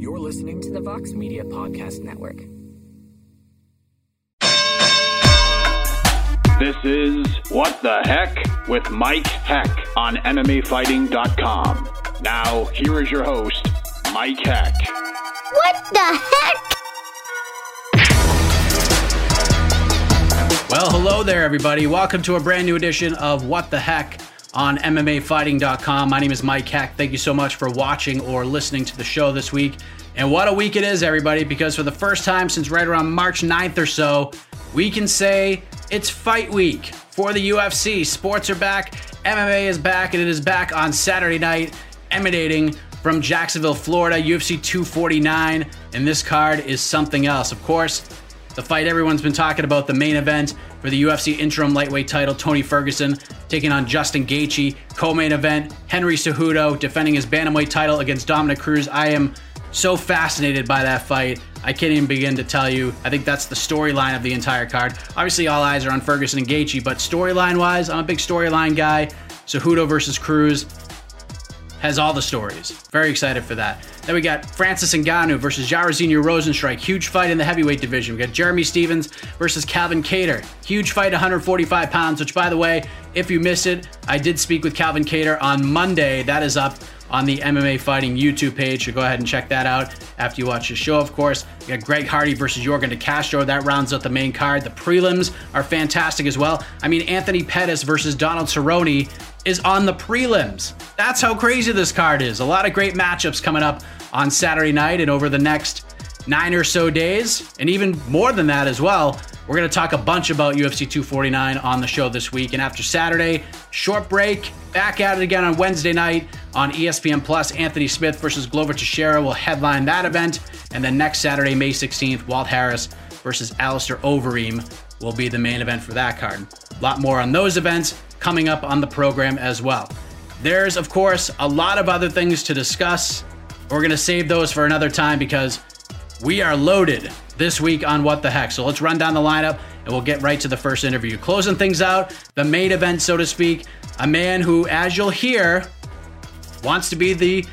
You're listening to the Vox Media Podcast Network. This is What the Heck with Mike Heck on MMAfighting.com. Now, here is your host, Mike Heck. What the heck? Well, hello there, everybody. Welcome to a brand new edition of What the Heck on MMAfighting.com. My name is Mike Heck. Thank you so much for watching or listening to the show this week. And what a week it is, everybody, because for the first time since right around March 9th or so, we can say it's fight week for the UFC. Sports are back, MMA is back, and it is back on Saturday night, emanating from Jacksonville, Florida, UFC 249. And this card is something else. Of course, the fight everyone's been talking about, the main event for the UFC interim lightweight title, Tony Ferguson taking on Justin Gaethje. Co-main event, Henry Cejudo defending his bantamweight title against Dominick Cruz. I am so fascinated by that fight. I can't even begin to tell you. I think that's the storyline of the entire card. Obviously, all eyes are on Ferguson and Gaethje, but storyline wise, I'm a big storyline guy. Cejudo versus Cruz has all the stories. Very excited for that. Then we got Francis Ngannou versus Jairzinho Rozenstruik. Huge fight in the heavyweight division. We got Jeremy Stephens versus Calvin Kattar. Huge fight, 145 pounds, which, by the way, if you missed it, I did speak with Calvin Kattar on Monday. That is up on the MMA Fighting YouTube page, so go ahead and check that out after you watch the show, of course. We got Greg Hardy versus Yorgan De Castro. That rounds out the main card. The prelims are fantastic as well. I mean, Anthony Pettis versus Donald Cerrone is on the prelims. That's how crazy this card is. A lot of great matchups coming up on Saturday night and over the next nine or so days, and even more than that as well. We're going to talk a bunch about UFC 249 on the show this week. And after Saturday, short break, back at it again on Wednesday night on ESPN Plus. Anthony Smith versus Glover Teixeira will headline that event. And then next Saturday, May 16th, Walt Harris versus Alistair Overeem will be the main event for that card. A lot more on those events coming up on the program as well. There's, of course, a lot of other things to discuss. We're going to save those for another time because we are loaded this week on What the Heck. So let's run down the lineup and we'll get right to the first interview. Closing things out, the main event, so to speak, a man who, as you'll hear, wants to be the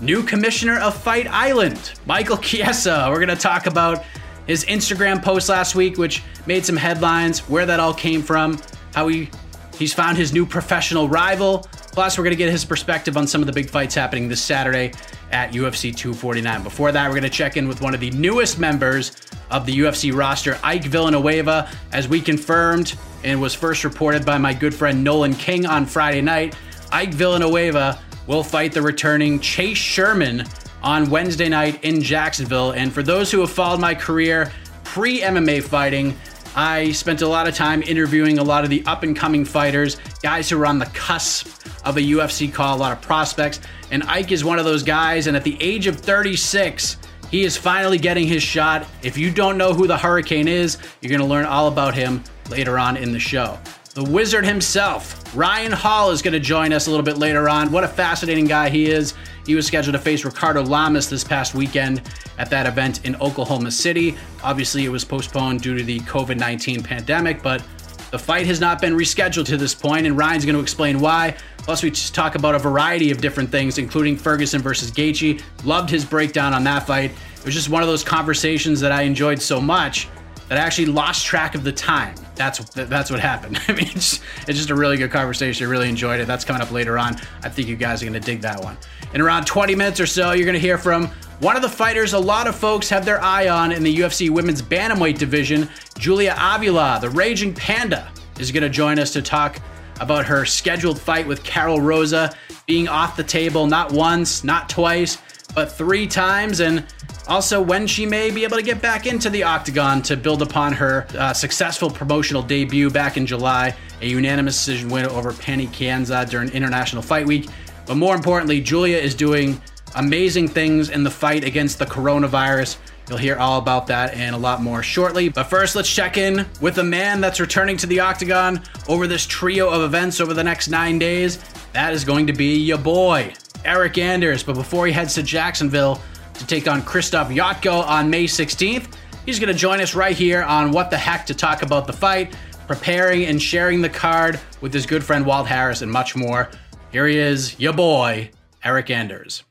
new commissioner of Fight Island, Michael Chiesa. We're going to talk about his Instagram post last week, which made some headlines, where that all came from, how he he's found his new professional rival. Plus, we're going to get his perspective on some of the big fights happening this Saturday at UFC 249. Before that, we're going to check in with one of the newest members of the UFC roster, Ike Villanueva, as we confirmed and was first reported by my good friend Nolan King on Friday night. Ike Villanueva will fight the returning Chase Sherman on Wednesday night in Jacksonville. And for those who have followed my career pre MMA fighting, I spent a lot of time interviewing a lot of the up and coming fighters, guys who are on the cusp of a UFC call, a lot of prospects. And Ike is one of those guys. And at the age of 36, he is finally getting his shot. If you don't know who the Hurricane is, you're going to learn all about him later on in the show. The wizard himself, Ryan Hall, is going to join us a little bit later on. What a fascinating guy he is. He was scheduled to face Ricardo Lamas this past weekend at that event in Oklahoma City. Obviously, it was postponed due to the COVID 19 pandemic, but the fight has not been rescheduled to this point, and Ryan's going to explain why. Plus, we just talk about a variety of different things, including Ferguson versus Gaethje. Loved his breakdown on that fight. It was just one of those conversations that I enjoyed so much that I actually lost track of the time. That's that's what happened. I mean, it's, it's just a really good conversation. I really enjoyed it. That's coming up later on. I think you guys are going to dig that one. In around 20 minutes or so, you're going to hear from one of the fighters a lot of folks have their eye on in the UFC women's bantamweight division, Julia Avila, the Raging Panda, is going to join us to talk about her scheduled fight with Karol Rosa being off the table not once, not twice, but three times, and also, when she may be able to get back into the octagon to build upon her uh, successful promotional debut back in July, a unanimous decision win over Pannie Kianzad during International Fight Week. But more importantly, Julia is doing amazing things in the fight against the coronavirus. You'll hear all about that and a lot more shortly. But first, let's check in with the man that's returning to the octagon over this trio of events over the next nine days. That is going to be your boy, Eric Anders. But before he heads to Jacksonville, to take on Krzysztof Jotko on May 16th. He's going to join us right here on What the Heck to talk about the fight, preparing and sharing the card with his good friend Walt Harris and much more. Here he is, your boy, Eric Anders.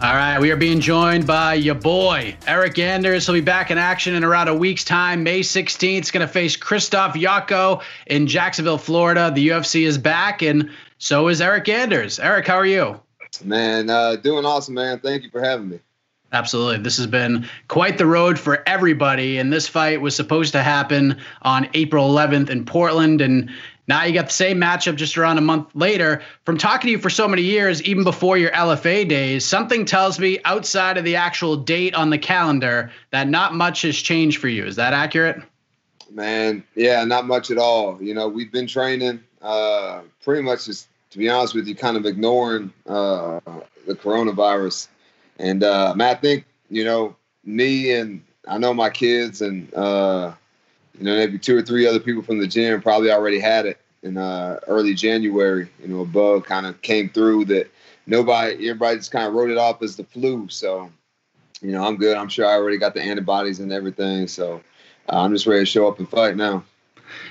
All right, we are being joined by your boy, Eric Anders. He'll be back in action in around a week's time. May 16th, is going to face Krzysztof Jotko in Jacksonville, Florida. The UFC is back, and so is Eric Anders. Eric, how are you? Man, uh, doing awesome, man. Thank you for having me. Absolutely. This has been quite the road for everybody. And this fight was supposed to happen on April 11th in Portland. And now you got the same matchup just around a month later. From talking to you for so many years, even before your LFA days, something tells me outside of the actual date on the calendar that not much has changed for you. Is that accurate? Man, yeah, not much at all. You know, we've been training uh, pretty much just, to be honest with you, kind of ignoring uh, the coronavirus. And uh, man, I think, you know, me and I know my kids and, uh, you know, maybe two or three other people from the gym probably already had it in uh, early January. You know, a bug kind of came through that nobody, everybody just kind of wrote it off as the flu. So, you know, I'm good. I'm sure I already got the antibodies and everything. So uh, I'm just ready to show up and fight now.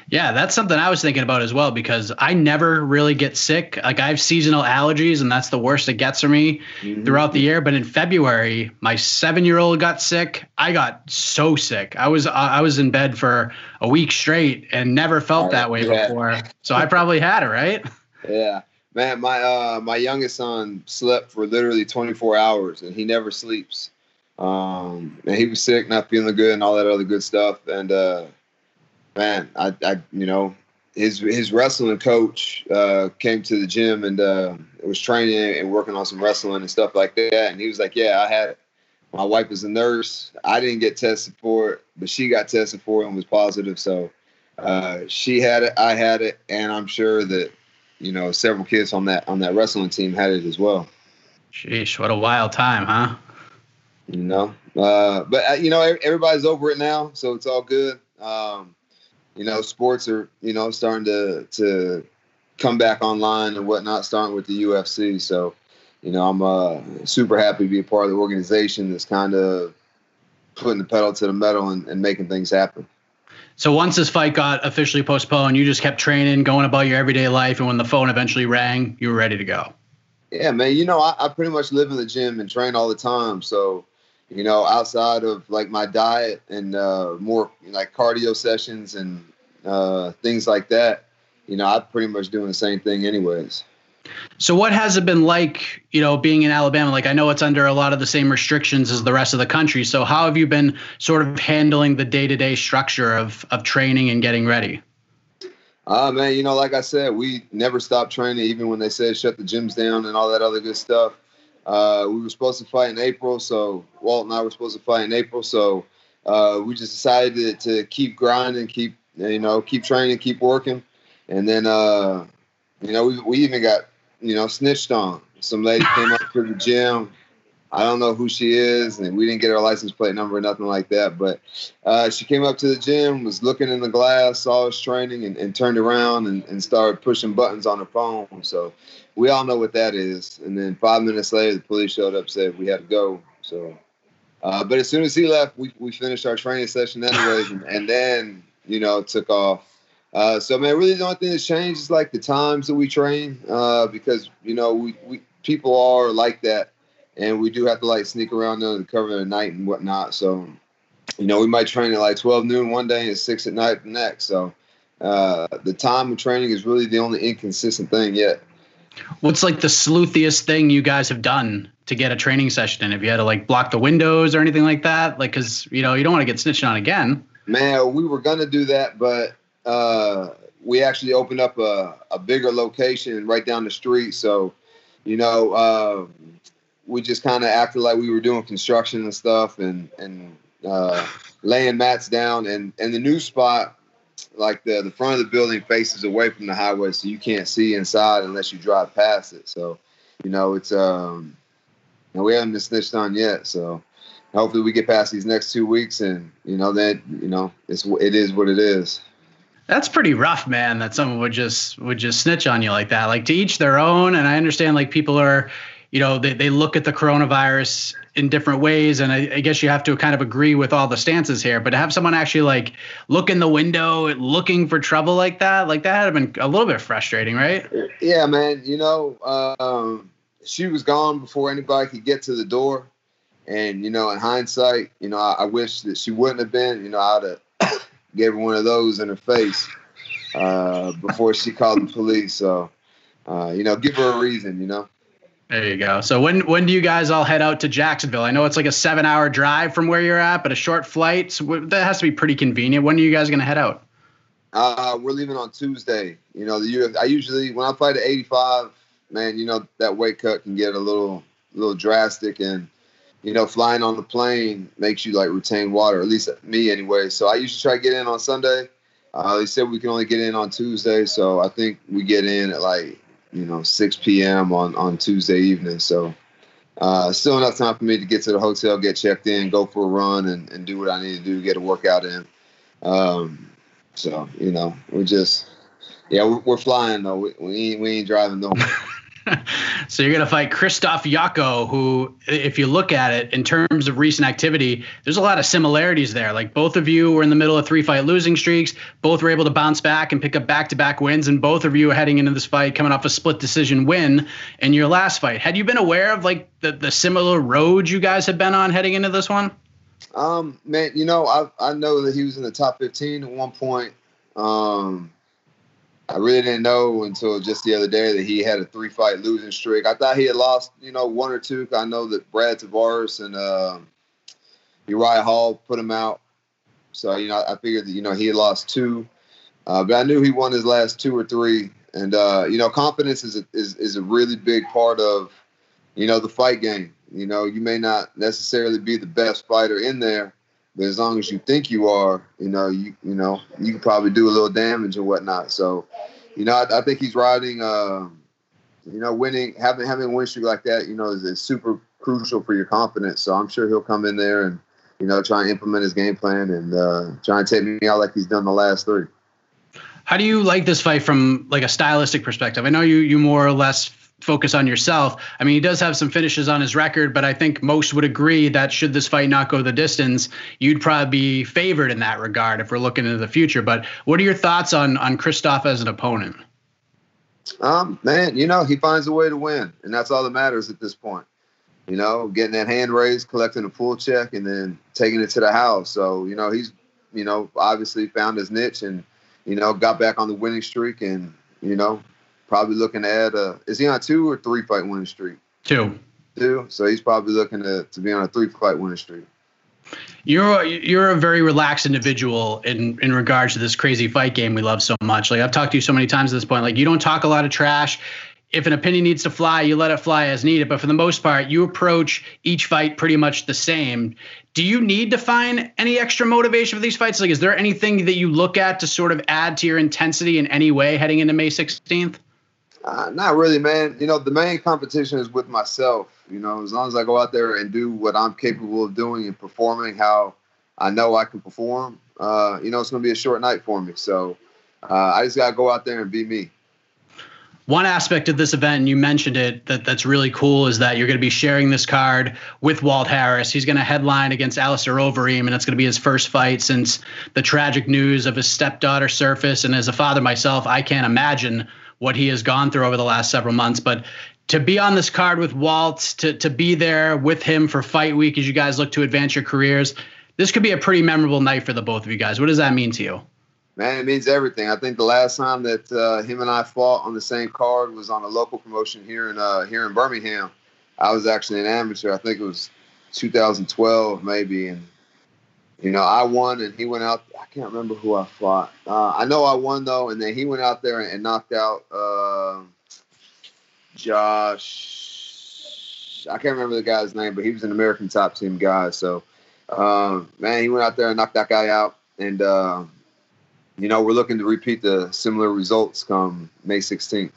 Yeah, that's something I was thinking about as well because I never really get sick. Like I have seasonal allergies, and that's the worst it gets for me mm-hmm. throughout the year. But in February, my seven-year-old got sick. I got so sick. I was I was in bed for a week straight and never felt that way yeah. before. So I probably had it, right? Yeah, man. My uh my youngest son slept for literally 24 hours, and he never sleeps. Um, and he was sick, not feeling good, and all that other good stuff, and uh man, I, I you know, his his wrestling coach uh, came to the gym and uh, was training and working on some wrestling and stuff like that. And he was like, "Yeah, I had it. My wife is a nurse. I didn't get tested for it, but she got tested for it and was positive. So uh, she had it, I had it, and I'm sure that you know several kids on that on that wrestling team had it as well. Sheesh, what a wild time, huh? You know, uh, but uh, you know everybody's over it now, so it's all good. Um, you know, sports are you know starting to to come back online and whatnot, starting with the UFC. So, you know, I'm uh, super happy to be a part of the organization that's kind of putting the pedal to the metal and, and making things happen. So once this fight got officially postponed, you just kept training, going about your everyday life, and when the phone eventually rang, you were ready to go. Yeah, man. You know, I, I pretty much live in the gym and train all the time. So, you know, outside of like my diet and uh, more like cardio sessions and uh, things like that, you know, I'm pretty much doing the same thing anyways. So what has it been like, you know, being in Alabama? Like I know it's under a lot of the same restrictions as the rest of the country. So how have you been sort of handling the day-to-day structure of of training and getting ready? Uh man, you know, like I said, we never stopped training even when they said shut the gyms down and all that other good stuff. Uh, we were supposed to fight in April, so Walt and I were supposed to fight in April, so uh, we just decided to, to keep grinding, keep you know, keep training, keep working, and then uh, you know, we we even got you know snitched on. Some lady came up to the gym. I don't know who she is, and we didn't get her license plate number or nothing like that. But uh, she came up to the gym, was looking in the glass, saw us training, and, and turned around and, and started pushing buttons on her phone. So we all know what that is. And then five minutes later, the police showed up, said we had to go. So, uh, but as soon as he left, we, we finished our training session anyways, and, and then you know, took off. Uh, so man, really the only thing that's changed is like the times that we train, uh, because you know we, we people are like that, and we do have to like sneak around under the cover of the night and whatnot. So, you know, we might train at like twelve noon one day and six at night the next. So, uh, the time of training is really the only inconsistent thing yet. What's like the sleuthiest thing you guys have done to get a training session in? Have you had to like block the windows or anything like that? Like, cause you know you don't want to get snitched on again. Man, we were gonna do that, but uh, we actually opened up a, a bigger location right down the street. So, you know, uh, we just kind of acted like we were doing construction and stuff, and and uh, laying mats down. And and the new spot, like the the front of the building faces away from the highway, so you can't see inside unless you drive past it. So, you know, it's um, and we haven't been snitched on yet. So hopefully we get past these next two weeks and you know that you know it's it is what it is that's pretty rough man that someone would just would just snitch on you like that like to each their own and i understand like people are you know they, they look at the coronavirus in different ways and I, I guess you have to kind of agree with all the stances here but to have someone actually like look in the window looking for trouble like that like that had been a little bit frustrating right yeah man you know um she was gone before anybody could get to the door. And you know, in hindsight, you know, I, I wish that she wouldn't have been. You know, I'd have gave her one of those in her face uh, before she called the police. So, uh, you know, give her a reason. You know. There you go. So when when do you guys all head out to Jacksonville? I know it's like a seven hour drive from where you're at, but a short flight. So that has to be pretty convenient. When are you guys going to head out? Uh, we're leaving on Tuesday. You know, the I usually when I fight at 85, man, you know that weight cut can get a little little drastic, and you know, flying on the plane makes you like retain water. At least me, anyway. So I usually try to get in on Sunday. Uh, they said we can only get in on Tuesday, so I think we get in at like you know 6 p.m. on on Tuesday evening. So uh, still enough time for me to get to the hotel, get checked in, go for a run, and, and do what I need to do, get a workout in. Um, so you know, we're just yeah, we're, we're flying though. We, we ain't we ain't driving no. so you're going to fight Krzysztof Jotko, who, if you look at it in terms of recent activity, there's a lot of similarities there. Like both of you were in the middle of three fight losing streaks. Both were able to bounce back and pick up back to back wins. And both of you are heading into this fight coming off a split decision win in your last fight. Had you been aware of like the, the similar road you guys had been on heading into this one? Um, man, you know, I I know that he was in the top 15 at one point. Um, I really didn't know until just the other day that he had a three fight losing streak. I thought he had lost, you know, one or two. I know that Brad Tavares and uh, Uriah Hall put him out. So, you know, I figured that, you know, he had lost two. Uh, but I knew he won his last two or three. And, uh, you know, confidence is a, is, is a really big part of, you know, the fight game. You know, you may not necessarily be the best fighter in there, but as long as you think you are, you know, you you know, you can probably do a little damage or whatnot. So, you know, I, I think he's riding. Uh, you know, winning, having having a win streak like that, you know, is, is super crucial for your confidence. So I'm sure he'll come in there and you know try and implement his game plan and uh, try and take me out like he's done the last three. How do you like this fight from like a stylistic perspective? I know you you more or less focus on yourself. I mean, he does have some finishes on his record, but I think most would agree that should this fight not go the distance, you'd probably be favored in that regard if we're looking into the future. But what are your thoughts on on Krzysztof as an opponent? Um, man, you know, he finds a way to win, and that's all that matters at this point. You know, getting that hand raised, collecting a full check, and then taking it to the house. So, you know, he's, you know, obviously found his niche and, you know, got back on the winning streak and, you know, probably looking at a is he on a two or three fight winning streak? Two. Two. So he's probably looking to, to be on a three fight winning streak. You're you're a very relaxed individual in in regards to this crazy fight game we love so much. Like I've talked to you so many times at this point. Like you don't talk a lot of trash. If an opinion needs to fly, you let it fly as needed. But for the most part, you approach each fight pretty much the same. Do you need to find any extra motivation for these fights? Like, is there anything that you look at to sort of add to your intensity in any way heading into May 16th? Uh, not really, man. You know, the main competition is with myself. You know, as long as I go out there and do what I'm capable of doing and performing how I know I can perform, uh, you know, it's going to be a short night for me. So uh, I just got to go out there and be me. One aspect of this event, and you mentioned it, that that's really cool is that you're going to be sharing this card with Walt Harris. He's going to headline against Alistair Overeem, and it's going to be his first fight since the tragic news of his stepdaughter surface. And as a father myself, I can't imagine what he has gone through over the last several months. But to be on this card with Walt, to to be there with him for fight week as you guys look to advance your careers, this could be a pretty memorable night for the both of you guys. What does that mean to you? Man, it means everything. I think the last time that uh, him and I fought on the same card was on a local promotion here in uh, here in Birmingham. I was actually an amateur. I think it was 2012 maybe, and you know, I won and he went out. I can't remember who I fought. Uh, I know I won though, and then he went out there and knocked out uh, Josh. I can't remember the guy's name, but he was an American top team guy. So, um, man, he went out there and knocked that guy out. And, uh, you know, we're looking to repeat the similar results come May 16th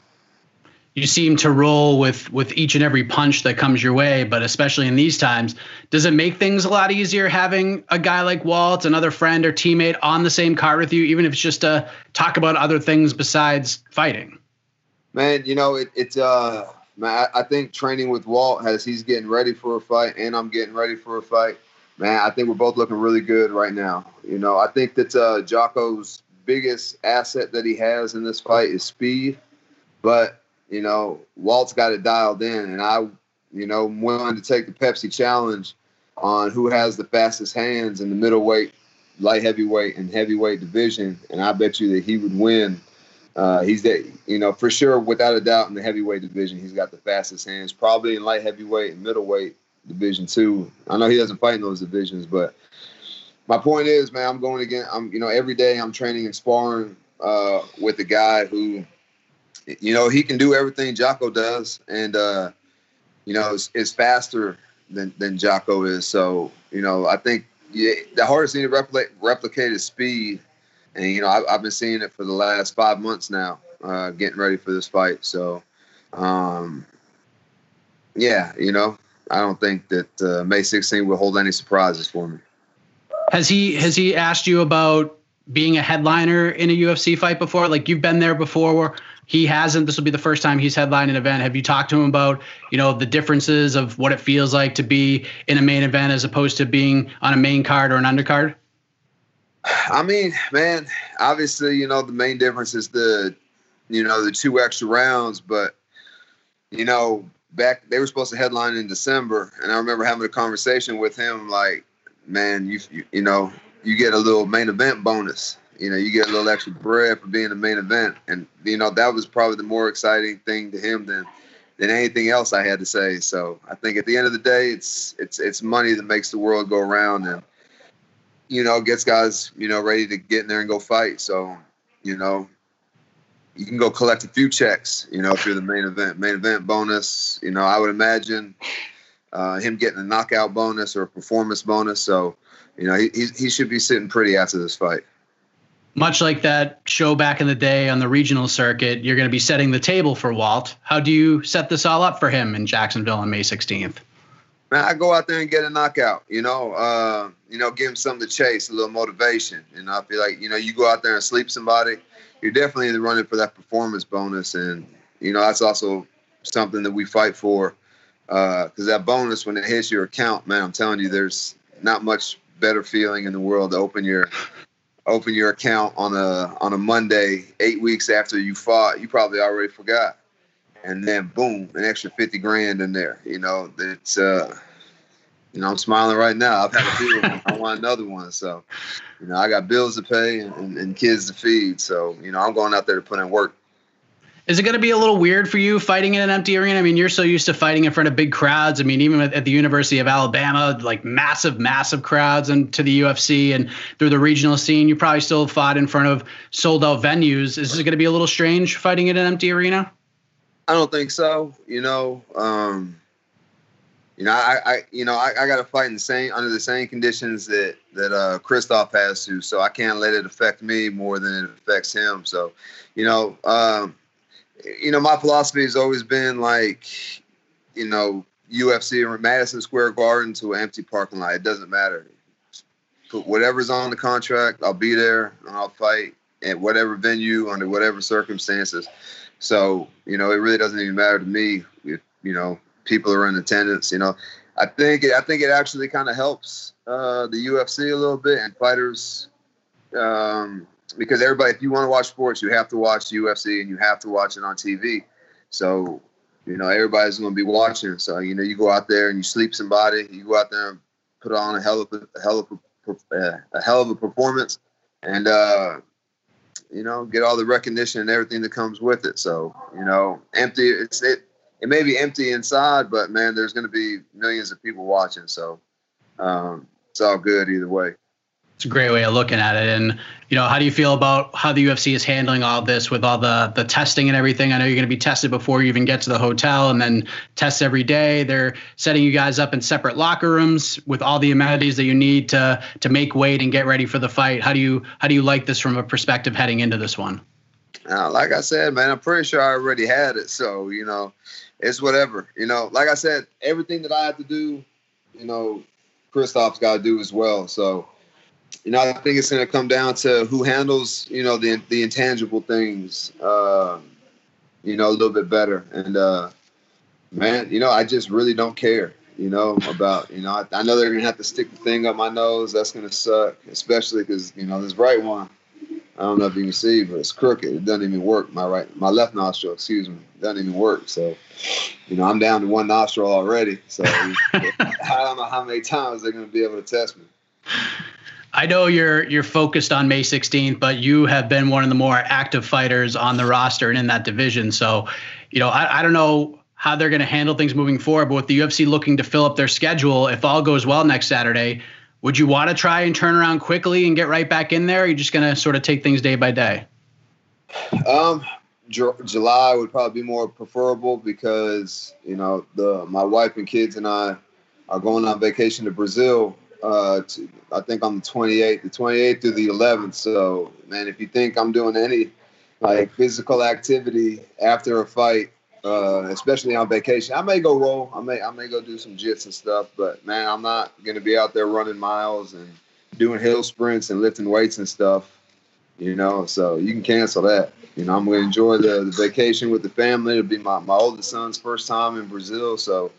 you seem to roll with with each and every punch that comes your way but especially in these times does it make things a lot easier having a guy like walt another friend or teammate on the same card with you even if it's just to talk about other things besides fighting? Man you know it, it's uh man I, I think training with walt as he's getting ready for a fight and i'm getting ready for a fight. Man i think we're both looking really good right now. You know i think that uh jotko's biggest asset that he has in this fight is speed but you know, Walt's got it dialed in, and I, you know, am willing to take the Pepsi challenge on who has the fastest hands in the middleweight, light heavyweight, and heavyweight division, and I bet you that he would win. Uh, he's that, you know, for sure, without a doubt, in the heavyweight division, he's got the fastest hands. Probably in light heavyweight and middleweight division too. I know he doesn't fight in those divisions, but my point is, man, I'm going again. I'm, you know, every day I'm training and sparring uh, with a guy who, you know, he can do everything Jocko does, and uh, you know, is faster than than Jocko is. So, you know, I think yeah, the hardest thing to replicate replicate is speed, and you know, I, have been seeing it for the last five months now, uh, getting ready for this fight. So, um, yeah, you know, I don't think that uh, May 16 will hold any surprises for me. Has he has he asked you about being a headliner in a UFC fight before? Like you've been there before. He hasn't. This will be the first time he's headlined an event. Have you talked to him about, you know, the differences of what it feels like to be in a main event as opposed to being on a main card or an undercard? I mean, man, obviously, you know, the main difference is the, you know, the two extra rounds, but you know, back they were supposed to headline in December, and I remember having a conversation with him like, man, you you, you know, you get a little main event bonus. You know, you get a little extra bread for being the main event, and you know that was probably the more exciting thing to him than than anything else I had to say. So I think at the end of the day, it's it's it's money that makes the world go around, and you know gets guys you know ready to get in there and go fight. So you know you can go collect a few checks. You know if you're the main event, main event bonus. You know I would imagine uh, him getting a knockout bonus or a performance bonus. So you know, he, he should be sitting pretty after this fight. Much like that show back in the day on the regional circuit, you're going to be setting the table for Walt. How do you set this all up for him in Jacksonville on May 16th? Man, I go out there and get a knockout. You know, uh, you know, give him something to chase, a little motivation. And I feel like you know, you go out there and sleep somebody, you're definitely running for that performance bonus, and you know that's also something that we fight for because uh, that bonus when it hits your account, man, I'm telling you, there's not much better feeling in the world to open your open your account on a on a Monday, eight weeks after you fought. You probably already forgot, and then boom, an extra fifty grand in there. You know, it's uh, you know, I'm smiling right now. I've had a deal. I want another one. So, you know, I got bills to pay and, and kids to feed. So, you know, I'm going out there to put in work. Is it going to be a little weird for you fighting in an empty arena? I mean, you're so used to fighting in front of big crowds. I mean, even at the University of Alabama, like massive, massive crowds, and to the UFC and through the regional scene, you probably still fought in front of sold out venues. Is it going to be a little strange fighting in an empty arena? I don't think so. You know, um, you know, I, I you know, I, I got to fight in the same under the same conditions that that uh, Krzysztof has to, so I can't let it affect me more than it affects him. So, you know. Um, you know, my philosophy has always been like, you know, UFC or Madison Square Garden to an empty parking lot. It doesn't matter. Put whatever's on the contract, I'll be there and I'll fight at whatever venue under whatever circumstances. So, you know, it really doesn't even matter to me if, you know, people are in attendance. You know, I think it, I think it actually kind of helps uh, the UFC a little bit and fighters um, because everybody, if you want to watch sports, you have to watch UFC and you have to watch it on TV. So, you know, everybody's going to be watching. So, you know, you go out there and you sleep somebody, you go out there and put on a hell of a, a hell of a, a hell of a performance, and uh, you know, get all the recognition and everything that comes with it. So, you know, empty. It's it. It may be empty inside, but man, there's going to be millions of people watching. So, um, it's all good either way. It's a great way of looking at it. And you know, how do you feel about how the UFC is handling all this with all the the testing and everything? I know you're going to be tested before you even get to the hotel, and then tests every day. They're setting you guys up in separate locker rooms with all the amenities that you need to to make weight and get ready for the fight. How do you how do you like this from a perspective heading into this one? Uh, like I said, man, I'm pretty sure I already had it. So you know, it's whatever. You know, like I said, everything that I have to do, you know, Krzysztof's got to do as well. So you know, I think it's going to come down to who handles, you know, the the intangible things, uh, you know, a little bit better. And uh, man, you know, I just really don't care, you know, about, you know, I, I know they're going to have to stick the thing up my nose. That's going to suck, especially because you know this right one. I don't know if you can see, but it's crooked. It doesn't even work. My right, my left nostril, excuse me, doesn't even work. So, you know, I'm down to one nostril already. So I don't know how many times they're going to be able to test me. I know you're you're focused on May 16th, but you have been one of the more active fighters on the roster and in that division. So, you know, I, I don't know how they're going to handle things moving forward, but with the UFC looking to fill up their schedule, if all goes well next Saturday, would you want to try and turn around quickly and get right back in there? Or are you just going to sort of take things day by day? Um, July would probably be more preferable because you know the my wife and kids and I are going on vacation to Brazil. Uh, to, I think on the 28th, the 28th through the 11th. So, man, if you think I'm doing any like physical activity after a fight, uh, especially on vacation. I may go roll. I may I may go do some jits and stuff. But man, I'm not gonna be out there running miles and doing hill sprints and lifting weights and stuff. You know, so you can cancel that. You know, I'm gonna enjoy the, the vacation with the family. It'll be my, my oldest son's first time in Brazil, so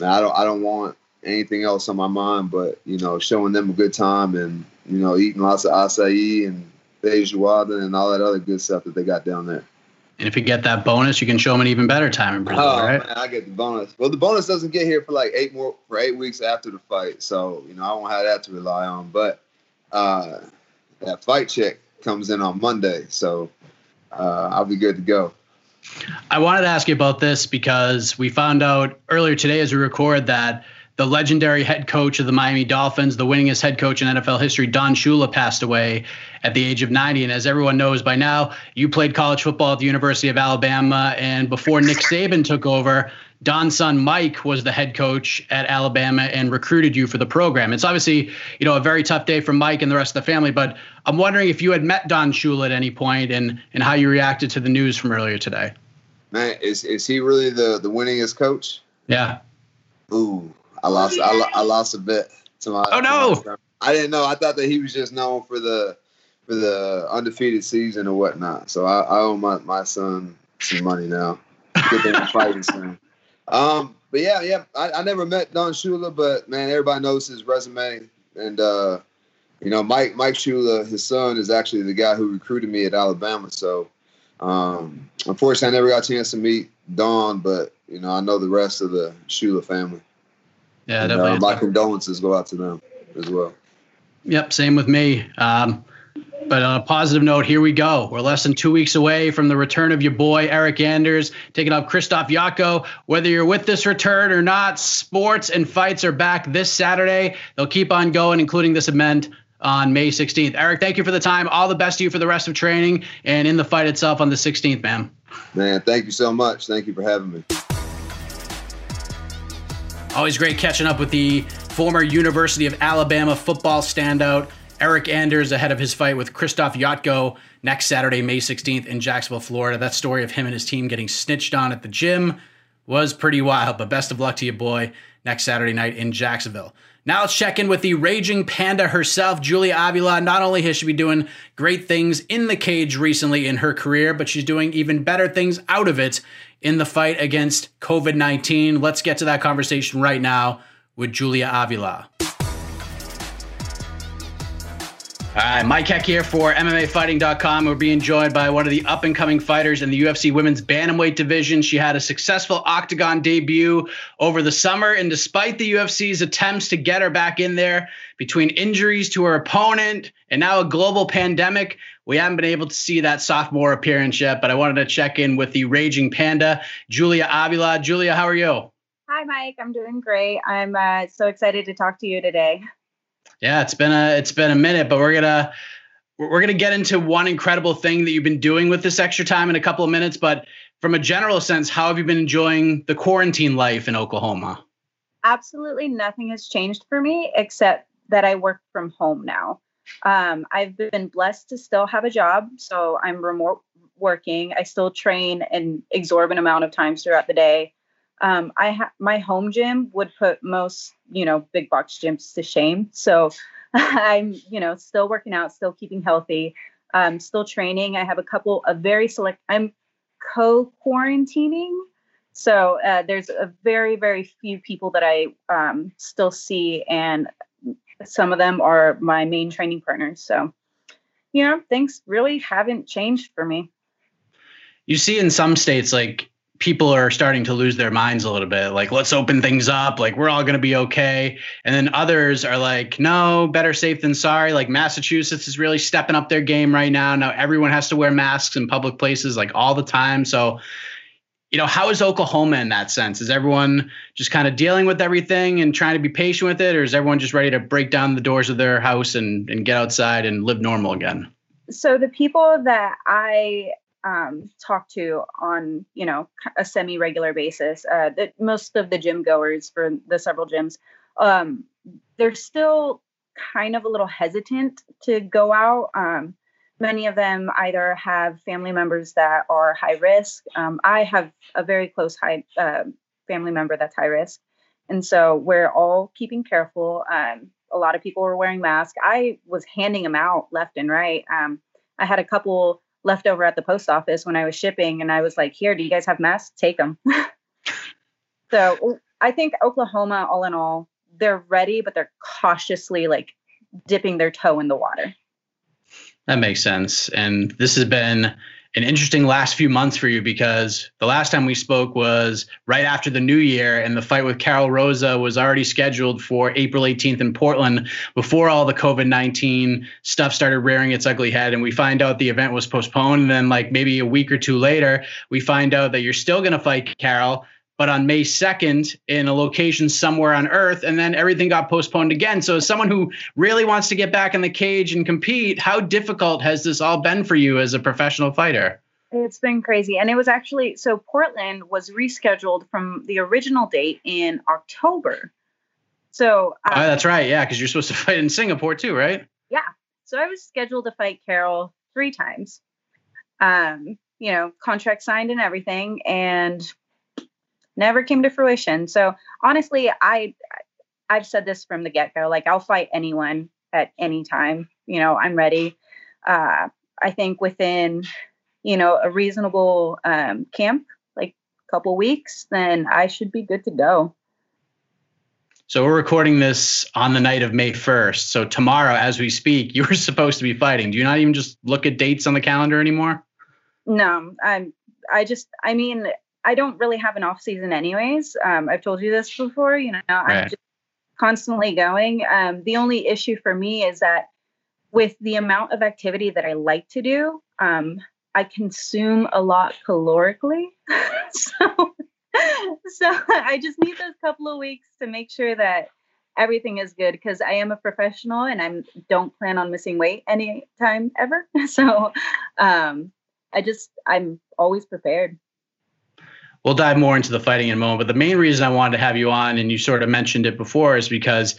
man, I don't I don't want anything else on my mind but you know showing them a good time and you know eating lots of acai and feijoada and all that other good stuff that they got down there. And if you get that bonus, you can show them an even better time in Brazil, oh, right? Man, I get the bonus. Well, the bonus doesn't get here for like eight more for eight weeks after the fight, so you know I won't have that to rely on. But uh, that fight check comes in on Monday, so uh, I'll be good to go. I wanted to ask you about this because we found out earlier today as we record that the legendary head coach of the Miami Dolphins, the winningest head coach in NFL history, Don Shula, passed away at the age of 90. And as everyone knows by now, you played college football at the University of Alabama. And before Nick Saban took over, Don's son Mike was the head coach at Alabama and recruited you for the program. It's obviously, you know, a very tough day for Mike and the rest of the family. But I'm wondering if you had met Don Shula at any point and and how you reacted to the news from earlier today. Man, is is he really the the winningest coach? Yeah. Ooh, I lost. I, I lost a bit to my. Oh no! My, I didn't know. I thought that he was just known for the for the undefeated season or whatnot. So I, I owe my, my son some money now. Get them fighting soon. Um, but yeah, yeah. I, I never met Don Shula, but man, everybody knows his resume. And uh, you know, Mike Mike Shula, his son, is actually the guy who recruited me at Alabama. So um, unfortunately, I never got a chance to meet Don, but you know, I know the rest of the Shula family. Yeah, and, uh, my condolences go out to them as well. Yep, same with me. Um, but on a positive note, here we go. We're less than two weeks away from the return of your boy Eric Anders taking up Krzysztof Jotko. Whether you're with this return or not, sports and fights are back this Saturday. They'll keep on going, including this event on May 16th. Eric, thank you for the time. All the best to you for the rest of training and in the fight itself on the 16th, man. Man, thank you so much. Thank you for having me. Always great catching up with the former University of Alabama football standout Eric Anders ahead of his fight with Krzysztof Jotko next Saturday, May 16th in Jacksonville, Florida. That story of him and his team getting snitched on at the gym was pretty wild, but best of luck to you, boy, next Saturday night in Jacksonville. Now let's check in with the raging panda herself, Julia Avila. Not only has she been doing great things in the cage recently in her career, but she's doing even better things out of it in the fight against COVID 19. Let's get to that conversation right now with Julia Avila. All right, Mike Heck here for MMAfighting.com. We're being joined by one of the up and coming fighters in the UFC women's bantamweight division. She had a successful octagon debut over the summer, and despite the UFC's attempts to get her back in there, between injuries to her opponent and now a global pandemic, we haven't been able to see that sophomore appearance yet. But I wanted to check in with the Raging Panda, Julia Avila. Julia, how are you? Hi, Mike. I'm doing great. I'm uh, so excited to talk to you today. Yeah, it's been a it's been a minute, but we're gonna we're gonna get into one incredible thing that you've been doing with this extra time in a couple of minutes. But from a general sense, how have you been enjoying the quarantine life in Oklahoma? Absolutely nothing has changed for me except that I work from home now. Um, I've been blessed to still have a job, so I'm remote working. I still train an exorbitant amount of times throughout the day um, I ha- my home gym would put most you know big box gyms to shame. So I'm you know still working out, still keeping healthy, um, still training. I have a couple of very select. I'm co quarantining, so uh, there's a very very few people that I um, still see, and some of them are my main training partners. So you know, things really haven't changed for me. You see in some states, like people are starting to lose their minds a little bit like let's open things up like we're all going to be okay and then others are like no better safe than sorry like massachusetts is really stepping up their game right now now everyone has to wear masks in public places like all the time so you know how is oklahoma in that sense is everyone just kind of dealing with everything and trying to be patient with it or is everyone just ready to break down the doors of their house and, and get outside and live normal again so the people that i um, talk to on you know a semi regular basis. Uh, that most of the gym goers for the several gyms, um, they're still kind of a little hesitant to go out. Um, many of them either have family members that are high risk. Um, I have a very close high uh, family member that's high risk, and so we're all keeping careful. Um, a lot of people were wearing masks. I was handing them out left and right. Um, I had a couple left over at the post office when I was shipping, and I was like, "Here, do you guys have masks? Take them." so I think Oklahoma, all in all, they're ready, but they're cautiously like dipping their toe in the water. That makes sense. And this has been an interesting last few months for you because the last time we spoke was right after the new year, and the fight with Karol Rosa was already scheduled for April 18th in Portland before all the COVID 19 stuff started rearing its ugly head. And we find out the event was postponed. And then, like maybe a week or two later, we find out that you're still going to fight Karol but on May 2nd in a location somewhere on Earth, and then everything got postponed again. So, as someone who really wants to get back in the cage and compete, how difficult has this all been for you as a professional fighter? It's been crazy. And it was actually so Portland was rescheduled from the original date in October. So, um, oh, that's right. Yeah, because you're supposed to fight in Singapore too, right? Yeah. So, I was scheduled to fight Karol three times. Um, you know, contract signed and everything. And never came to fruition. So honestly, I I've said this from the get go. Like I'll fight anyone at any time. You know, I'm ready. Uh, I think within you know a reasonable um, camp, like a couple weeks, then I should be good to go. So we're recording this on the night of May 1st. So tomorrow, as we speak, you were supposed to be fighting. Do you not even just look at dates on the calendar anymore? No, I'm. I just. I mean, I don't really have an off season anyways. Um, I've told you this before. You know, right. I'm just constantly going. Um, the only issue for me is that with the amount of activity that I like to do, um, I consume a lot calorically. so, so I just need those couple of weeks to make sure that everything is good because I am a professional and I don't plan on missing weight anytime ever. So, um, I just I'm always prepared we'll dive more into the fighting in a moment. But the main reason I wanted to have you on, and you sort of mentioned it before, is because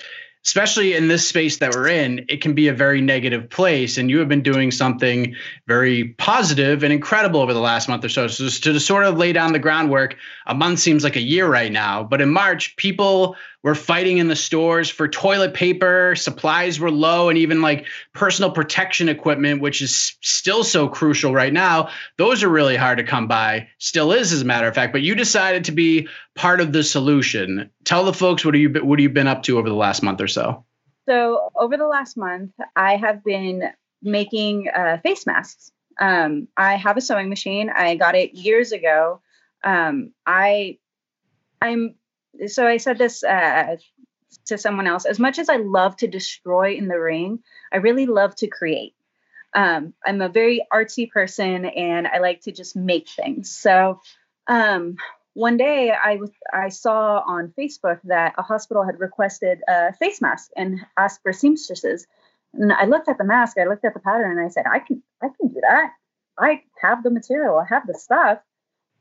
especially in this space that we're in, it can be a very negative place. And you have been doing something very positive and incredible over the last month or so. So, to sort of lay down the groundwork, a month seems like a year right now. But in March, people were fighting in the stores for toilet paper, supplies were low, and even like personal protection equipment, which is still so crucial right now. Those are really hard to come by, still is, as a matter of fact. But you decided to be part of the solution. Tell the folks what have you what have you been up to over the last month or so? So over the last month, I have been making uh, face masks. Um, I have a sewing machine. I got it years ago. Um, I I'm so I said this uh, to someone else. As much as I love to destroy in the ring, I really love to create. Um, I'm a very artsy person, and I like to just make things. So um, one day I was I saw on Facebook that a hospital had requested a face mask and asked for seamstresses. And I looked at the mask, I looked at the pattern, and I said, I can I can do that. I have the material, I have the stuff.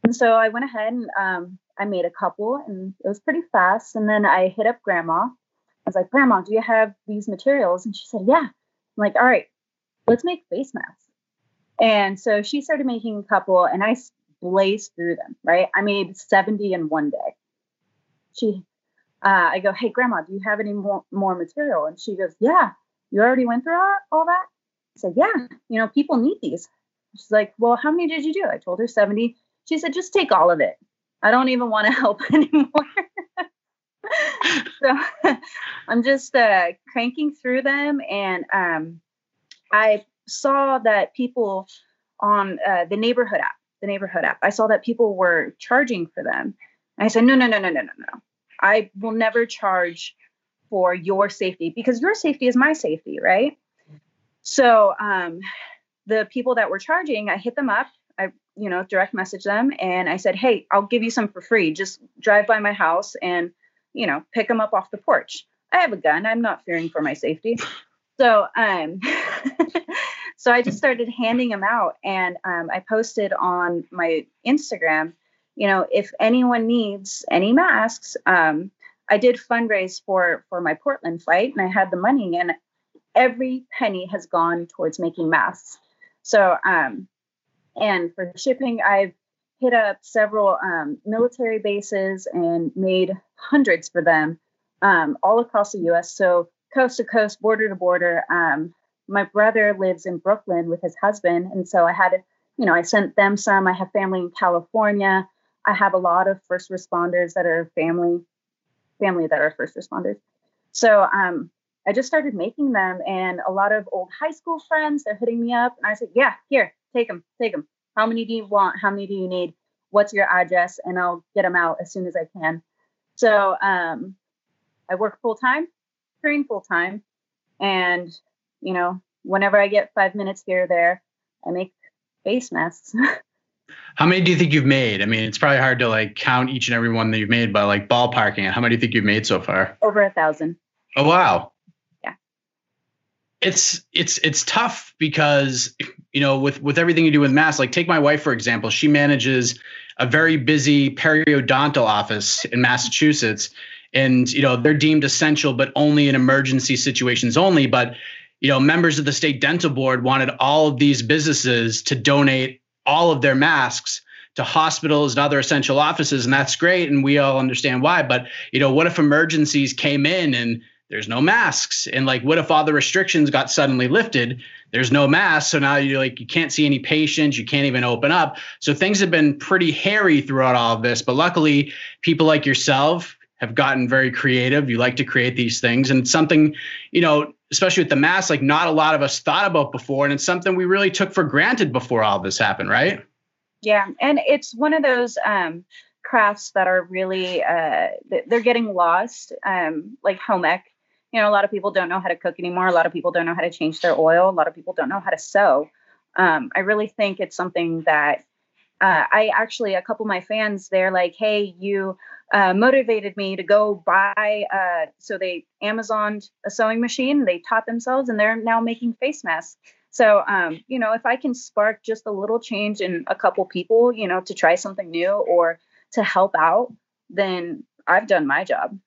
And so I went ahead and um, I made a couple and it was pretty fast. And then I hit up grandma. I was like, Grandma, do you have these materials? And she said, Yeah. I'm like, all right, let's make face masks. And so she started making a couple and I blazed through them, right? I made 70 in one day. She, uh, I go, Hey, Grandma, do you have any more, more material? And she goes, Yeah. You already went through all, all that? I said, Yeah. You know, people need these. She's like, Well, how many did you do? I told her 70. She said, Just take all of it. I don't even want to help anymore. so I'm just uh, cranking through them, and um, I saw that people on uh, the neighborhood app, the neighborhood app, I saw that people were charging for them. And I said, no, no, no, no, no, no, no. I will never charge for your safety because your safety is my safety, right? So um, the people that were charging, I hit them up. I, you know, direct message them and I said, hey, I'll give you some for free. Just drive by my house and, you know, pick them up off the porch. I have a gun. I'm not fearing for my safety. So, um, so I just started handing them out, and um, I posted on my Instagram. You know, if anyone needs any masks, um, I did fundraise for for my Portland fight, and I had the money, and every penny has gone towards making masks. So, um, and for shipping, I've hit up several um, military bases and made hundreds for them um, all across the U.S. So coast to coast, border to border. Um, my brother lives in Brooklyn with his husband, and so I had, you know, I sent them some. I have family in California. I have a lot of first responders that are family, family that are first responders. So um, I just started making them, and a lot of old high school friends they're hitting me up, and I said, "Yeah, here, take them, take them. How many do you want? How many do you need? What's your address?" And I'll get them out as soon as I can. So um, I work full time, train full time, and you know, whenever I get five minutes here or there, I make face masks. how many do you think you've made? I mean, it's probably hard to like count each and every one that you've made, but like ballparking it, how many do you think you've made so far? Over a thousand. Oh wow. Yeah. It's it's it's tough because you know with with everything you do with masks, like take my wife for example, she manages a very busy periodontal office in Massachusetts and you know they're deemed essential but only in emergency situations only but you know members of the state dental board wanted all of these businesses to donate all of their masks to hospitals and other essential offices and that's great and we all understand why but you know what if emergencies came in and there's no masks? And like what if all the restrictions got suddenly lifted? There's no masks so now you're like you can't see any patients you can't even open up. So things have been pretty hairy throughout all of this but luckily people like yourself have gotten very creative. You like to create these things, and something, you know, especially with the mask, like not a lot of us thought about before, and it's something we really took for granted before all this happened, right? Yeah, and it's one of those um, crafts that are really uh, they're getting lost, um, like home ec. You know, a lot of people don't know how to cook anymore. A lot of people don't know how to change their oil. A lot of people don't know how to sew. Um, I really think it's something that uh, I actually, a couple of my fans, they're like, hey, you uh, motivated me to go buy. Uh, so they Amazoned a sewing machine, they taught themselves, and they're now making face masks. So, um, you know, if I can spark just a little change in a couple people, you know, to try something new or to help out, then I've done my job.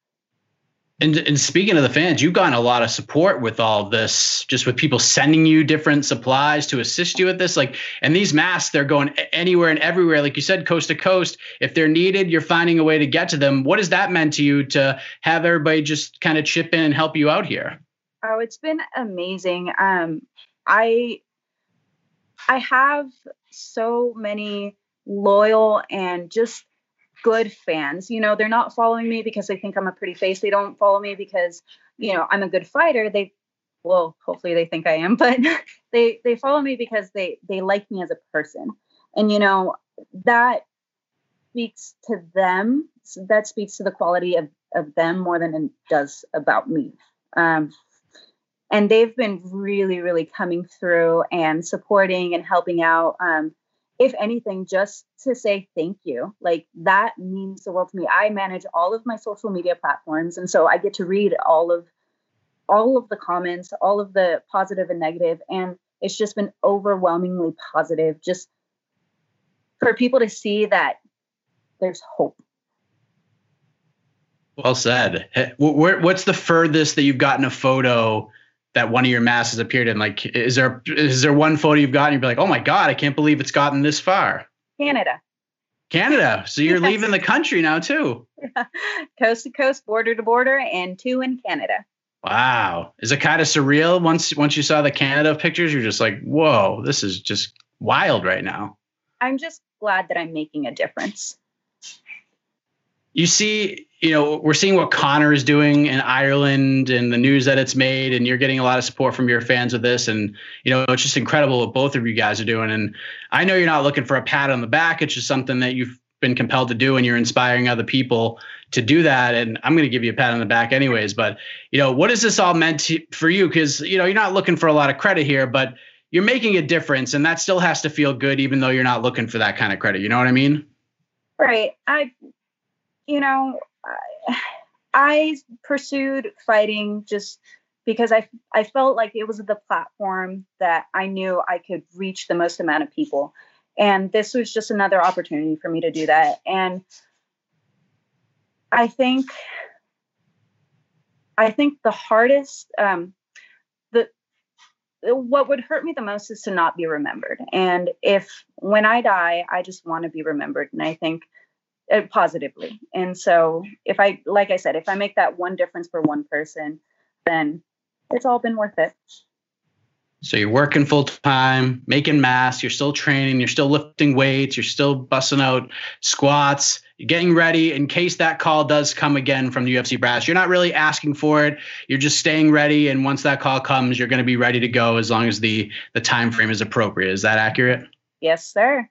And, and speaking of the fans, you've gotten a lot of support with all this, just with people sending you different supplies to assist you with this. Like, and these masks, they're going anywhere and everywhere. Like you said, coast to coast. If they're needed, you're finding a way to get to them. What has that meant to you to have everybody just kind of chip in and help you out here? Oh, it's been amazing. Um, I I have so many loyal and just good fans. You know, they're not following me because they think I'm a pretty face. They don't follow me because, you know, I'm a good fighter. They well, hopefully they think I am, but they they follow me because they they like me as a person. And you know, that speaks to them. That speaks to the quality of of them more than it does about me. Um, and they've been really, really coming through and supporting and helping out. Um, if anything, just to say thank you. Like that means the world to me. I manage all of my social media platforms. And so I get to read all of all of the comments, all of the positive and negative, And it's just been overwhelmingly positive. Just for people to see that there's hope. Well said. What's the furthest that you've gotten a photo that one of your masses appeared in? Like, is there is there one photo you've gotten? You'd be like, oh my god, I can't believe it's gotten this far. Canada. Canada. So you're yes. leaving the country now too. Yeah. Coast to coast, border to border, and two in Canada. Wow. Is it kind of surreal once once you saw the Canada pictures? You're just like, whoa, this is just wild right now. I'm just glad that I'm making a difference. You see, you know, we're seeing what Conor is doing in Ireland and the news that it's made, and you're getting a lot of support from your fans with this. And, you know, it's just incredible what both of you guys are doing. And I know you're not looking for a pat on the back. It's just something that you've been compelled to do and you're inspiring other people to do that. And I'm going to give you a pat on the back anyways. But, you know, what is this all meant to, for you? Because, you know, you're not looking for a lot of credit here, but you're making a difference and that still has to feel good, even though you're not looking for that kind of credit. You know what I mean? Right. I you know, I, I pursued fighting just because I I felt like it was the platform that I knew I could reach the most amount of people. And this was just another opportunity for me to do that. And I think I think the hardest um the what would hurt me the most is to not be remembered. And if when I die, I just want to be remembered. And I think uh, positively. And so if I, like I said, if I make that one difference for one person, then it's all been worth it. So you're working full time, making mass, you're still training, you're still lifting weights, you're still busting out squats, you're getting ready in case that call does come again from the UFC brass. You're not really asking for it. You're just staying ready and once that call comes, you're going to be ready to go as long as the the time frame is appropriate. Is that accurate? Yes, sir.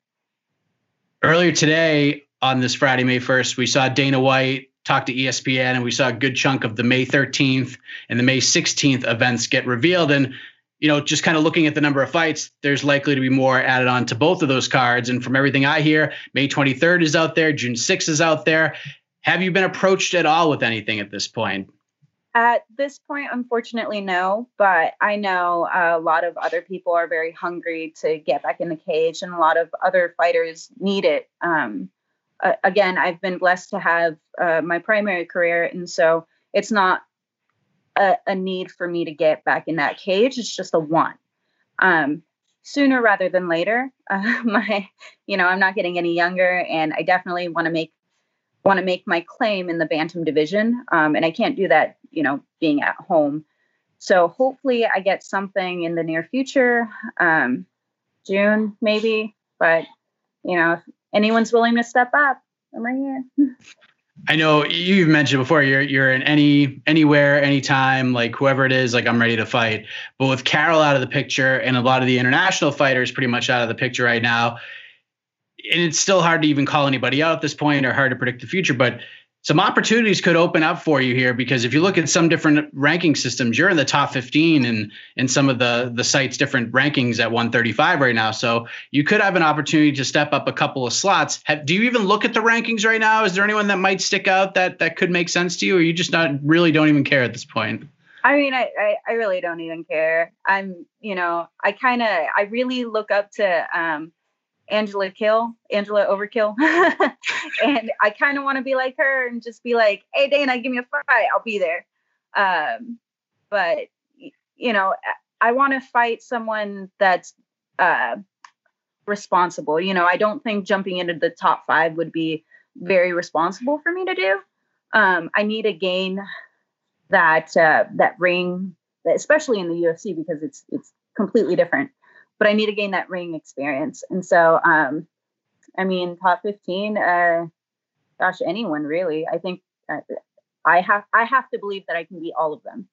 Earlier today, on this Friday, May 1st, we saw Dana White talk to ESPN and we saw a good chunk of the May 13th and the May 16th events get revealed. And, you know, just kind of looking at the number of fights, there's likely to be more added on to both of those cards. And from everything I hear, May 23rd is out there, June 6th is out there. Have you been approached at all with anything at this point? At this point, unfortunately, no. But I know a lot of other people are very hungry to get back in the cage, and a lot of other fighters need it. Um, uh, again, I've been blessed to have uh, my primary career, and so it's not a, a, need for me to get back in that cage. It's just a want. Um, sooner rather than later. Uh, my, you know, I'm not getting any younger, and I definitely want to make want to make my claim in the bantam division, um, and I can't do that, you know, being at home. So hopefully, I get something in the near future, um, June maybe. But you know, anyone's willing to step up, I'm right here. I know you've mentioned before you're you're in any anywhere, anytime, like whoever it is, like I'm ready to fight. But with Karol out of the picture and a lot of the international fighters pretty much out of the picture right now, and it's still hard to even call anybody out at this point or hard to predict the future. But some opportunities could open up for you here because if you look at some different ranking systems, you're in the top 15 and in some of the the sites different rankings at 135 right now. So you could have an opportunity to step up a couple of slots. Have, do you even look at the rankings right now? Is there anyone that might stick out that that could make sense to you, or you just not really don't even care at this point? I mean, I, I, I really don't even care. I'm, you know, I kind of, I really look up to um, Angela Hill, Angela Overkill. and I kind of want to be like her and just be like, hey, Dana, give me a fight. I'll be there. Um, but, you know, I want to fight someone that's uh, responsible. You know, I don't think jumping into the top five would be very responsible for me to do. Um, I need to gain that uh, that ring, especially in the UFC because it's it's completely different but I need to gain that ring experience. And so, um, I mean, top 15, uh, gosh, anyone really. I think uh, I have I have to believe that I can beat all of them.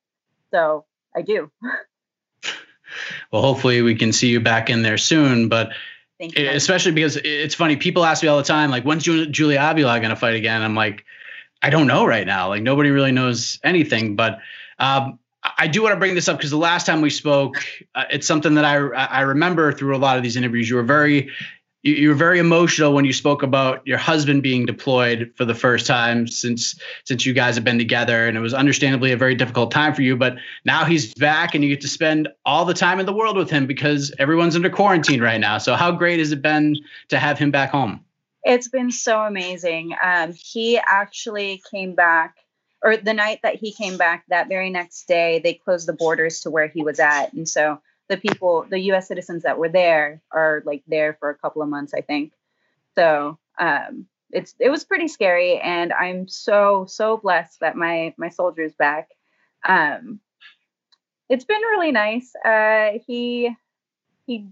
So I do. well, hopefully we can see you back in there soon. But especially because it's funny, people ask me all the time, like, when's Julia Avila going to fight again? I'm like, I don't know right now. Like nobody really knows anything. But um, I do want to bring this up because the last time we spoke, uh, it's something that I I remember through a lot of these interviews. You were very you, you, were very emotional when you spoke about your husband being deployed for the first time since since you guys have been together, and it was understandably a very difficult time for you. But now he's back, and you get to spend all the time in the world with him because everyone's under quarantine right now. So how great has it been to have him back home? It's been so amazing. Um, he actually came back or the night that he came back, that very next day, they closed the borders to where he was at. And so the people, the US citizens that were there are like there for a couple of months, I think. So um, it's it was pretty scary. And I'm so, so blessed that my my soldier's back. Um, it's been really nice. Uh, he he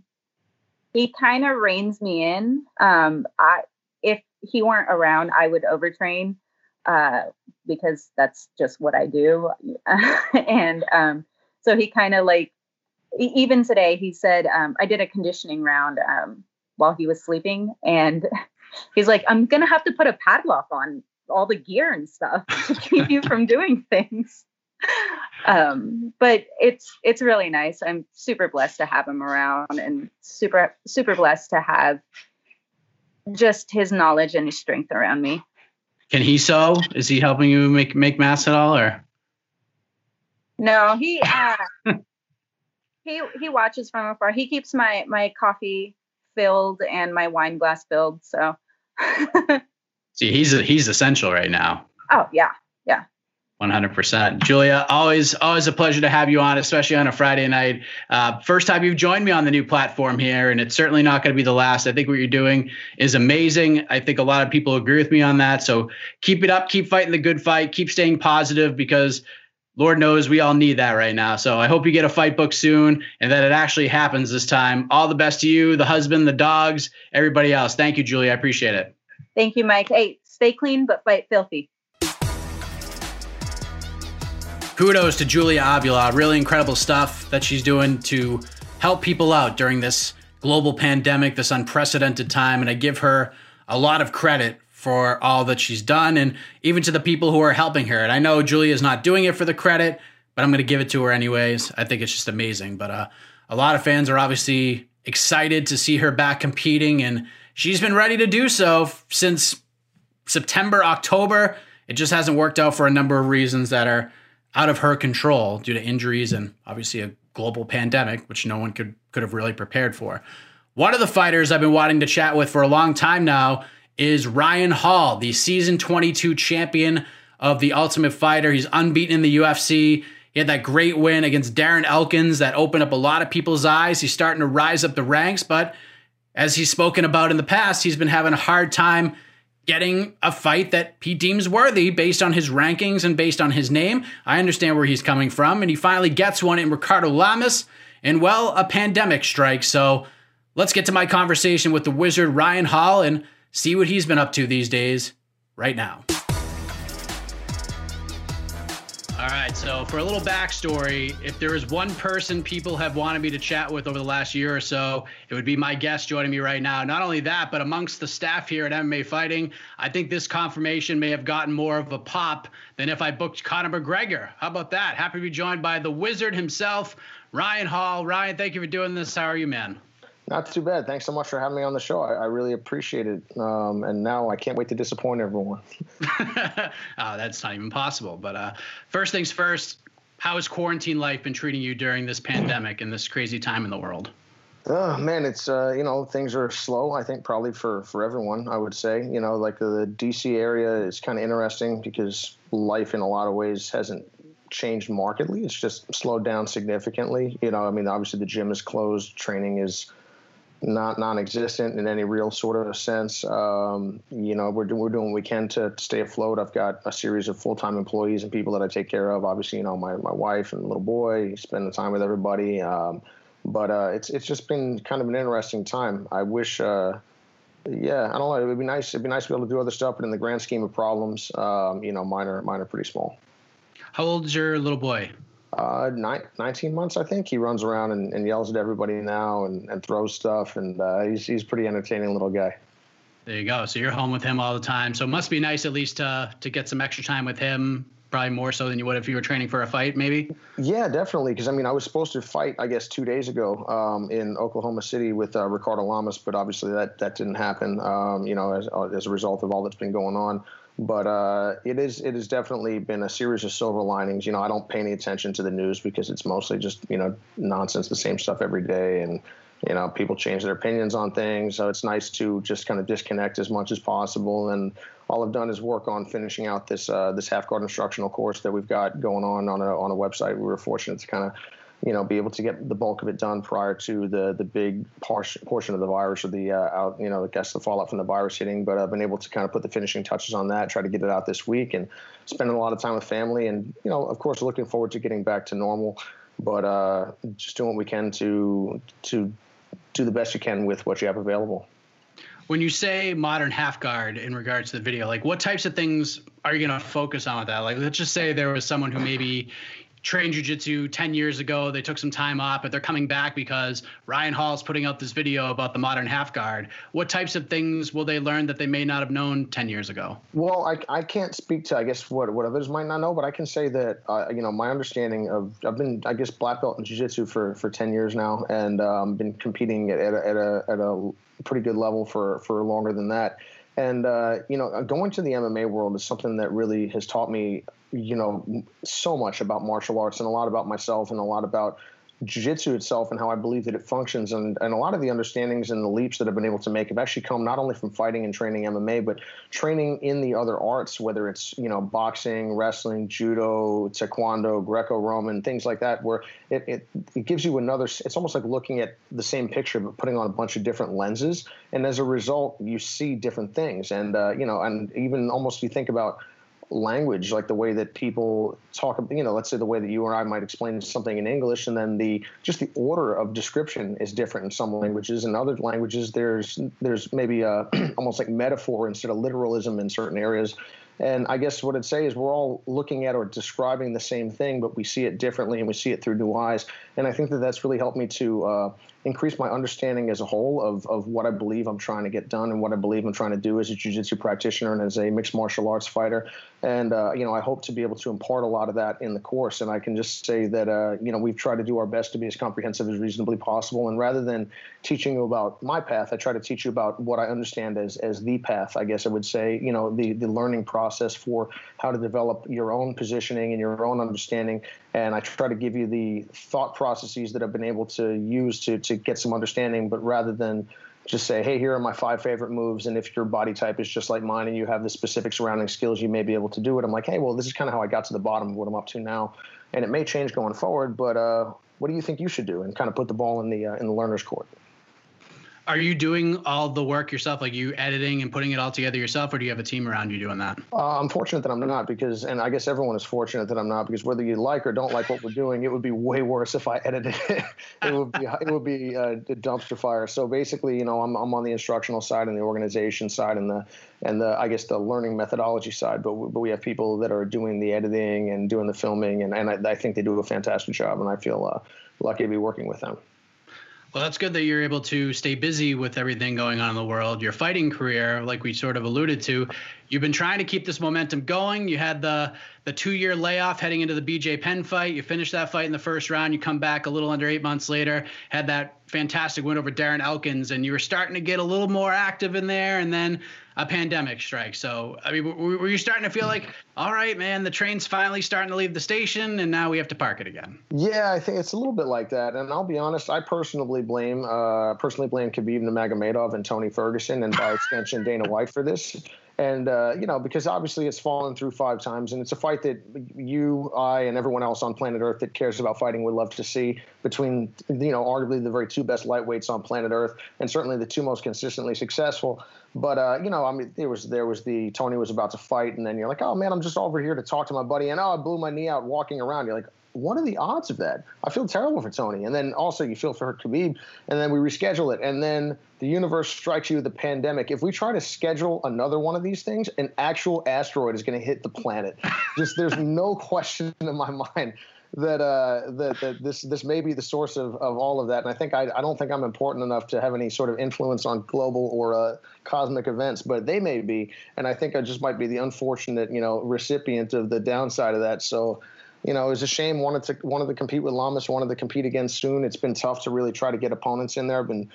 he kind of reins me in. Um, I if he weren't around, I would overtrain uh, because that's just what I do. and um, so he kind of like, even today, he said, um, I did a conditioning round um, while he was sleeping. And he's like, I'm going to have to put a padlock on all the gear and stuff to keep you from doing things. Um, but it's it's really nice. I'm super blessed to have him around and super super blessed to have just his knowledge and his strength around me. Can he sew? Is he helping you make make masks at all, or? No, he uh, he he watches from afar. He keeps my my coffee filled and my wine glass filled. So. See, he's he's essential right now. Oh yeah, yeah. 100%. Julia, always always a pleasure to have you on, especially on a Friday night. Uh, first time you've joined me on the new platform here, and it's certainly not going to be the last. I think what you're doing is amazing. I think a lot of people agree with me on that. So keep it up, keep fighting the good fight, keep staying positive because Lord knows we all need that right now. So I hope you get a fight book soon and that it actually happens this time. All the best to you, the husband, the dogs, everybody else. Thank you, Julia. I appreciate it. Thank you, Mike. Hey, stay clean, but fight filthy. Kudos to Julia Avila. Really incredible stuff that she's doing to help people out during this global pandemic, this unprecedented time. And I give her a lot of credit for all that she's done and even to the people who are helping her. And I know Julia is not doing it for the credit, but I'm going to give it to her anyways. I think it's just amazing. But uh, a lot of fans are obviously excited to see her back competing, and she's been ready to do so since September, October. It just hasn't worked out for a number of reasons that are out of her control due to injuries and obviously a global pandemic, which no one could could have really prepared for. One of the fighters I've been wanting to chat with for a long time now is Ryan Hall, the season 22 champion of the Ultimate Fighter. He's unbeaten in the UFC. He had that great win against Darren Elkins that opened up a lot of people's eyes. He's starting to rise up the ranks, but as he's spoken about in the past, he's been having a hard time getting a fight that he deems worthy based on his rankings and based on his name. I understand where he's coming from, and he finally gets one in Ricardo Lamas, and well, a pandemic strikes. So let's get to my conversation with the wizard Ryan Hall and see what he's been up to these days right now. All right, so for a little backstory, if there is one person people have wanted me to chat with over the last year or so, it would be my guest joining me right now. Not only that, but amongst the staff here at MMA Fighting, I think this confirmation may have gotten more of a pop than if I booked Conor McGregor. How about that? Happy to be joined by the wizard himself, Ryan Hall. Ryan, thank you for doing this. How are you, man? Not too bad. Thanks so much for having me on the show. I, I really appreciate it. Um, and now I can't wait to disappoint everyone. oh, that's not even possible. But uh, first things first, how has quarantine life been treating you during this pandemic and this crazy time in the world? Oh man, it's uh, you know things are slow. I think probably for for everyone. I would say you know like the, the DC area is kind of interesting because life in a lot of ways hasn't changed markedly. It's just slowed down significantly. You know, I mean, obviously the gym is closed, training is not non-existent in any real sort of sense. Um, you know, we're, we're doing what we can to stay afloat. I've got a series of full-time employees and people that I take care of. Obviously, you know, my, my wife and little boy, spending time with everybody. Um, but uh, it's it's just been kind of an interesting time. I wish, uh, yeah, I don't know. It would be nice. It'd be nice to be able to do other stuff, but in the grand scheme of problems, um, you know, mine are mine are pretty small. How old is your little boy? Uh, nine, 19 months, I think. He runs around and, and yells at everybody now and, and throws stuff, and uh, he's he's pretty entertaining little guy. There you go. So you're home with him all the time. So it must be nice at least to to get some extra time with him. Probably more so than you would if you were training for a fight, maybe. Yeah, definitely. Because I mean, I was supposed to fight, I guess, two days ago um, in Oklahoma City with uh, Ricardo Lamas, but obviously that that didn't happen. Um, you know, as as a result of all that's been going on but uh, it is it has definitely been a series of silver linings. You know, I don't pay any attention to the news because it's mostly just you know nonsense, the same stuff every day, and you know people change their opinions on things. So it's nice to just kind of disconnect as much as possible. And all I've done is work on finishing out this uh, this half guard instructional course that we've got going on on a on a website. We were fortunate to kind of you know, be able to get the bulk of it done prior to the the big portion of the virus or the uh, out, you know, I guess the fallout from the virus hitting. But I've been able to kind of put the finishing touches on that, try to get it out this week, and spending a lot of time with family, and you know, of course, looking forward to getting back to normal. But uh, just doing what we can to to do the best you can with what you have available. when you say modern half guard in regards to the video, like what types of things are you going to focus on with that? Like, let's just say there was someone who maybe trained jujitsu 10 years ago. They took some time off, but they're coming back because Ryan Hall is putting out this video about the modern half guard. What types of things will they learn that they may not have known 10 years ago? Well, I, I can't speak to, I guess, what, what others might not know, but I can say that, uh, you know, my understanding of, I've been, I guess, black belt in jiu-jitsu for, for 10 years now and um, been competing at, at, a, at, a, at a pretty good level for, for longer than that. And, uh, you know, going to the MMA world is something that really has taught me you know so much about martial arts and a lot about myself and a lot about jiu-jitsu itself and how I believe that it functions. And, and a lot of the understandings and the leaps that I've been able to make have actually come not only from fighting and training MMA but training in the other arts whether it's you know boxing wrestling judo taekwondo greco-roman things like that where it, it, it gives you another it's almost like looking at the same picture but putting on a bunch of different lenses. And as a result you see different things. And uh, you know and even almost you think about language, like the way that people talk, you know, let's say the way that you or I might explain something in English, and then the just the order of description is different in some languages. In other languages, there's there's maybe a, almost like metaphor instead of literalism in certain areas. And I guess what I'd say is we're all looking at or describing the same thing, but we see it differently and we see it through new eyes. And I think that that's really helped me to uh, increase my understanding as a whole of, of what I believe I'm trying to get done and what I believe I'm trying to do as a jiu-jitsu practitioner and as a mixed martial arts fighter. And, uh, you know, I hope to be able to impart a lot of that in the course. And I can just say that, uh, you know, we've tried to do our best to be as comprehensive as reasonably possible. And rather than teaching you about my path, I try to teach you about what I understand as, as the path, I guess I would say, you know, the, the learning process for how to develop your own positioning and your own understanding. And I try to give you the thought processes that I've been able to use to, to get some understanding, but rather than just say, hey, here are my five favorite moves. And if your body type is just like mine and you have the specific surrounding skills, you may be able to do it. I'm like, hey, well, this is kind of how I got to the bottom of what I'm up to now. And it may change going forward, but uh, what do you think you should do? And kind of put the ball in the uh, in the learner's court. Are you doing all the work yourself, like you editing and putting it all together yourself, or do you have a team around you doing that? Uh, I'm fortunate that I'm not because, and I guess everyone is fortunate that I'm not because whether you like or don't like what we're doing, it would be way worse if I edited it. it would be it would be uh, a dumpster fire. So basically, you know, I'm I'm on the instructional side and the organization side and the and the I guess the learning methodology side, but we, but we have people that are doing the editing and doing the filming, and and I, I think they do a fantastic job, and I feel uh, lucky to be working with them. Well, that's good that you're able to stay busy with everything going on in the world. Your fighting career, like we sort of alluded to, you've been trying to keep this momentum going. You had the the two year layoff heading into the BJ Penn fight. You finished that fight in the first round. You come back a little under eight months later, had that fantastic win over Darren Elkins, and you were starting to get a little more active in there. And then a pandemic strike. So, I mean, were you starting to feel like, all right, man, the train's finally starting to leave the station, and now we have to park it again? Yeah, I think it's a little bit like that. And I'll be honest, I personally blame, uh, personally blame Khabib Nurmagomedov and Tony Ferguson, and by extension Dana White for this and uh, you know because obviously it's fallen through five times and it's a fight that you i and everyone else on planet earth that cares about fighting would love to see between you know arguably the very two best lightweights on planet earth and certainly the two most consistently successful. But uh, you know i mean there was there was the tony was about to fight and then you're like oh man i'm just over here to talk to my buddy and oh i blew my knee out walking around. You're like what are the odds of that? I feel terrible for Tony. And then also you feel for Khabib. And then we reschedule it. And then the universe strikes you with the pandemic. If we try to schedule another one of these things, an actual asteroid is going to hit the planet. Just there's no question in my mind that uh, that, that this this may be the source of, of all of that. And I think I, I don't think I'm important enough to have any sort of influence on global or uh, cosmic events, but they may be. And I think I just might be the unfortunate you know recipient of the downside of that. So you know, it was a shame. Wanted to wanted to compete with Lamas, wanted to compete against Soon. It's been tough to really try to get opponents in there. Been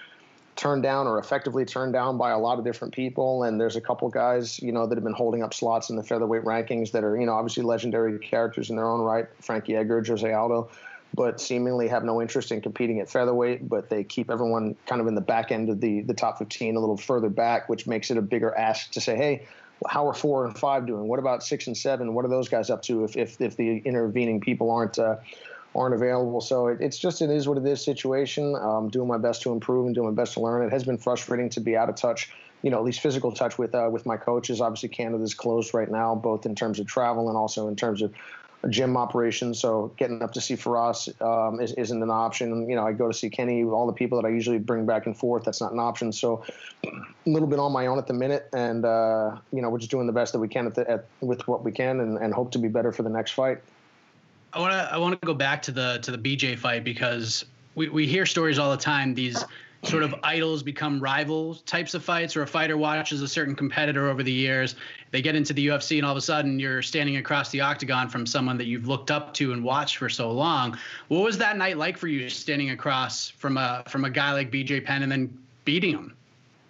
turned down or effectively turned down by a lot of different people. And there's a couple guys, you know, that have been holding up slots in the featherweight rankings that are, you know, obviously legendary characters in their own right. Frankie Edgar, Jose Aldo, but seemingly have no interest in competing at featherweight. But they keep everyone kind of in the back end of the the top 15, a little further back, which makes it a bigger ask to say, hey how are four and five doing? What about six and seven? What are those guys up to if if, if the intervening people aren't uh, aren't available? So it, it's just it is what it is situation. Um, doing my best to improve and doing my best to learn. It has been frustrating to be out of touch. You know, at least physical touch with uh, with my coaches. Obviously, Canada's closed right now, both in terms of travel and also in terms of gym operation. So getting up to see Firas um, is, isn't an option. You know, I go to see Kenny, all the people that I usually bring back and forth. That's not an option. So a little bit on my own at the minute, and uh, you know, we're just doing the best that we can at the, at, with what we can, and, and hope to be better for the next fight. I want to I want to go back to the to the BJ fight because we, we hear stories all the time. These sort of idols become rivals types of fights, or a fighter watches a certain competitor over the years. They get into the UFC, and all of a sudden you're standing across the octagon from someone that you've looked up to and watched for so long. What was that night like for you, standing across from a from a guy like BJ Penn and then beating him?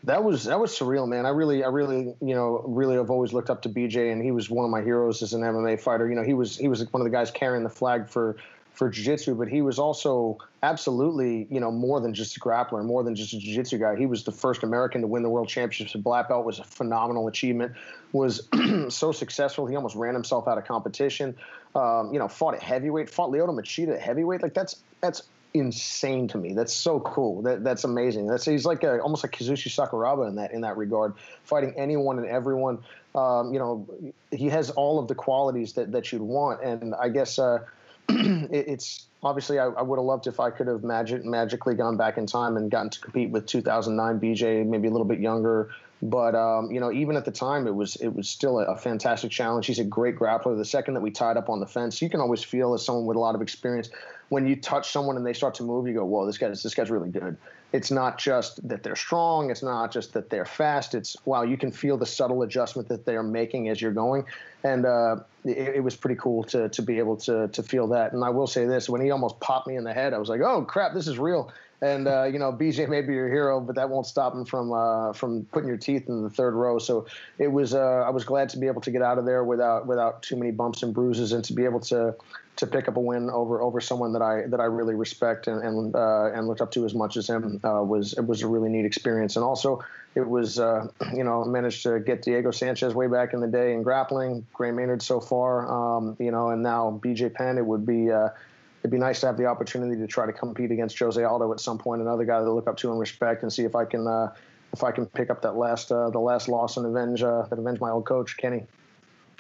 That was that was surreal, man. I really, I really, you know, really have always looked up to BJ, and he was one of my heroes as an MMA fighter. You know, he was he was one of the guys carrying the flag for for jiu-jitsu but he was also absolutely you know more than just a grappler more than just a jiu-jitsu guy. He was the first american to win the world championships black belt was a phenomenal achievement was so successful. He almost ran himself out of competition. Um, you know fought at heavyweight fought Lyoto Machida at heavyweight. Like that's that's insane to me. That's so cool. That that's amazing. That's he's like a, almost like Kazushi Sakuraba in that in that regard fighting anyone and everyone. Um, you know he has all of the qualities that that you'd want. And i guess uh, it's obviously I, I, would have loved if I could have magic, magically gone back in time and gotten to compete with 2009 BJ, maybe a little bit younger. But um, you know, even at the time, it was it was still a, a, fantastic challenge. He's a great grappler. The second that we tied up on the fence, you can always feel as someone with a lot of experience when you touch someone and they start to move, you go, "Whoa, this guy's this guy's really good." It's not just that they're strong. It's not just that they're fast. It's wow, you can feel the subtle adjustment that they're making as you're going, and uh, it, it, was pretty cool to to be able to to feel that. And I will say this: when he almost popped me in the head, I was like, "Oh crap, this is real." And uh, you know, BJ may be your hero, but that won't stop him from uh, from putting your teeth in the third row. So it was. Uh, I was glad to be able to get out of there without without too many bumps and bruises, and to be able to to pick up a win over over someone that I that I really respect and and, uh, and looked up to as much as him uh, was it was a really neat experience. And also, it was uh, you know managed to get Diego Sanchez way back in the day in grappling, Gray Maynard so far, um, you know, and now BJ Penn. It would be uh, it'd be nice to have the opportunity to try to compete against Jose Aldo at some point, another guy that I look up to and respect, and see if I can uh, if I can pick up that last uh, the last loss and avenge that avenge my old coach Kenny.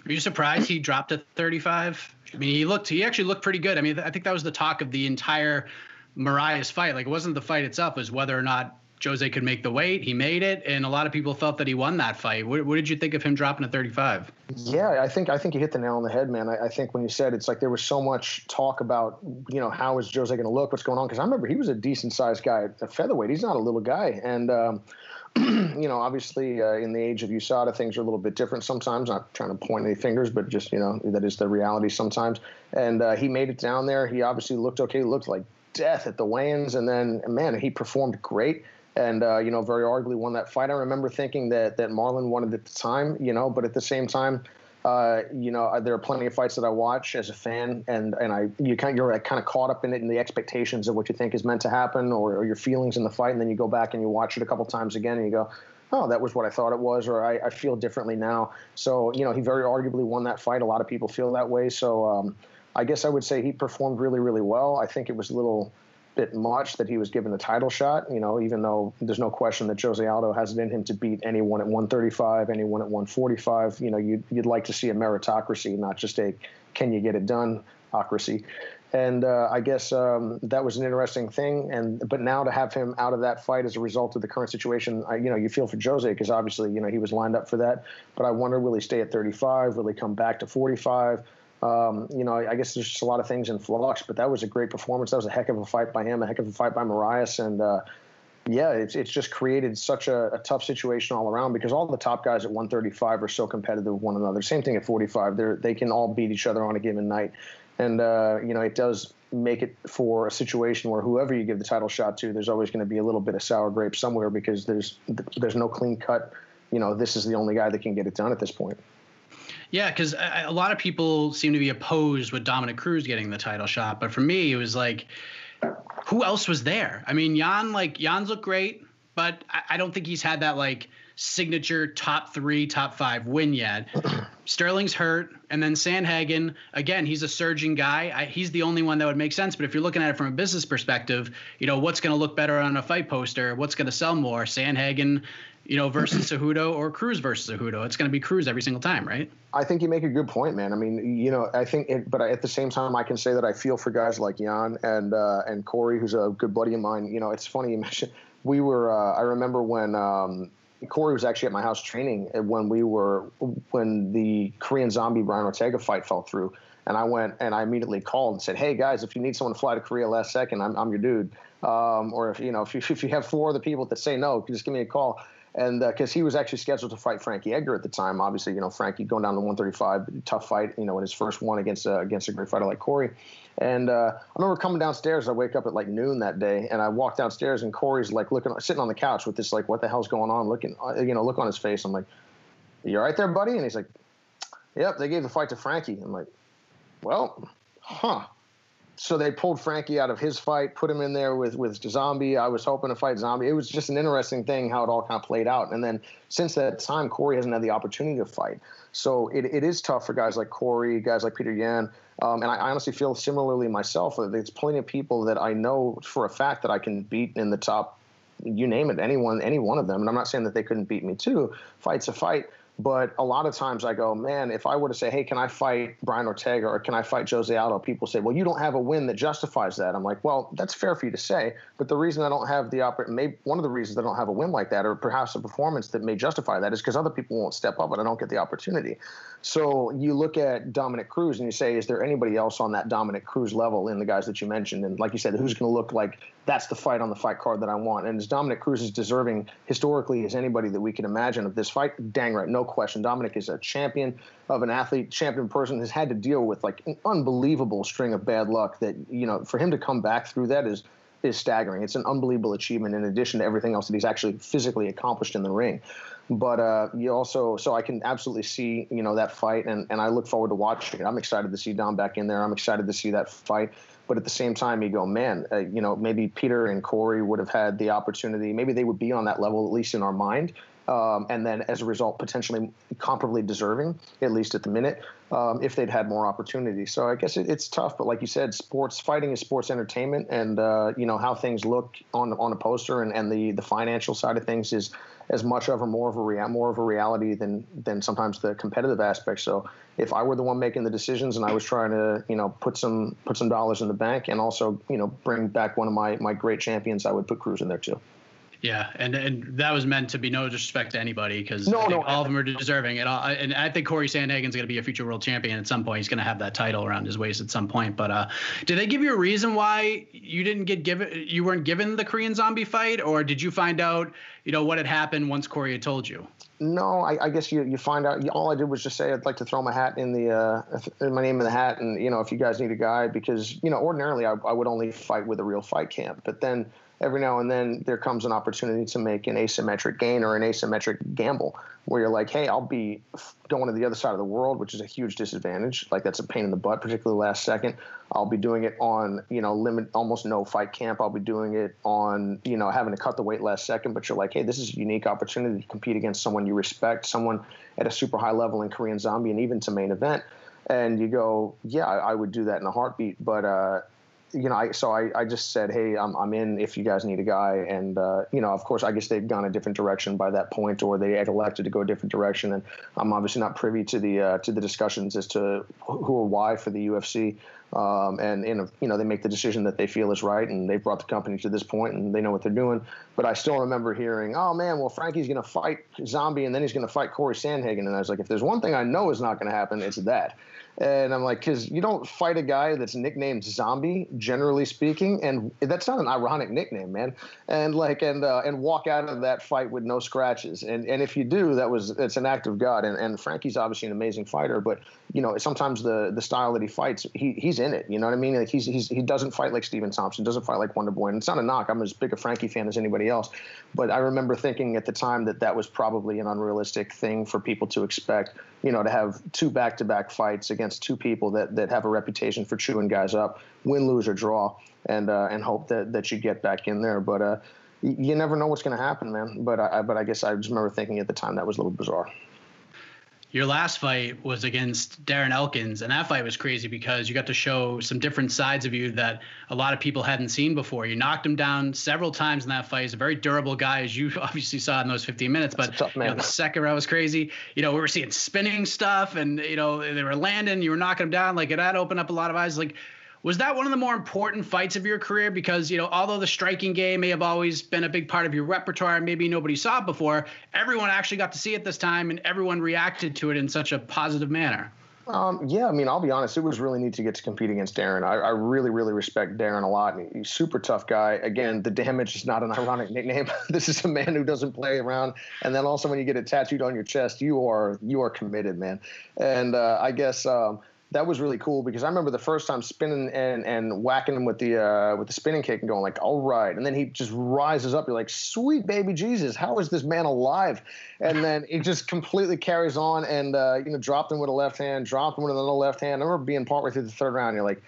Are you surprised he dropped to 35? I mean, he looked, he actually looked pretty good. I mean, I think that was the talk of the entire Moraes fight. Like, it wasn't the fight itself, it was whether or not Jose could make the weight. He made it, and a lot of people felt that he won that fight. What, what did you think of him dropping to 35? Yeah, I think I think you hit the nail on the head, man. I, I think when you said it's like there was so much talk about, you know, how is Jose going to look, what's going on? Because I remember he was a decent sized guy at featherweight. He's not a little guy, and um, you know, obviously uh, in the age of USADA, things are a little bit different sometimes. Not trying to point any fingers, but just you know that is the reality sometimes. And uh, he made it down there. He obviously looked okay. Looked like death at the weigh-ins, and then man, he performed great. And uh, you know, very arguably won that fight. I remember thinking that that Marlon won it at the time, you know, but at the same time, uh, you know, there are plenty of fights that I watch as a fan, and and I you kind you're kind of caught up in it in the expectations of what you think is meant to happen, or, or your feelings in the fight, and then you go back and you watch it a couple times again, and you go, oh, that was what I thought it was, or I, I feel differently now. So you know, he very arguably won that fight. A lot of people feel that way. So um, I guess I would say he performed really, really well. I think it was a little bit much that he was given the title shot. You know, even though there's no question that Jose Aldo has it in him to beat anyone at 135, anyone at 145. You know, you'd, you'd like to see a meritocracy, not just a can you get it done ocracy. And uh, I guess um, that was an interesting thing. And but now to have him out of that fight as a result of the current situation, I, you know, you feel for Jose because obviously you know he was lined up for that. But I wonder will he stay at 35? Will he come back to 45? Um, you know, I guess there's just a lot of things in flux, but that was a great performance. That was a heck of a fight by him, a heck of a fight by Moraes, and uh, yeah, it's it's just created such a, a, tough situation all around because all the top guys at 135 are so competitive with one another. Same thing at 45; they they can all beat each other on a given night, and uh, you know it does make it for a situation where whoever you give the title shot to, there's always going to be a little bit of sour grape somewhere because there's there's no clean cut. You know, this is the only guy that can get it done at this point. Yeah, because a lot of people seem to be opposed with Dominick Cruz getting the title shot, but for me, it was like, who else was there? I mean, Yan like Yan's looked great, but I, I don't think he's had that like signature top three, top five win yet. Sterling's hurt, and then Sandhagen again. He's a surging guy. I, he's the only one that would make sense. But if you're looking at it from a business perspective, you know what's going to look better on a fight poster, what's going to sell more, Sandhagen you know, versus Cejudo or Cruz versus Cejudo. It's going to be Cruz every single time, right? I think you make a good point, man. I mean, you know, I think, it, but at the same time, I can say that I feel for guys like Yan and uh, and Corey, who's a good buddy of mine. You know, it's funny you mentioned we were. Uh, I remember when um, Corey was actually at my house training when we were when the Korean Zombie Brian Ortega fight fell through, and I went and I immediately called and said, "Hey guys, if you need someone to fly to Korea last second, I'm, I'm your dude. Um, or if you know if you if you have four other people that say no, just give me a call." And because uh, he was actually scheduled to fight Frankie Edgar at the time. Obviously, you know Frankie going down to 135, tough fight. You know, in his first one against uh, against a great fighter like Corey. And uh, I remember coming downstairs. I wake up at like noon that day, and I walk downstairs, and Corey's like looking, sitting on the couch with this like, what the hell's going on? Looking, uh, you know, look on his face. I'm like, you all right there, buddy? And he's like, yep, they gave the fight to Frankie. I'm like, well, huh so they pulled Frankie out of his fight, put him in there with with Zombie. I was hoping to fight Zombie. It was just an interesting thing how it all kind of played out. And then since that time, Corey hasn't had the opportunity to fight. So it, it is tough for guys like Corey, guys like Peter Yan. Um, and I honestly feel similarly myself. There's plenty of people that I know for a fact that I can beat in the top, you name it, anyone, any one of them. And I'm not saying that they couldn't beat me too. Fight's a fight. But a lot of times I go, man, if I were to say, hey, can I fight Brian Ortega or can I fight Jose Aldo? People say, well, you don't have a win that justifies that. I'm like, well, that's fair for you to say. But the reason I don't have the opportunity, maybe one of the reasons I don't have a win like that or perhaps a performance that may justify that is because other people won't step up and I don't get the opportunity. So you look at Dominick Cruz and you say, is there anybody else on that Dominick Cruz level in the guys that you mentioned? And like you said, who's going to look like that's the fight on the fight card that I want? And is Dominick Cruz is deserving historically as anybody that we can imagine of this fight? Dang right, no question. Dominic is a champion of an athlete, champion person, has had to deal with like an unbelievable string of bad luck that, you know, for him to come back through that is is staggering. It's an unbelievable achievement in addition to everything else that he's actually physically accomplished in the ring. But uh, you also, so I can absolutely see, you know, that fight, and, and I look forward to watching it. I'm excited to see Dom back in there. I'm excited to see that fight. But at the same time, you go, man, uh, you know, maybe Peter and Corey would have had the opportunity. Maybe they would be on that level, at least in our mind um, and then as a result, potentially comparably deserving, at least at the minute, um, if they'd had more opportunity. So I guess it, it's tough, but like you said, sports fighting is sports entertainment, and uh, you know how things look on on a poster and, and the the financial side of things is as much of or more of a rea- more of a reality than than sometimes the competitive aspect. So if I were the one making the decisions and I was trying to you know put some put some dollars in the bank and also you know bring back one of my my great champions, I would put Cruz in there too. Yeah, and and that was meant to be no disrespect to anybody because no, no, all of them are deserving. And, I, and I think Corey Sandhagen's going to be a future world champion at some point. He's going to have that title around his waist at some point. But uh, did they give you a reason why you didn't get given, you weren't given the Korean Zombie fight, or did you find out, you know, what had happened once Corey had told you? No, I, I guess you you find out. All I did was just say I'd like to throw my hat in the uh, my name in the hat, and you know, if you guys need a guy, because you know, ordinarily I, I would only fight with a real fight camp, but then every now and then there comes an opportunity to make an asymmetric gain or an asymmetric gamble where you're like, hey, I'll be going to the other side of the world, which is a huge disadvantage. Like that's a pain in the butt, particularly last second. I'll be doing it on, you know, limit almost no fight camp. I'll be doing it on, you know, having to cut the weight last second. But you're like, hey, this is a unique opportunity to compete against someone you respect, someone at a super high level in Korean Zombie, and even to main event. And you go, yeah, I, I would do that in a heartbeat. But uh, you know, I, so I, I just said, hey, I'm, I'm in if you guys need a guy. And, uh, you know, of course, I guess they'd gone a different direction by that point, or they had elected to go a different direction. And I'm obviously not privy to the uh, to the discussions as to who or why for the UFC. Um, and, and, you know, they make the decision that they feel is right, and they've brought the company to this point, and they know what they're doing. But I still remember hearing, oh, man, well, Frankie's going to fight Zombie, and then he's going to fight Corey Sandhagen. And I was like, if there's one thing I know is not going to happen, it's that. And I'm like, because you don't fight a guy that's nicknamed Zombie, generally speaking, and that's not an ironic nickname, man. And like, and uh, and walk out of that fight with no scratches. And and if you do, that was it's an act of God. And and Frankie's obviously an amazing fighter, but you know sometimes the the style that he fights, he he's in it. You know what I mean? Like he's, he's he doesn't fight like Stephen Thompson, doesn't fight like Wonder Boy. And it's not a knock. I'm as big a Frankie fan as anybody else. But I remember thinking at the time that that was probably an unrealistic thing for people to expect. You know, to have two back to back fights against against two people that that have a reputation for chewing guys up, win, lose, or draw, and uh, and hope that that you get back in there. But uh, you never know what's going to happen, man. But I but I guess I just remember thinking at the time that was a little bizarre. Your last fight was against Darren Elkins, and that fight was crazy because you got to show some different sides of you that a lot of people hadn't seen before. You knocked him down several times in that fight. He's a very durable guy, as you obviously saw in those 15 minutes. But you know, the second round was crazy. You know, we were seeing spinning stuff, and you know they were landing. You were knocking him down. Like it had opened up a lot of eyes. Like was that one of the more important fights of your career? Because, you know, although the striking game may have always been a big part of your repertoire maybe nobody saw it before, everyone actually got to see it this time and everyone reacted to it in such a positive manner. Um, yeah, I mean, I'll be honest. It was really neat to get to compete against Darren. I, I, really, really respect Darren a lot. He's super tough guy. Again, the damage is not an ironic nickname. this is a man who doesn't play around. And then also, when you get it tattooed on your chest, you are you are committed, man. And uh, I guess um, that was really cool because I remember the first time spinning and, and whacking him with the uh, with the spinning kick and going like, all right, and then he just rises up. You're like, sweet baby Jesus, how is this man alive? And then he just completely carries on and uh, you know dropped him with a left hand, dropped him with another left hand. I remember being partway through the third round. You're like,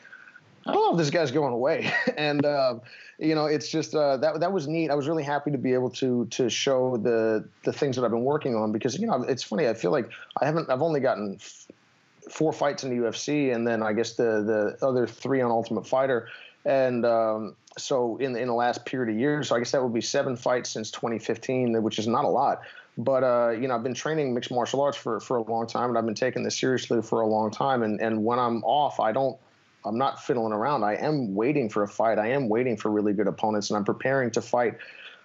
I don't know if this guy's going away. and uh, you know, it's just uh, that that was neat. I was really happy to be able to to show the the things that I've been working on because you know it's funny. I feel like I haven't. I've only gotten four fights in the UFC, and then I guess the the other three on Ultimate Fighter. And um, so in in the last period of years, so I guess that would be seven fights since 2015, which is not a lot. But uh, you know, I've been training mixed martial arts for for a long time, and I've been taking this seriously for a long time. And and when I'm off, I don't. I'm not fiddling around. I am waiting for a fight. I am waiting for really good opponents, and I'm preparing to fight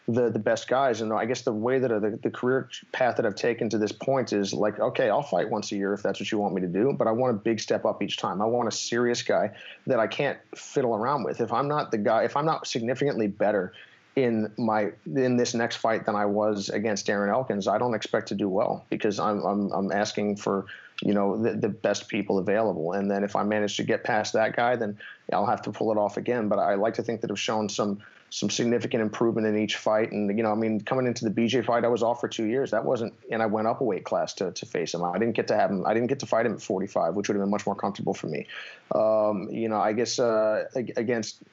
the the best guys. And I guess the way that uh, the, the career path that I've taken to this point is like, okay, I'll fight once a year if that's what you want me to do, but I want a big step up each time. I want a serious guy that I can't fiddle around with. If I'm not the guy, if I'm not significantly better in my in this next fight than I was against Darren Elkins, I don't expect to do well because I'm I'm, I'm asking for you know the, the best people available, and then if I manage to get past that guy, then I'll have to pull it off again. But I like to think that I've shown some some significant improvement in each fight. And you know, I mean, coming into the BJ fight, I was off for two years. That wasn't, and I went up a weight class to to face him. I didn't get to have him. I didn't get to fight him at 45, which would have been much more comfortable for me. Um, you know, I guess uh, against.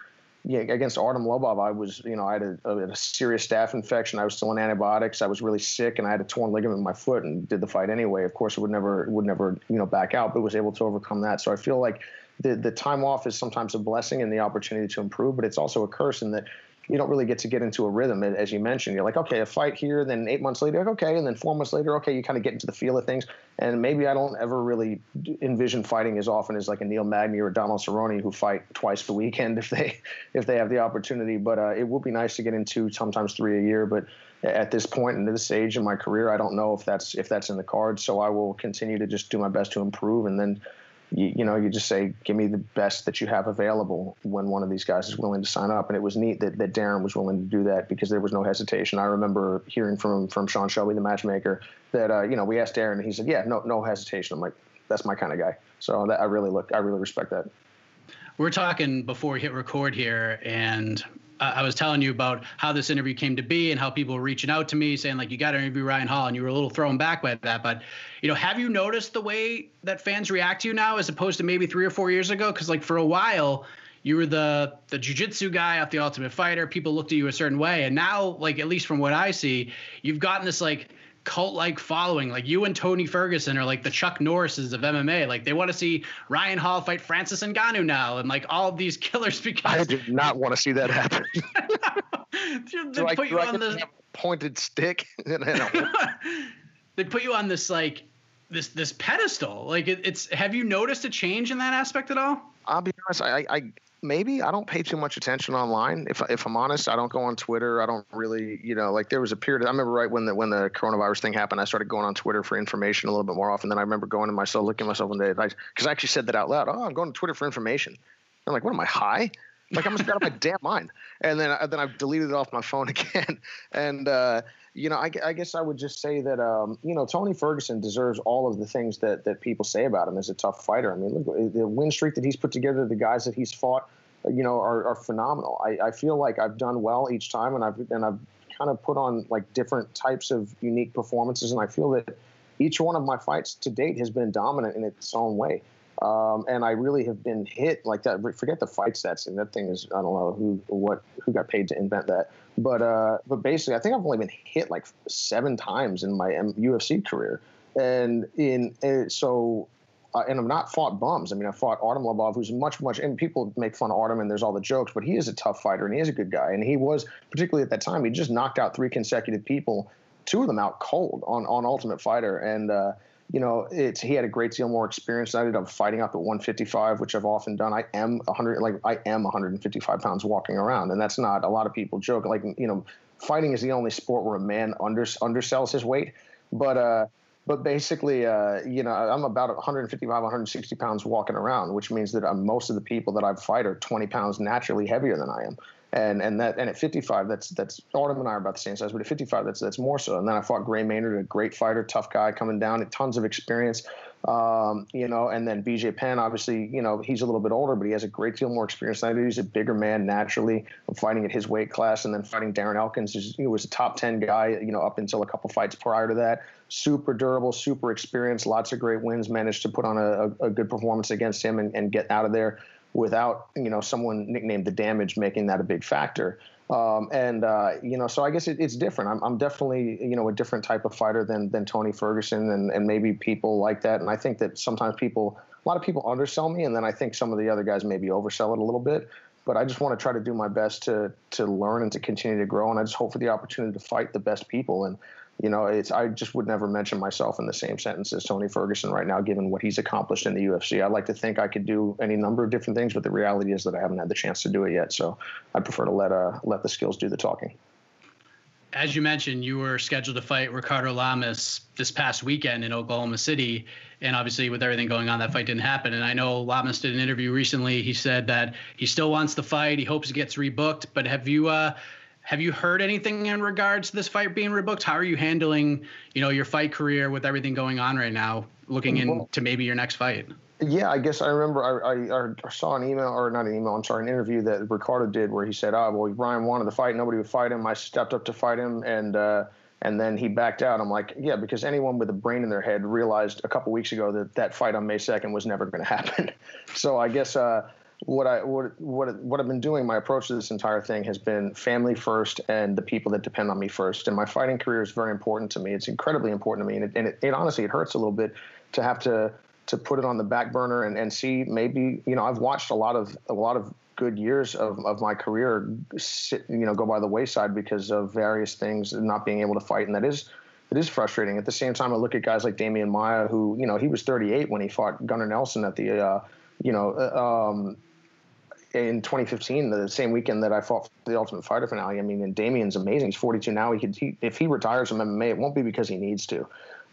Yeah, against Artem Lobov, I was, you know, I had a, a, serious staph infection. I was still on antibiotics. I was really sick, and I had a torn ligament in my foot, and did the fight anyway. Of course, it would never, would never, you know, back out, but was able to overcome that. So I feel like the the time off is sometimes a blessing and the opportunity to improve, but it's also a curse in that you don't really get to get into a rhythm And as you mentioned. You're like okay a fight here then eight months later okay and then four months later okay you kind of get into the feel of things. And maybe i don't ever really envision fighting as often as like a neil magny or donald cerrone who fight twice a weekend if they if they have the opportunity. But uh, it would be nice to get into sometimes three a year. But at this point in this age in my career i don't know if that's if that's in the cards. So i will continue to just do my best to improve and then you, you know, you just say, give me the best that you have available when one of these guys is willing to sign up. And it was neat that, that Darren was willing to do that because there was no hesitation. I remember hearing from from Sean Shelby, the matchmaker, that uh, you know we asked Darren, and he said, yeah, no no hesitation. I'm like, that's my kind of guy. So that, I really look, I really respect that. We're talking before we hit record here, and Uh, I was telling you about how this interview came to be and how people were reaching out to me saying like you got to interview Ryan Hall and you were a little thrown back by that. But you know have you noticed the way that fans react to you now as opposed to maybe 3 or 4 years ago? Cuz like for a while you were the the jiu-jitsu guy off the ultimate fighter. People looked at you a certain way. And now like at least from what I see you've gotten this like cult like following. Like you and Tony Ferguson are like the Chuck Norrises of MMA. Like they want to see Ryan Hall fight Francis Ngannou now, and like all of these killers. Because I do not want to see that happen. they put I, you on this pointed stick. they put you on this like this this pedestal. Like it, it's. Have you noticed a change in that aspect at all? I'll be honest. I, I maybe I don't pay too much attention online. If if I'm honest, I don't go on Twitter. I don't really, you know, like there was a period. I remember right when the when the coronavirus thing happened, I started going on Twitter for information a little bit more often. Then I remember going to myself, looking at myself one day, because I, actually said that out loud. Oh, I'm going to Twitter for information. I'm like, what am I high? Like I'm just out of my damn mind. And then then I've deleted it off my phone again. And uh, you know, I, I, guess I would just say that um, you know Tony Ferguson deserves all of the things that that people say about him as a tough fighter. I mean, look, the win streak that he's put together, the guys that he's fought, you know, are, are phenomenal. I, I feel like I've done well each time, and I've and I've kind of put on like different types of unique performances, and I feel that each one of my fights to date has been dominant in its own way. Um, and I really have been hit like that. Forget the fight stats, and that thing is I don't know who what who got paid to invent that. But uh, but basically, I think I've only been hit like seven times in my UFC career. and in and so uh, and I've not fought bums. I mean, I fought Artem Lobov, who's much, much, and people make fun of Artem and there's all the jokes, but he is a tough fighter and he is a good guy. And he was, particularly at that time, he just knocked out three consecutive people, two of them out cold on, on Ultimate Fighter. And, uh, you know, it's he had a great deal more experience. Than I ended up fighting up at 155, which I've often done. I am 100, like I am 155 pounds walking around, and that's not a lot of people joke. Like you know, fighting is the only sport where a man under undersells his weight. But uh, but basically, uh, you know, I'm about 155, 160 pounds walking around, which means that I'm, most of the people that I fight are 20 pounds naturally heavier than I am. And and that and at 55, that's that's Artem and I are about the same size, but at 55, that's that's more so. And then I fought Gray Maynard, a great fighter, tough guy, coming down, tons of experience. Um, you know, and then BJ Penn, obviously, you know, he's a little bit older, but he has a great deal more experience than I do. He's a bigger man naturally. I'm fighting at his weight class, and then fighting Darren Elkins, he was a top 10 guy, you know, up until a couple fights prior to that. Super durable, super experienced, lots of great wins. Managed to put on a, a good performance against him and, and get out of there without, you know, someone nicknamed the damage making that a big factor. Um, and uh, you know, so I guess it, it's different. I'm, I'm, definitely you know a different type of fighter than than Tony Ferguson, and, and maybe people like that. And I think that sometimes people, a lot of people undersell me, and then I think some of the other guys maybe oversell it a little bit. But I just want to try to do my best to to learn and to continue to grow, and I just hope for the opportunity to fight the best people. And you know, it's I just would never mention myself in the same sentence as Tony Ferguson right now, given what he's accomplished in the UFC. I like to think I could do any number of different things, but the reality is that I haven't had the chance to do it yet. So I prefer to let uh let the skills do the talking. As you mentioned, you were scheduled to fight Ricardo Lamas this past weekend in Oklahoma City, and obviously with everything going on, that fight didn't happen. And I know Lamas did an interview recently. He said that he still wants the fight. He hopes it gets rebooked. But have you uh, have you heard anything in regards to this fight being rebooked? How are you handling, you know, your fight career with everything going on right now, looking into maybe your next fight? Yeah, I guess I remember I, I, I, saw an email or not an email. I'm sorry, an interview that Ricardo did where he said, "Ah, oh, well, Ryan wanted to fight, nobody would fight him. I stepped up to fight him, and uh, and then he backed out." I'm like, yeah, because anyone with a brain in their head realized a couple weeks ago that that fight on May 2nd was never going to happen. so I guess uh, what I what what what I've been doing, my approach to this entire thing has been family first and the people that depend on me first. And my fighting career is very important to me. It's incredibly important to me, and it, and it, it honestly it hurts a little bit to have to to put it on the back burner and, and see maybe you know I've watched a lot of a lot of good years of, of my career sit, you know go by the wayside because of various things not being able to fight and that is it is frustrating at the same time I look at guys like Demian Maia who you know he was 38 when he fought Gunnar Nelson at the uh, you know uh, um, in 2015, the same weekend that I fought for the Ultimate Fighter finale. I mean, and Demian's amazing. He's 42 now. He could, he, if he retires from MMA, it won't be because he needs to.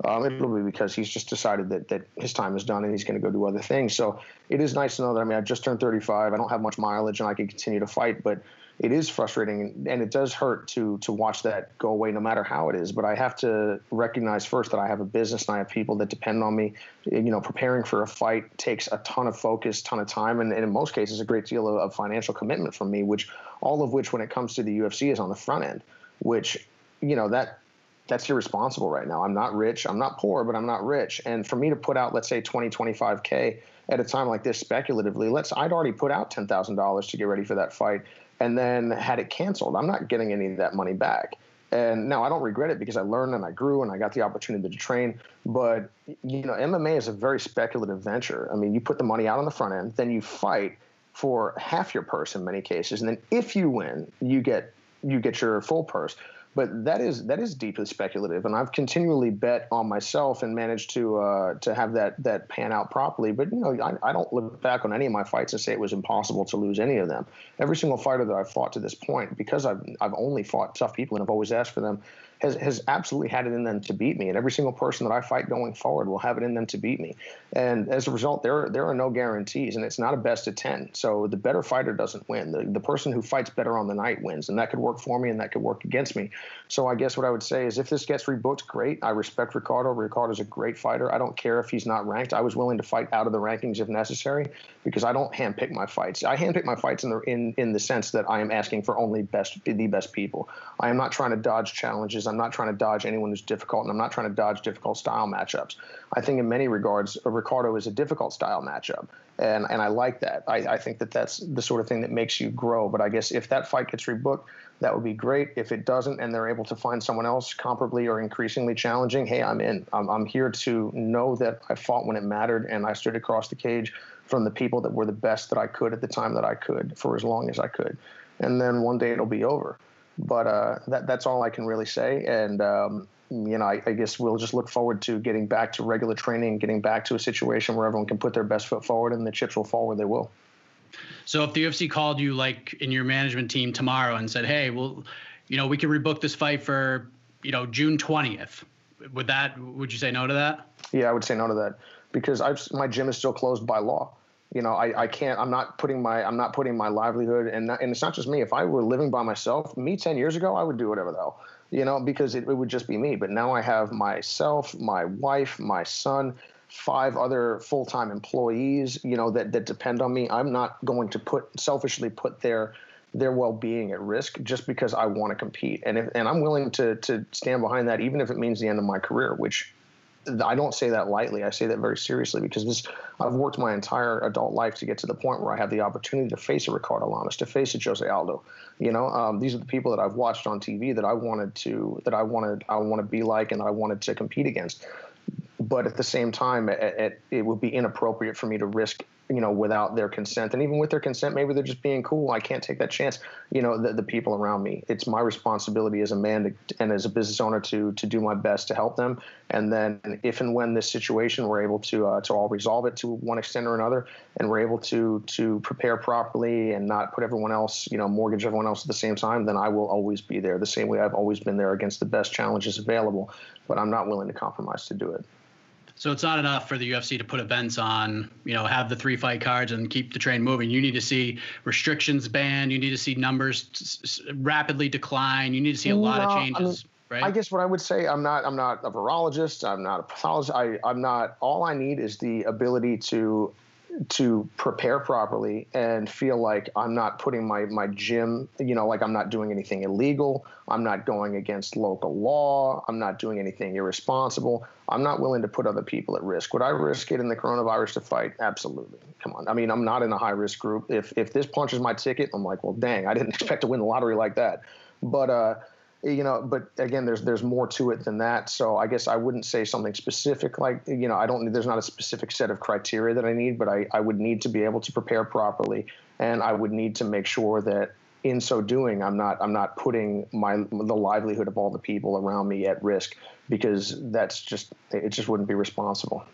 Um, it'll be because he's just decided that that his time is done and he's going to go do other things. So it is nice to know that. I mean, I just turned 35. I don't have much mileage and I can continue to fight, but it is frustrating and it does hurt to to watch that go away no matter how it is. But i have to recognize first that i have a business and i have people that depend on me. You know preparing for a fight takes a ton of focus ton of time and, and in most cases a great deal of, of financial commitment from me which all of which when it comes to the ufc is on the front end which you know that that's irresponsible right now. I'm not rich. I'm not poor but i'm not rich. And for me to put out let's say 20 25k at a time like this speculatively let's i'd already put out $10000 to get ready for that fight and then had it canceled. I'm not getting any of that money back. And now I don't regret it because I learned and I grew and I got the opportunity to train. But you know, MMA is a very speculative venture. I mean, you put the money out on the front end, then you fight for half your purse in many cases, and then if you win, you get you get your full purse but that is that is deeply speculative, and I've continually bet on myself and managed to uh, to have that that pan out properly. But you know, I, I, don't look back on any of my fights and say it was impossible to lose any of them. Every single fighter that I've fought to this point, because I've I've only fought tough people and I've always asked for them, has, has absolutely had it in them to beat me. And every single person that I fight going forward will have it in them to beat me. And as a result, there, there are no guarantees, and it's not a best of 10. So the better fighter doesn't win. The, the person who fights better on the night wins. And that could work for me and that could work against me. So I guess what I would say is if this gets rebooked, great. I respect Ricardo. Ricardo's a great fighter. I don't care if he's not ranked. I was willing to fight out of the rankings if necessary because I don't handpick my fights. I handpick my fights in the in, in the sense that I am asking for only best the best people. I am not trying to dodge challenges. I'm I'm not trying to dodge anyone who's difficult, and I'm not trying to dodge difficult style matchups. I think in many regards, uh, Ricardo is a difficult style matchup, and and I like that. I, I think that that's the sort of thing that makes you grow. But I guess if that fight gets rebooked, that would be great. If it doesn't, and they're able to find someone else comparably or increasingly challenging, hey, I'm in. I'm, I'm here to know that I fought when it mattered, and I stood across the cage from the people that were the best that I could at the time that I could for as long as I could. And then one day it'll be over. But uh, that that's all I can really say. And um, you know, I, I, guess we'll just look forward to getting back to regular training, getting back to a situation where everyone can put their best foot forward, and the chips will fall where they will. So if the UFC called you like in your management team tomorrow and said, "Hey, well, you know, we can rebook this fight for you know June twentieth," would that would you say no to that? Yeah, I would say no to that because I've, my gym is still closed by law. You know, I, I can't. I'm not putting my I'm not putting my livelihood and and it's not just me. If I were living by myself, me ten years ago, I would do whatever the hell. You know, because it, it would just be me. But now I have myself, my wife, my son, five other full-time employees. You know that that depend on me. I'm not going to put selfishly put their their well-being at risk just because I want to compete. And if, and I'm willing to to stand behind that, even if it means the end of my career, which I don't say that lightly. I say that very seriously because this I've worked my entire adult life to get to the point where I have the opportunity to face a Ricardo Lamas, to face a Jose Aldo. You know, um, these are the people that I've watched on TV that I wanted to that I wanted I want to be like and I wanted to compete against. But at the same time, it, it, it would be inappropriate for me to risk you know, without their consent. And even with their consent, maybe they're just being cool. I can't take that chance. You know, the, the people around me. It's my responsibility as a man to, and as a business owner to to do my best to help them. And then, if and when this situation, we're able to uh, to all resolve it to one extent or another, and we're able to to prepare properly and not put everyone else, you know, mortgage everyone else at the same time, then I will always be there. The same way I've always been there against the best challenges available. But I'm not willing to compromise to do it. So it's not enough for the UFC to put events on, you know, have the three fight cards and keep the train moving. You need to see restrictions banned. You need to see numbers rapidly decline. You need to see a lot no, of changes. I mean, right? I guess what I would say, I'm not, I'm not a virologist. I'm not a pathologist. I, I'm not. All I need is the ability to to prepare properly and feel like I'm not putting my my gym, you know, like I'm not doing anything illegal. I'm not going against local law. I'm not doing anything irresponsible. I'm not willing to put other people at risk. Would I risk in the coronavirus to fight? Absolutely. Come on. I mean, I'm not in a high risk group. If if this punches my ticket, I'm like, well, dang, I didn't expect to win the lottery like that. But uh, you know but again there's there's more to it than that. So i guess i wouldn't say something specific like you know i don't there's not a specific set of criteria that i need but i, I would need to be able to prepare properly. And i would need to make sure that in so doing i'm not i'm not putting my the livelihood of all the people around me at risk because that's just it just wouldn't be responsible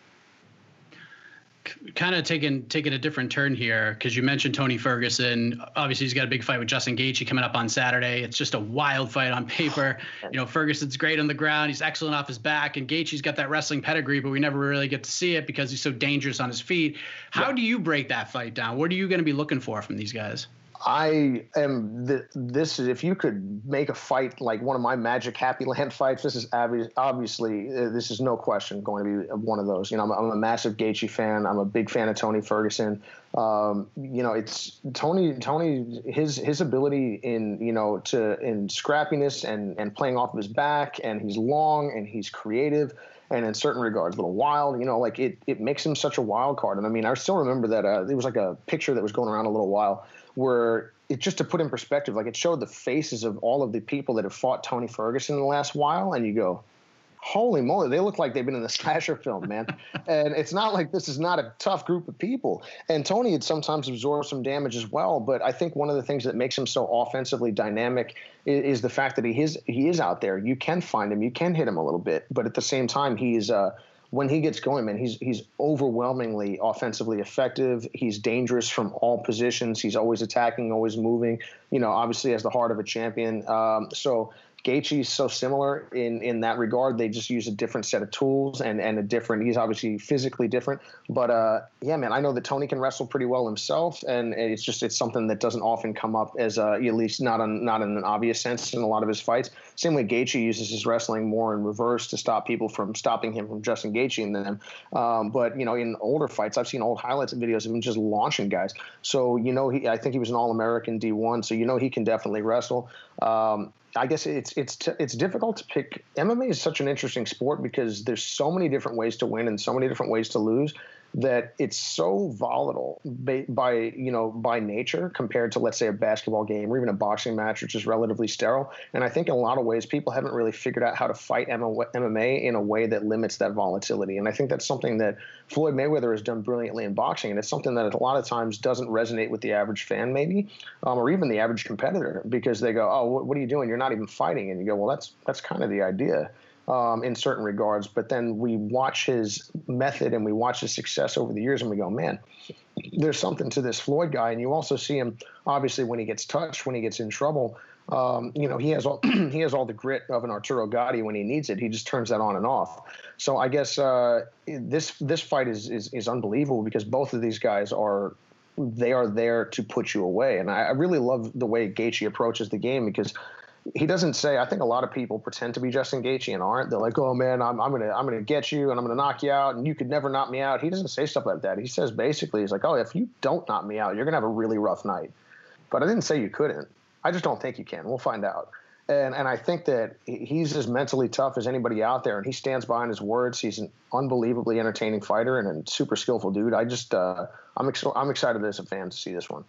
kind of taking taking a different turn here because you mentioned Tony Ferguson. Obviously, he's got a big fight with Justin Gaethje coming up on Saturday. It's just a wild fight on paper. You know, Ferguson's great on the ground. He's excellent off his back, and Gaethje's got that wrestling pedigree, but we never really get to see it because he's so dangerous on his feet. How yeah. do you break that fight down? What are you going to be looking for from these guys? I am the, this is if you could make a fight like one of my Magic Happy Land fights. This is obviously uh, this is no question going to be one of those. You know, I'm, I'm a massive Gaethje fan. I'm a big fan of Tony Ferguson. Um, you know, it's Tony. Tony his his ability in you know to in scrappiness and and playing off of his back, and he's long and he's creative and in certain regards, a little wild. You know, like it, it makes him such a wild card. And I mean, I still remember that uh, it was like a picture that was going around a little while where it just to put in perspective, like it showed the faces of all of the people that have fought Tony Ferguson in the last while, and you go, holy moly, they look like they've been in a slasher film, man. and it's not like this is not a tough group of people. And Tony had sometimes absorbed some damage as well. But I think one of the things that makes him so offensively dynamic is, is the fact that he is he is out there. You can find him, you can hit him a little bit, but at the same time, he's uh, when he gets going, man, he's he's overwhelmingly offensively effective. He's dangerous from all positions. He's always attacking, always moving. You know, obviously has the heart of a champion. Um, so Gaethje is so similar in in that regard. They just use a different set of tools and and a different. He's obviously physically different, but uh, yeah, man, I know that Tony can wrestle pretty well himself, and it's just it's something that doesn't often come up as uh, at least not on not in an obvious sense in a lot of his fights. Same way Gaethje uses his wrestling more in reverse to stop people from stopping him from just engaging them. Um, but you know, in older fights, I've seen old highlights and videos of him just launching guys. So you know, he I think he was an All American D1, so you know he can definitely wrestle. Um, I guess it's it's t- it's difficult to pick. MMA is such an interesting sport because there's so many different ways to win and so many different ways to lose that it's so volatile by, by, you know by nature compared to let's say a basketball game or even a boxing match which is relatively sterile. And i think in a lot of ways people haven't really figured out how to fight mma in a way that limits that volatility. And i think that's something that floyd mayweather has done brilliantly in boxing. And it's something that a lot of times doesn't resonate with the average fan maybe um, or even the average competitor because they go oh what, are you doing? You're not even fighting. And you go well that's that's kind of the idea um, in certain regards. But then we watch his method and we watch his success over the years, and we go, man, there's something to this Floyd guy. And you also see him, obviously, when he gets touched, when he gets in trouble. Um, you know, he has all he has all the grit of an Arturo Gatti when he needs it. He just turns that on and off. So I guess uh, this this fight is, is is unbelievable because both of these guys are they are there to put you away. And I, I really love the way Gaethje approaches the game because he doesn't say. I think a lot of people pretend to be Justin Gaethje and aren't. They're like, "Oh man, I'm, I'm gonna I'm gonna get you and I'm gonna knock you out and you could never knock me out." He doesn't say stuff like that. He says basically, he's like, "Oh, if you don't knock me out, you're gonna have a really rough night." But I didn't say you couldn't. I just don't think you can. We'll find out. And and I think that he's as mentally tough as anybody out there, and he stands behind his words. He's an unbelievably entertaining fighter and a super skillful dude. I just uh, I'm ex- I'm excited as a fan to see this one.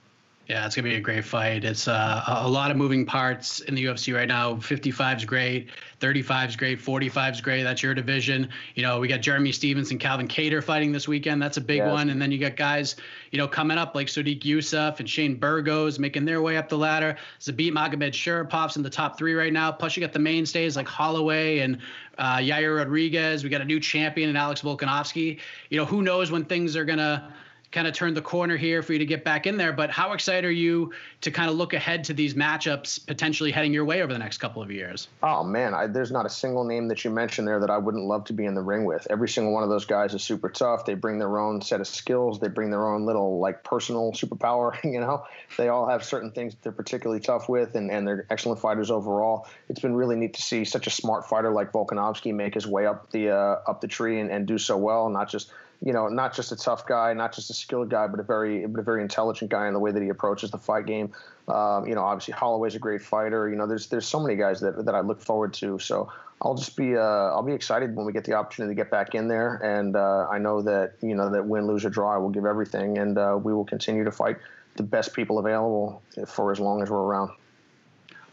Yeah, it's gonna be a great fight. It's uh, a lot of moving parts in the UFC right now. 55 is great, 35 is great, 45 is great. That's your division. You know, we got Jeremy Stephens and Calvin Kattar fighting this weekend. That's a big yes. one. And then you got guys, you know, coming up like Sodiq Yusuff and Shane Burgos making their way up the ladder. Zabit Magomedsharipov in the top three right now. Plus, you got the mainstays like Holloway and uh, Yair Rodriguez. We got a new champion in Alex Volkanovski. You know, who knows when things are gonna kind of turned the corner here for you to get back in there. But how excited are you to kind of look ahead to these matchups potentially heading your way over the next couple of years? Oh man, I, there's not a single name that you mentioned there that I wouldn't love to be in the ring with. Every single one of those guys is super tough. They bring their own set of skills. They bring their own little like personal superpower. You know, they all have certain things that they're particularly tough with, and, and they're excellent fighters overall. It's been really neat to see such a smart fighter like Volkanovski make his way up the uh, up the tree and, and do so well, not just you know, not just a tough guy, not just a skilled guy, but a very, but a very intelligent guy in the way that he approaches the fight game. Um, you know, obviously Holloway's a great fighter. You know, there's there's so many guys that that I look forward to. So I'll just be uh, I'll be excited when we get the opportunity to get back in there, and uh, I know that you know that win, lose or draw, I will give everything, and uh, we will continue to fight the best people available for as long as we're around.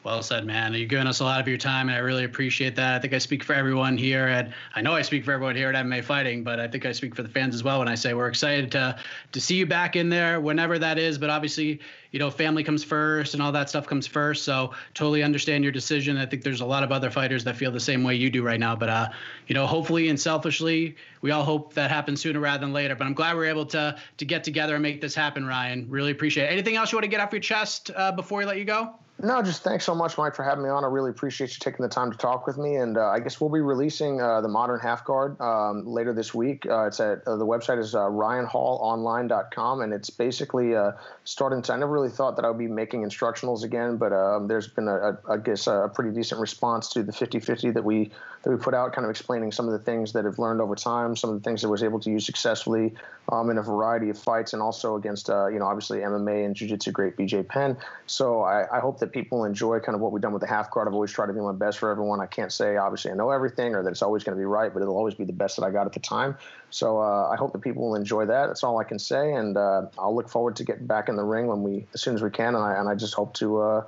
Well said, man. You've given us a lot of your time, and I really appreciate that. I think I speak for everyone here at I know I speak for everyone here at MMA Fighting, but I think I speak for the fans as well when I say we're excited to to see you back in there whenever that is. But obviously, you know, family comes first and all that stuff comes first. So totally understand your decision. I think there's a lot of other fighters that feel the same way you do right now. But uh, you know, hopefully and selfishly, we all hope that happens sooner rather than later. But I'm glad we're able to to get together and make this happen, Ryan. Really appreciate it. Anything else you want to get off your chest uh, before we let you go? No, just thanks so much, Mike, for having me on. I really appreciate you taking the time to talk with me. And uh, I guess we'll be releasing uh, the Modern Half Guard um, later this week. Uh, it's at uh, the website is uh, ryanhallonline.com, and it's basically uh, starting to. I never really thought that I would be making instructionals again, but um, there's been a, a I guess a pretty decent response to the 50-50 that we that we put out, kind of explaining some of the things that I've learned over time, some of the things that I was able to use successfully um, in a variety of fights, and also against you know obviously MMA and Jiu-Jitsu great BJ Penn. So I, I hope that people enjoy kind of what we've done with the half guard. I've always tried to do my best for everyone. I can't say obviously I know everything or that it's always going to be right, but it'll always be the best that I got at the time. So uh, I hope that people will enjoy that. That's all I can say, and uh, I'll look forward to getting back in the ring when we as soon as we can. And I and I just hope to uh,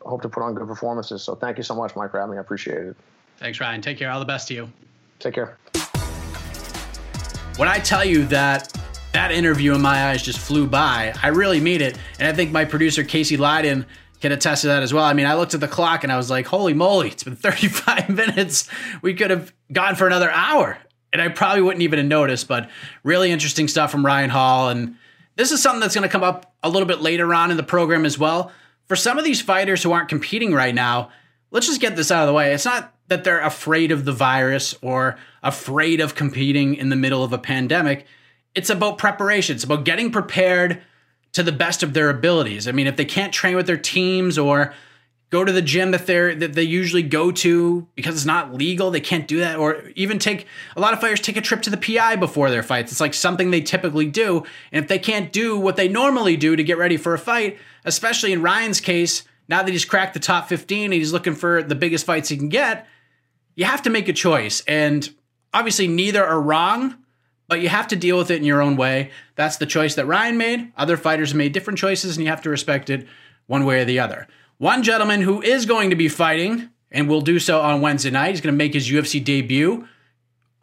hope to put on good performances. So thank you so much, Mike, for having me. I appreciate it. Thanks, Ryan. Take care. All the best to you. Take care. When I tell you that that interview in my eyes just flew by, I really mean it. And I think my producer, Casey Leydon, can attest to that as well. I mean, I looked at the clock and I was like, holy moly, it's been 35 minutes. We could have gone for another hour. And I probably wouldn't even have noticed, but really interesting stuff from Ryan Hall. And this is something that's going to come up a little bit later on in the program as well. For some of these fighters who aren't competing right now, let's just get this out of the way. It's not that they're afraid of the virus or afraid of competing in the middle of a pandemic. It's about preparation. It's about getting prepared to the best of their abilities. I mean, if they can't train with their teams or go to the gym that they're that they usually go to because it's not legal, they can't do that. Or even take a lot of fighters take a trip to the PI before their fights. It's like something they typically do. And if they can't do what they normally do to get ready for a fight, especially in Ryan's case, now that he's cracked the top 15 and he's looking for the biggest fights he can get, you have to make a choice. And obviously, neither are wrong, but you have to deal with it in your own way. That's the choice that Ryan made. Other fighters made different choices, and you have to respect it one way or the other. One gentleman who is going to be fighting and will do so on Wednesday night, he's going to make his UFC debut.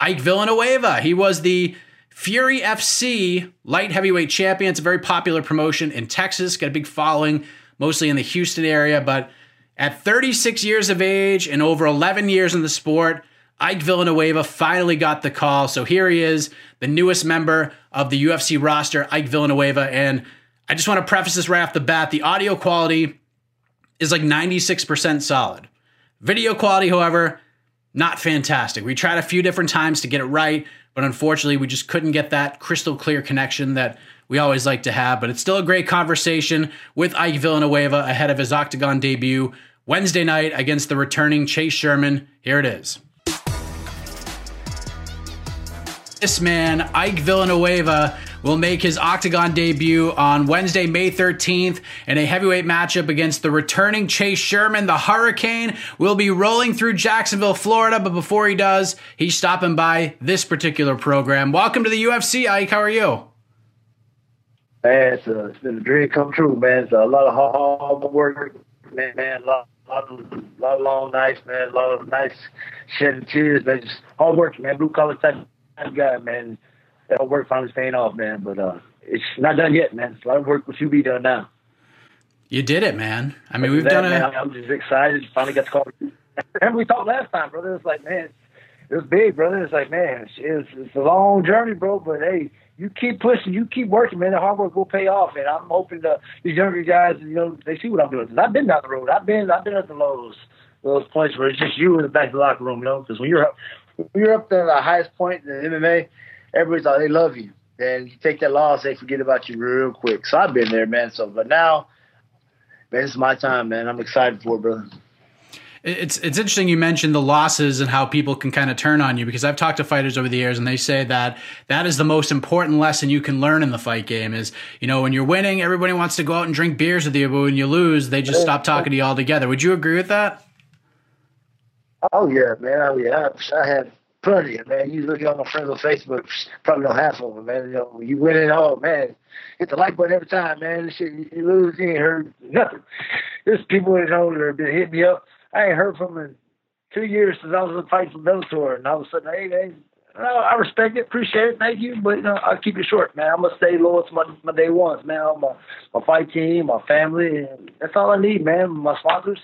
Ike Villanueva. He was the Fury FC light heavyweight champion. It's a very popular promotion in Texas, got a big following, mostly in the Houston area. But at 36 years of age and over 11 years in the sport, Ike Villanueva finally got the call. So here he is, the newest member of the UFC roster, Ike Villanueva. And I just want to preface this right off the bat the audio quality is like 96% solid. Video quality, however, not fantastic. We tried a few different times to get it right, but unfortunately, we just couldn't get that crystal clear connection that we always like to have. But it's still a great conversation with Ike Villanueva ahead of his Octagon debut Wednesday night against the returning Chase Sherman. Here it is. This man, Ike Villanueva, will make his Octagon debut on Wednesday, May 13th, in a heavyweight matchup against the returning Chase Sherman. The Hurricane will be rolling through Jacksonville, Florida, but before he does, he's stopping by this particular program. Welcome to the UFC, Ike. How are you? Man, it's, a, it's been a dream come true, man. It's a lot of hard work, man. man a lot, lot, of, lot of long nights, man. A lot of nice shedding tears, man. Just hard work, man. Blue collar type guy, man. That work finally paying off, man. But uh, it's not done yet, man. a lot of work you be done now. You did it, man. I mean, we've that, done it. Man, I'm just excited. Finally got to call. Remember we talked last time, brother. It's like, man, it was big, brother. It's like, man, it's, it's a long journey, bro. But hey, you keep pushing, you keep working, man. The hard work will pay off, and I'm hoping the these younger guys, you know, they see what I'm doing. Cause I've been down the road. I've been, I've been at the lows, those points where it's just you in the back of the locker room, you know. Because when you're up, when you're up there at the highest point in the MMA, everybody's like, they love you. And you take that loss, they forget about you real quick. So I've been there, man. So, but now, man, this is my time, man. I'm excited for it, brother. It's it's interesting you mentioned the losses and how people can kind of turn on you because I've talked to fighters over the years and they say that that is the most important lesson you can learn in the fight game is you know when you're winning everybody wants to go out and drink beers with you but when you lose they just stop talking to you altogether. Would you agree with that? Oh yeah, man. Oh yeah. I had plenty of man. You look at all my friends on Facebook, probably know half of them, man. You know, you win it all, man. Hit the like button every time, man. This shit, you lose, you ain't heard nothing. There's people that know that have been hitting me up. I ain't heard from them in two years since I was in the fight for Bellator, and all of a sudden, hey, hey, no, I respect it, appreciate it, thank you, but you know, I'll keep it short, man. I'm gonna stay loyal to my my day ones, man. My my fight team, my family, and that's all I need, man. My sponsors,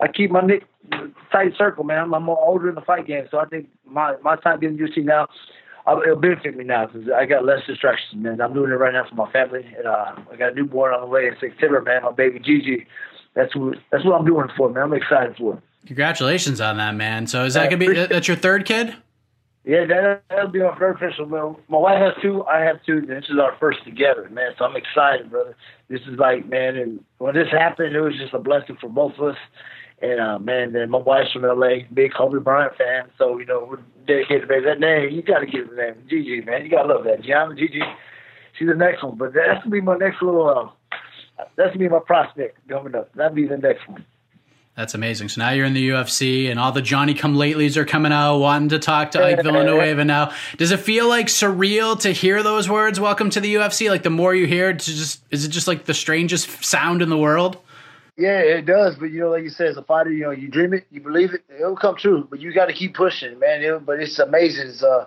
I keep my nick tight circle, man. I'm, I'm more older in the fight game, so I think my my time being UFC now, it'll benefit me now because I got less distractions, man. I'm doing it right now for my family, and uh, I got a newborn on the way in September, man. My baby Gigi. That's what that's what I'm doing for, man. I'm excited for it. Congratulations on that, man. So is that gonna be that's your third kid? Yeah, that, that'll be our first official. Well, my wife has two, I have two. This is our first together, man. So I'm excited, brother. This is like, man, and when this happened, it was just a blessing for both of us. And uh, man, then my wife's from LA, big Kobe Bryant fan. So you know, we're dedicated to that name. You got to give the name Gigi, man. You got to love that. Gianna Gigi, she's the next one. But that's gonna be my next little. Uh, that's gonna be my prospect coming up. That'll be the next one. That's amazing. So now you're in the UFC, and all the Johnny Come Latelys are coming out, wanting to talk to Ike Villanueva now. Does it feel like surreal to hear those words? Welcome to the UFC. Like the more you hear, it, just is it just like the strangest sound in the world? Yeah, it does. But you know, like you said, as a fighter, you know, you dream it, you believe it, it'll come true. But you got to keep pushing, man. It, but it's amazing. It's uh,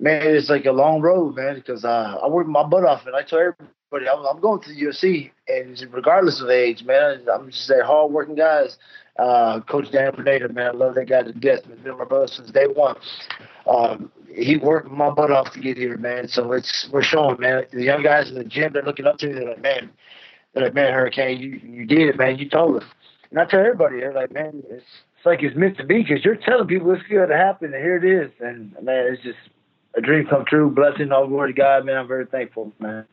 man, it's like a long road, man. Because uh, I work my butt off, and I tell everybody, I'm, I'm going to the UFC, and regardless of age, man, I'm just that hard working guys. Uh, Coach Dan Pineda, man, I love that guy to death. He's been my brother since day one. Um, he worked my butt off to get here, man. So it's we're showing, man. The young guys in the gym, they're looking up to me. They're like, man, they're like, man, Hurricane, you you did it, man. You told us. And I tell everybody, they're like, man, it's, it's like it's meant to be because you're telling people it's going to happen, and here it is. And man, it's just a dream come true. Blessing all glory to God, man. I'm very thankful, man.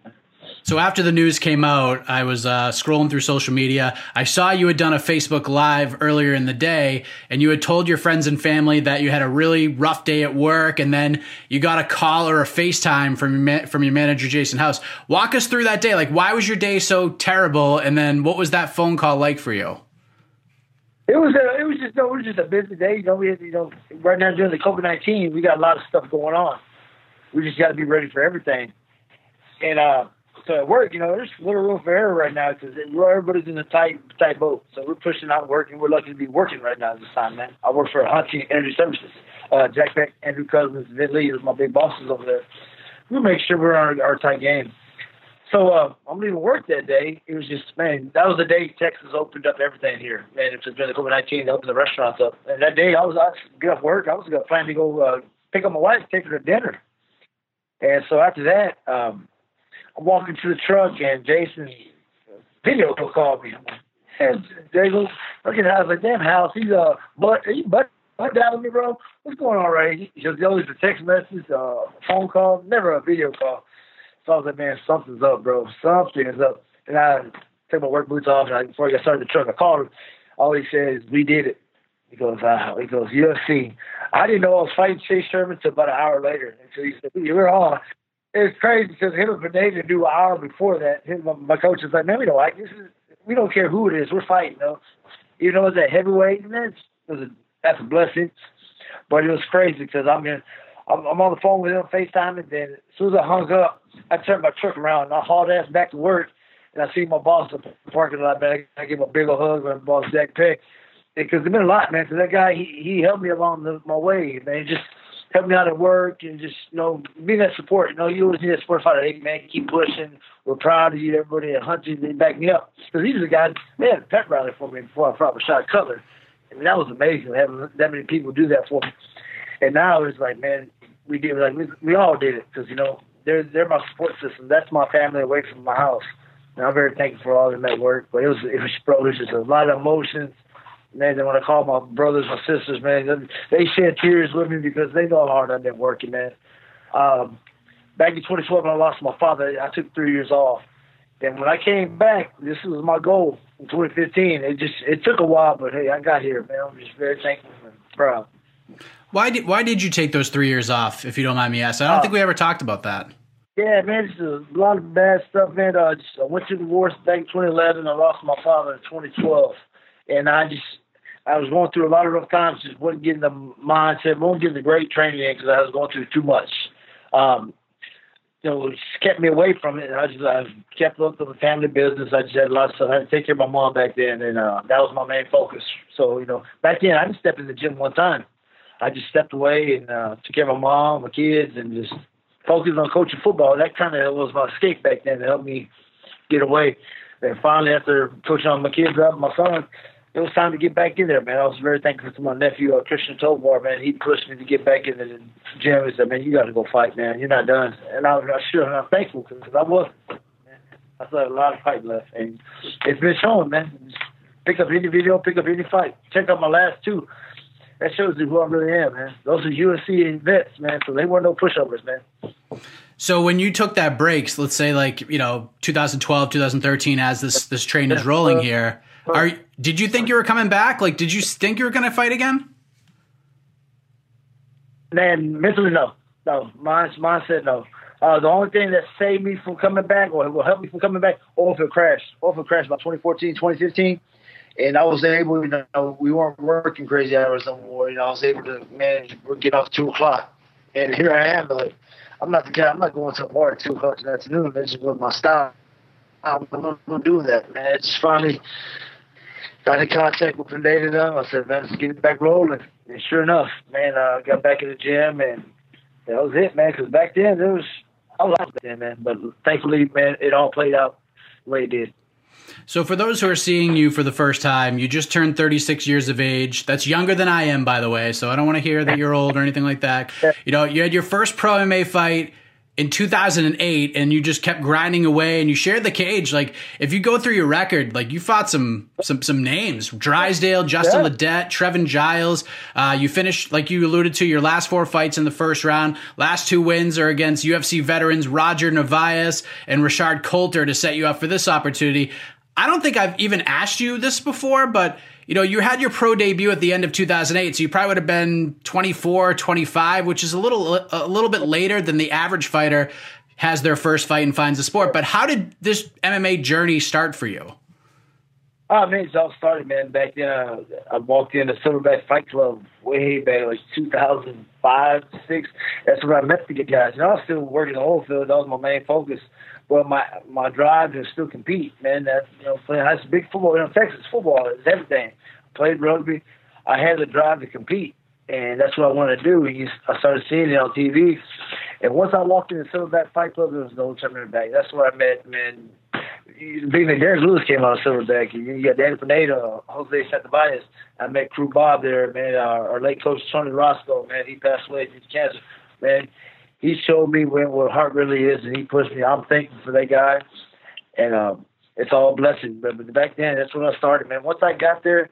So after the news came out, I was uh, scrolling through social media. I saw you had done a Facebook Live earlier in the day, and you had told your friends and family that you had a really rough day at work, and then you got a call or a FaceTime from your ma- from your manager Jason House. Walk us through that day. Like, why was your day so terrible? And then, what was that phone call like for you? It was a, it was just it was just a busy day. You know, we had, you know right now during the COVID nineteen, we got a lot of stuff going on. We just got to be ready for everything. And uh, so at work, you know, there's little room for error right now because everybody's in a tight tight boat. So we're pushing out working. We're lucky to be working right now at this time, man. I work for Hunting Energy Services. Uh, Jack Beck, Andrew Cousins, Vin Lee is my big bosses over there. We make sure we're on our, our tight game. So uh, I'm leaving work that day. It was just man, that was the day Texas opened up everything here. Man, it was been the COVID nineteen, they opened the restaurants up. And that day I was I get off work, I was gonna plan to go uh, pick up my wife, take her to dinner. And so after that, um, I'm walking to the truck and Jason video called me. And Jason looking at like, damn house, he's uh but he but butt down with me, bro. What's going on right? He goes, always a text message, uh phone call, never a video call. So I was like, man, something's up, bro. Something is up. And I took my work boots off, and I, before I got started the truck, I called him. All he says, we did it. He goes, uh, he goes, UFC. I didn't know I was fighting Chase Sherman until about an hour later. Until he said, we were on. It's crazy because him and Benavia knew an hour before that. Him, my coach was like, man, we don't like this. Is, we don't care who it is. We're fighting, though. Even though it's a heavyweight, man, a, that's a blessing. But it was crazy because I'm in, I'm, I'm on the phone with him, FaceTime, and then as soon as I hung up, I turned my truck around and I hauled ass back to work. And I see my boss in the parking lot, man. I give him a big old hug, my boss Jack Peck. Because it's been a lot, man. Because that guy, he he helped me along the, my way, man. Just helped me out at work and just, you know, being that support. You know, you always need that support fighter. Hey, man, keep pushing. We're proud of you. Everybody at Hunting, they back me up. Because these are the guys, they had a pep rally for me before I fought Rashad Coulter. I mean, that was amazing having that many people do that for me. And now it's like, man, we did like we, we all did it because you know they're they're my support system. That's my family away from my house. And I'm very thankful for all of them at work. But it was it was bro, it was just a lot of emotions. Man, then when I call my brothers, my sisters, man, they shed tears with me because they know how hard I've been working, man. Um, back in 2012 when I lost my father, I took three years off. And when I came back, this was my goal in 2015. It just it took a while, but hey, I got here, man. I'm just very thankful and proud. Why did Why did you take those three years off? If you don't mind me asking, I don't uh, think we ever talked about that. Yeah, man, just a lot of bad stuff, man. Uh, just, I went through the divorce back in 2011. I lost my father in 2012, and I just I was going through a lot of rough times. Just wasn't getting the mindset, wasn't getting the great training in because I was going through too much. Um, you know, it just kept me away from it. And I just I kept up to the family business. I just had a lot of stuff. I had to take care of my mom back then, and uh, that was my main focus. So you know, back then I didn't step in the gym one time. I just stepped away and uh, took care of my mom, my kids, and just focused on coaching football. That kind of was my escape back then to help me get away. And finally, after coaching all my kids up, my son, it was time to get back in there, man. I was very thankful to my nephew, uh, Christian Tovar, man. He pushed me to get back in the gym. He said, man, you got to go fight, man. You're not done. And I was not sure, and I'm thankful because I was. I still had a lot of fight left. And it's been shown, man. pick up any video, pick up any fight. Check out my last two that shows you who I really am, man. Those are UFC vets, man. So they weren't no pushovers, man. So when you took that breaks, let's say like you know 2012, 2013, as this this train is rolling here, are did you think you were coming back? Like, did you think you were going to fight again? Man, mentally no, no. Mine, mine said no. Uh, the only thing that saved me from coming back, or will help me from coming back, oil field crash. Oil field crash about 2014, 2015 and I was able, you know, we weren't working crazy hours no more. You know, I was able to manage get off two o'clock, and here I am. Like, I'm not the guy. I'm not going to a bar at two o'clock in the afternoon. That's just what my style. I'm not going to do that, man. It's finally got in contact with Pineda now. I said, man, let's get it back rolling. And sure enough, man, I uh, got back in the gym, and that was it, man. Because back then, there was I was out there, man. But thankfully, man, it all played out the way it did. So, for those who are seeing you for the first time, you just turned 36 years of age. That's younger than I am, by the way. So, I don't want to hear that you're old or anything like that. You know, you had your first pro MMA fight. In 2008 and you just kept grinding away and you shared the cage. Like if you go through your record like you fought some some some names. Drysdale justin Yeah. Ledet, trevin giles. Uh, you finished like you alluded to your last four fights in the first round. Last two wins are against ufc veterans roger Navajas and Rashad Coulter to set you up for this opportunity. I don't think i've even asked you this before but you know, you had your pro debut at the end of 2008, so you probably would have been 24, 25, which is a little a little bit later than the average fighter has their first fight and finds the sport. But how did this MMA journey start for you? Oh man, it's all started, man. Back then, uh, I walked in the Silverback Fight Club way back, like 2005, six. That's where I met the guys. Know, I was still working the oil field. That was my main focus. Well, my my drive to still compete, man. That you know, playing that's big football. You know, Texas football is everything. Played rugby. I had the drive to compete, and that's what I wanted to do. And you, I started seeing it on TV. And once I walked in the Silverback Fight Club, there was no turning back. That's where I met, man. Big man, Derrick Lewis came out of Silverback. You got Danny Pineda, Jose Santabayas. I met Crew Bob there, man. Our, our late coach Tony Roscoe, man. He passed away to cancer, man. He showed me when, what heart really is, and he pushed me. I'm thankful for that guy, and um, it's all blessing. But, but back then, that's when I started, man. Once I got there,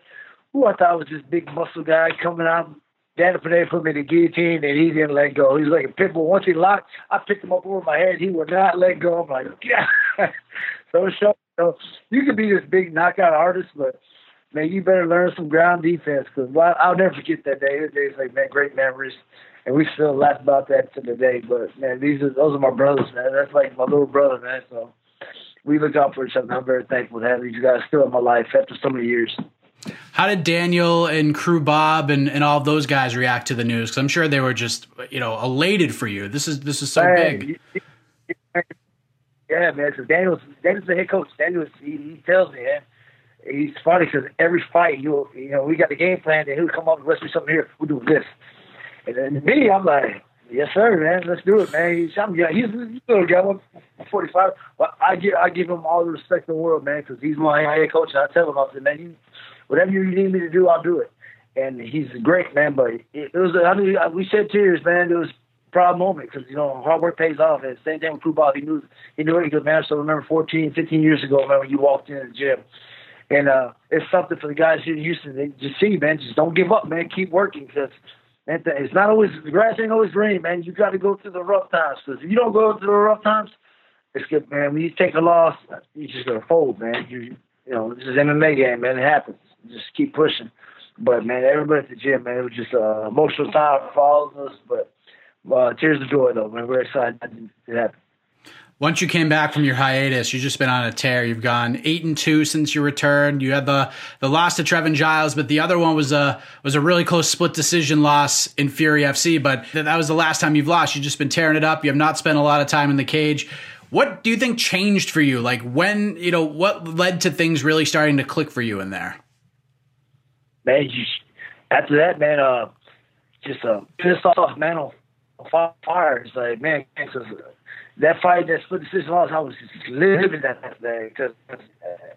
who I thought was this big muscle guy coming out. Danny Pineda put me in the guillotine, and he didn't let go. He's like a pit bull. Once he locked, I picked him up over my head. He would not let go. I'm like, yeah. so it showed, so you can be this big knockout artist, but man, you better learn some ground defense because well, I'll never forget that day. That day's like man, great memories, and we still laugh about that to the day. But man, these are those are my brothers, man. That's like my little brother, man. So we look out for each other. I'm very thankful to have these guys still in my life after so many years. How did Daniel and Crew Bob and, and all of those guys react to the news? Because I'm sure they were just you know elated for you. This is this is so Man, big. Yeah, man. So Daniel's Daniel's the head coach. Daniel's he, he tells me, man. He's funny because every fight, you you know, we got the game plan, and he'll come up and let's do something here. We'll do this. And then me, I'm like, yes, sir, man. Let's do it, man. He's I'm, yeah, he's a little guy, one forty five. But I give I give him all the respect in the world, man, because he's my head coach. And I tell him, I said, man, you, whatever you need me to do, I'll do it. And he's great, man. But it, it was, I mean, we shed tears, man. It was a proud moment because you know hard work pays off. And same thing with Crew Bob. He knew he knew it. He goes, man. I still remember 14, 15 years ago, man, when you walked in the gym. And uh, it's something for the guys here in Houston to see, man. Just don't give up, man. Keep working because man, it's not always the grass ain't always green, man. You got to go through the rough times because if you don't go through the rough times, it's good, man. When you take a loss, you're just gonna fold, man. You you know this is MMA game, man. It happens. Just keep pushing. But man, everybody at the gym, man, it was just an emotional time for all of us. But uh, tears of joy, though, man. We're excited it happened. Once you came back from your hiatus, you've just been on a tear. You've gone eight and two since you returned. You had the the loss to Trevin Giles, but the other one was a was a really close split decision loss in Fury FC. But that was the last time you've lost. You've just been tearing it up. You have not spent a lot of time in the cage. What do you think changed for you? Like when you know what led to things really starting to click for you in there? man, you, after that, man, uh, just uh, pissed off, on fire. It's like, man, because that fight, that split decision loss, I was just living that that day. Because,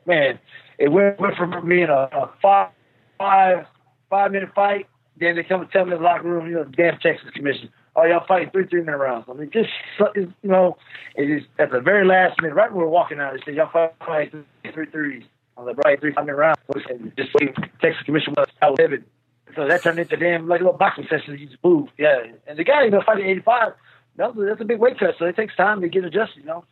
man, it went, went from me in a, a five, five, five minute fight. Then they come and tell me in the locker room, you know, damn Texas Commission. Oh, y'all fighting three three minute rounds. I mean, just you know, it is at the very last minute, right when we we're walking out, they said y'all fighting three threes on the right three five minute rounds. And just waiting. Texas Commission was was livid. So that turned into damn like a little boxing session. You just move, yeah. And the guy, you know, fighting 85, that's, a big weight cut, so it takes time to get adjusted, you know.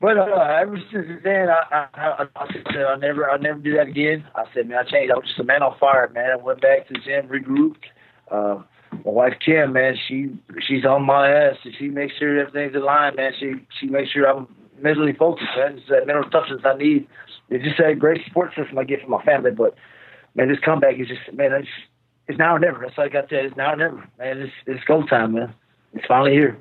But uh, ever since then, I, I, I, I said I'll never, I'll never do that again. I said, man, I changed. I was just a man on fire, man. I went back to the gym, regrouped. Uh, my wife Kim, man, she she's on my ass. She makes sure everything's aligned, man. She she makes sure I'm mentally focused, man. It's that mental toughness I need. It's just a great support system I get from my family. But man, this comeback is just man, it's it's now or never. That's all I got to. It's now or never, man. It's it's go time, man. It's finally here.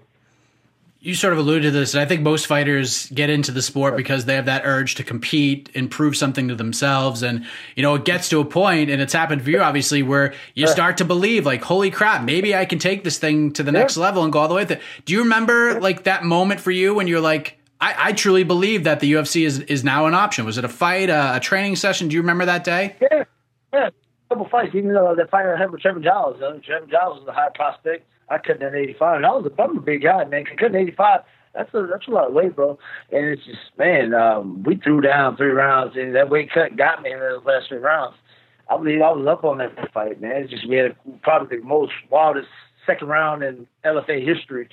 You sort of alluded to this, and I think most fighters get into the sport because they have that urge to compete and prove something to themselves. And, you know, it gets to a point, and it's happened for you, obviously, where you start to believe, like, holy crap, maybe I can take this thing to the next level and go all the way with it. Do you remember, like, that moment for you when you're like, I, I truly believe that the UFC is, is now an option? Was it a fight, a, a training session? Do you remember that day? Yeah, yeah. A couple fights, even though that fight I had with Trevor Giles. Uh, Trevor Giles was a high prospect. I cut down 85. And I was a, I'm a big guy, man. Cutting 85, That's a that's a lot of weight, bro. And it's just man, um, we threw down three rounds, and that weight cut got me in those last three rounds. I believe I was up on that fight, man. It's just we had probably the most wildest second round in LFA history.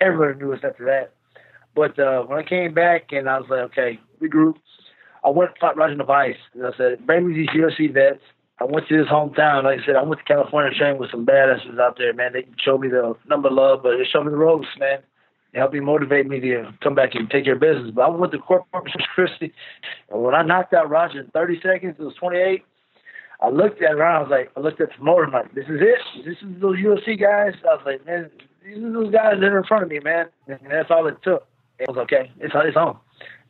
Everybody knew us after that. But uh, when I came back and I was like, okay, we regroup. I went and fought Roger Narvaez. And I said, bring me these UFC vets. I went to his hometown. Like I said, I went to California to train with some badasses out there, man. They showed me the number love, but they showed me the ropes, man. They helped me motivate me to come back and take care of business. But I went to Corpus Christi, and when I knocked out Roger in 30 seconds, it was 28. I looked at around. I was like, I looked at the promoter. I'm like, this is it. This is those UFC guys. I was like, man, these are those guys that are in front of me, man. And that's all it took. It was okay. It's it's on.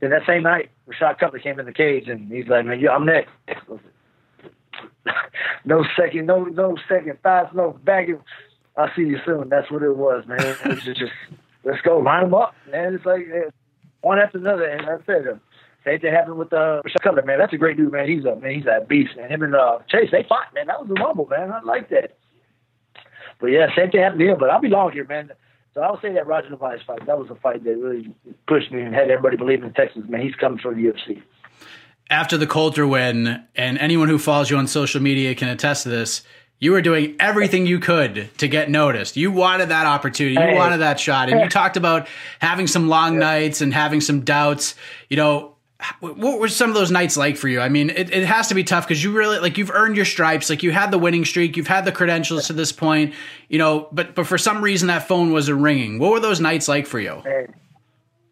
Then that same night, Rashad Coulter came in the cage and he's like, man, I'm next. no second, no no second thoughts, no bagging. I'll see you soon. That's what it was, man. It was just, let's go line them up, man. It's like one after another, and that's it. Same thing happened with uh, Coulter, man. That's a great dude, man. He's a man. He's a beast, man. Him and uh, Chase, they fought, man. That was a rumble, man. I like that. But yeah, same thing happened to him. But I'll be long here, man. So I would say that Roger Narvaez fight, that was a fight that really pushed me and had everybody believe in Texas, man. He's coming for the UFC. After the Coulter win, and anyone who follows you on social media can attest to this, you were doing everything you could to get noticed. You wanted that opportunity. You wanted that shot. And you talked about having some long nights and having some doubts. You know, what were some of those nights like for you? I mean, it, it has to be tough because you really like you've earned your stripes, like you had the winning streak, you've had the credentials to this point, you know. But but for some reason that phone wasn't ringing. What were those nights like for you?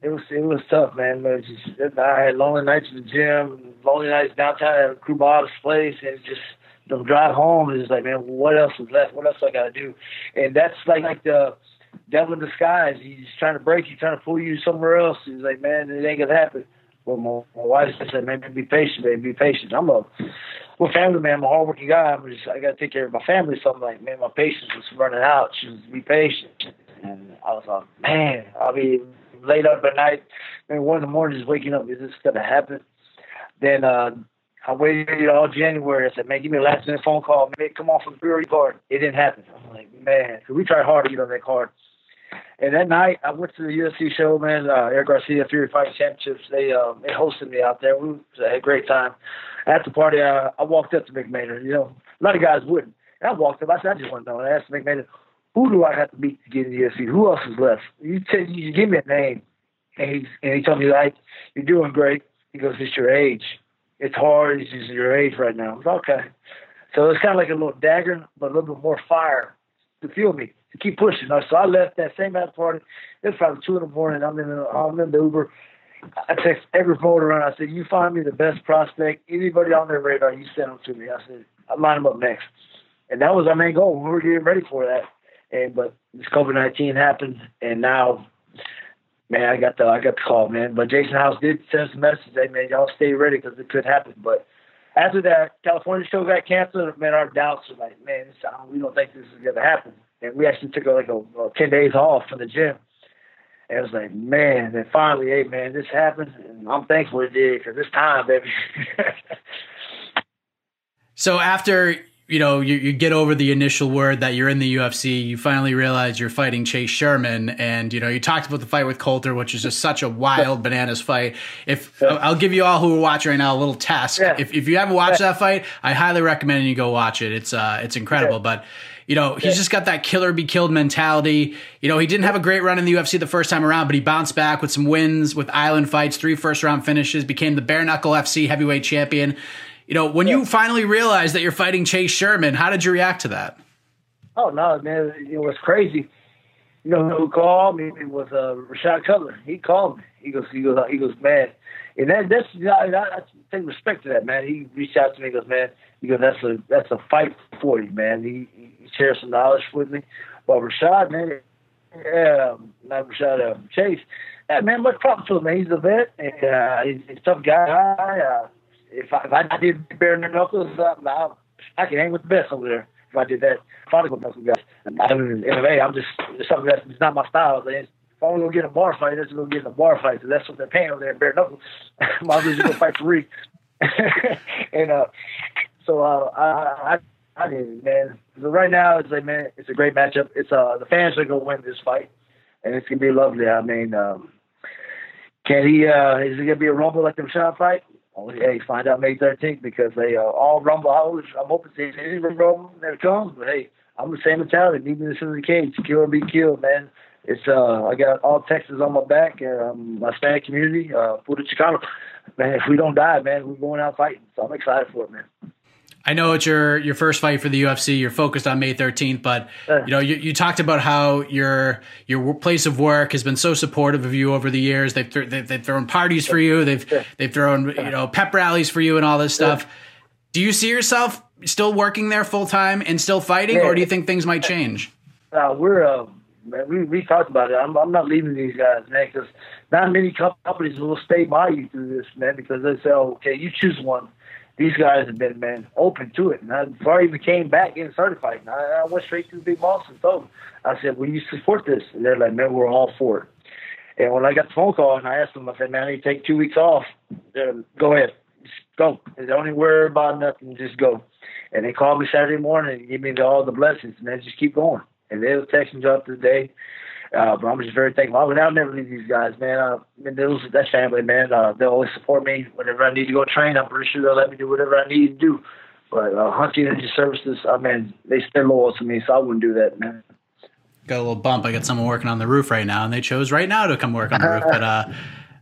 It was it was tough, man. But just, I had lonely nights in the gym, lonely nights downtown at Crew Bob's place, and just the drive home is like, man, what else is left? What else I got to do? And that's like like the devil in disguise. He's trying to break you, trying to pull you somewhere else. He's like, man, it ain't gonna happen. Well, my, my wife said, "Man, be patient, baby, be patient." I'm a, well, family man. I'm a hardworking guy. I'm just, I got to take care of my family. So I'm like, man, my patience was running out. She was, be patient. And I was like, man, I'll be late up at night. And one in the morning, just waking up. Is this gonna happen? Then uh, I waited all January. I said, man, give me a last minute phone call. Man, come on from the priority card. It didn't happen. I'm like, man, cause we tried hard to get on that card. And that night, I went to the UFC show, man. Uh, Eric Garcia Fury Fight Championships. They uh, they hosted me out there. We had a great time. At the party, I, I walked up to McMahon. You know, a lot of guys wouldn't. And I walked up. I said, I just want to know. I asked McMahon, who do I have to beat to get in the UFC? Who else is left? You tell, you give me a name. And he and he told me like, you're doing great. He goes, it's your age. It's hard. It's just your age right now. I was okay. So it's kind of like a little dagger, but a little bit more fire to fuel me to keep pushing. So I left that same after party. It was probably two in the morning. I'm in the, I'm in the Uber. I text every promoter around. I said, "You find me the best prospect. Anybody on their radar, you send them to me." I said, "I line them up next." And that was our main goal. We were getting ready for that. And but this COVID nineteen happened, and now, man, I got the I got the call, man. But Jason House did send us a message, "Hey, man, y'all stay ready because it could happen." But after that California show got canceled, man, our doubts were like, man, this, we don't think this is gonna happen and we actually took like a, a ten days off from the gym. And it was like, man, and finally, hey man, this happened, and I'm thankful it did because this time, baby. so after you know you, you get over the initial word that you're in the UFC, you finally realize you're fighting Chase Sherman, and you know you talked about the fight with Coulter, which is just such a wild bananas fight. If yeah. I'll give you all who are watching right now a little test. Yeah. If if you haven't watched yeah. that fight, I highly recommend you go watch it. It's uh it's incredible, but you know, he's just got that killer be killed mentality. You know, he didn't have a great run in the UFC the first time around, but he bounced back with some wins with island fights, three first round finishes, became the bare knuckle FC heavyweight champion. You know, when yeah. you finally realized that you're fighting Chase Sherman, how did you react to that? Oh no, man! It was crazy. You know who called me? It was uh, Rashad Coulter. He called me. He goes, he goes, he goes, man. And that, that's I, I take respect to that, man. He reached out to me. He goes, man. He goes, that's a that's a fight for you, man. He, he shared some knowledge with me. But Rashad, man, yeah, not Rashad, uh, Chase. Yeah, man, much props to him, man. He's a vet, and uh, he's, he's a tough guy. Uh, if I, if I did bare knuckles, I, I can hang with the best over there. If I did that, I did knuckle guys, I'm in MMA. I'm just it's something that's it's not my style. If I'm gonna get a bar fight, that's gonna get in a bar fight. So that's what they're paying over there, bare knuckles. As well just go fight for Reek. and uh, so uh, I, I I mean, man. So right now, it's like, man, it's a great matchup. It's uh, the fans are gonna win this fight. and it's gonna be lovely. I mean, um, can he? Uh, is it gonna be a rumble like the Sean fight? Only hey, find out May 13th because they uh, all rumble. I always, I'm hoping to any rumble that comes, but hey, I'm the same mentality. Meet me in the cage, kill or be killed, man. It's uh, I got all Texas on my back, and um, my Hispanic community, uh, Puerto Chicano. Man, if we don't die, man, we're going out fighting. So I'm excited for it, man. I know it's your your first fight for the UFC. You're focused on May 13th, but you know you, you talked about how your your place of work has been so supportive of you over the years. They've th- they've, they've thrown parties for you. They've they've thrown you know pep rallies for you and all this stuff. Do you see yourself still working there full time and still fighting, or do you think things might change? Uh, we're uh, we we talked about it. I'm I'm not leaving these guys, man, because not many companies will stay by you through this, man, because they say, oh, okay, you choose one these guys have been man open to it. And I, before I even came back getting certified, I, I went straight to the big boss and told them. I said, "Will you support this?" And they're like, "Man, we're all for it." And when I got the phone call and I asked them, I said, "Man, I need to take two weeks off. Go ahead, just go. Don't even worry about nothing. Just go." And they called me Saturday morning and gave me all the blessings, and then just keep going. And they were texting throughout the day. Uh, but I'm just very thankful. I would I'll never leave these guys, man. Uh, I mean, those that family, man. Uh, they'll always support me whenever I need to go train. I'm pretty sure they'll let me do whatever I need to do. But uh, Hunting Energy Services, I mean, they stay loyal to me, so I wouldn't do that, man. Got a little bump. I got someone working on the roof right now, and they chose right now to come work on the roof. But uh,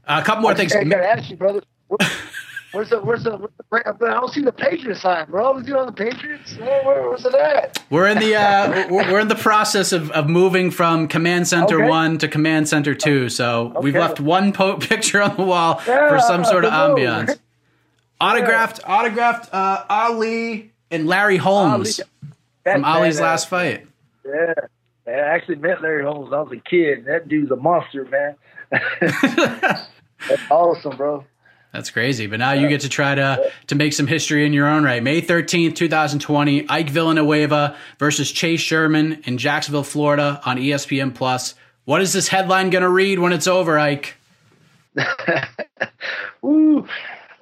a couple more things. I gotta ask you, brother. Where's the where's the, where's the I don't see the Patriots sign, bro. Was you on the Patriots? Where, where's it at? We're in the uh, we're, we're in the process of, of moving from Command Center Okay. One to Command Center Two. So we've left one po- picture on the wall Yeah, for some sort of ambiance. Autographed, autographed uh, Ali and Larry Holmes That from Ali's badass. last fight. Yeah. I actually met Larry Holmes when I was a kid. That dude's a monster, man. That's awesome, bro. That's crazy. But now you get to try to to make some history in your own right. May 13th, 2020, Ike Villanueva versus Chase Sherman in Jacksonville, Florida on ESPN Plus. What is this headline going to read when it's over, Ike? Woo.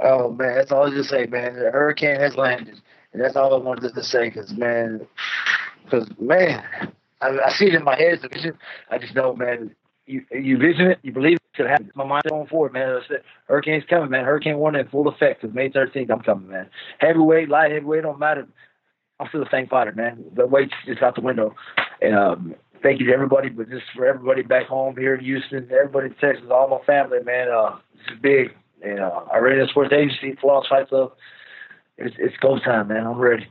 Oh man, that's all I just say, man. The hurricane has landed, and that's all I wanted to say, because man, because man, I, I see it in my head. I just know, man. You you vision it, you believe it could happen. My mind's going forward, man. I said, hurricane's coming, man. Hurricane one in full effect. Cause May 13th, I'm coming, man. Heavyweight, light heavyweight, don't matter. I'm still the same fighter, man. The weight's just out the window. And um, thank you to everybody, but just for everybody back home here in Houston, everybody in Texas, all my family, man. Uh, this is big. And uh, I ran a sports agency, Flawless Fight Club. It's, it's go time, man. I'm ready.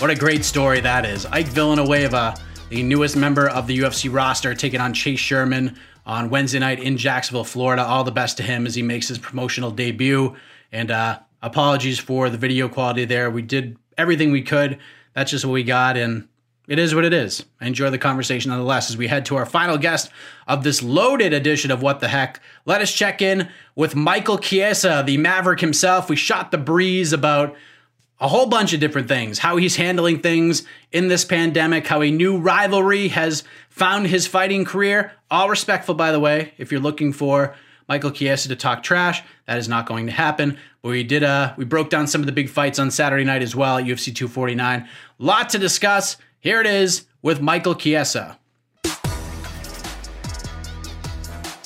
What a great story that is. Ike Villanueva, the newest member of the UFC roster, taking on Chase Sherman on Wednesday night in Jacksonville, Florida. All the best to him as he makes his promotional debut. And uh, apologies for the video quality there. We did everything we could. That's just what we got. And it is what it is. I enjoy the conversation nonetheless as we head to our final guest of this loaded edition of What the Heck. Let us check in with Michael Chiesa, the Maverick himself. We shot the breeze about a whole bunch of different things how he's handling things in this pandemic, how a new rivalry has found his fighting career. All respectful, by the way, if you're looking for Michael Chiesa to talk trash, that is not going to happen. But we did, uh, we broke down some of the big fights on Saturday night as well at UFC 249. Lot to discuss. Here it is with Michael Chiesa.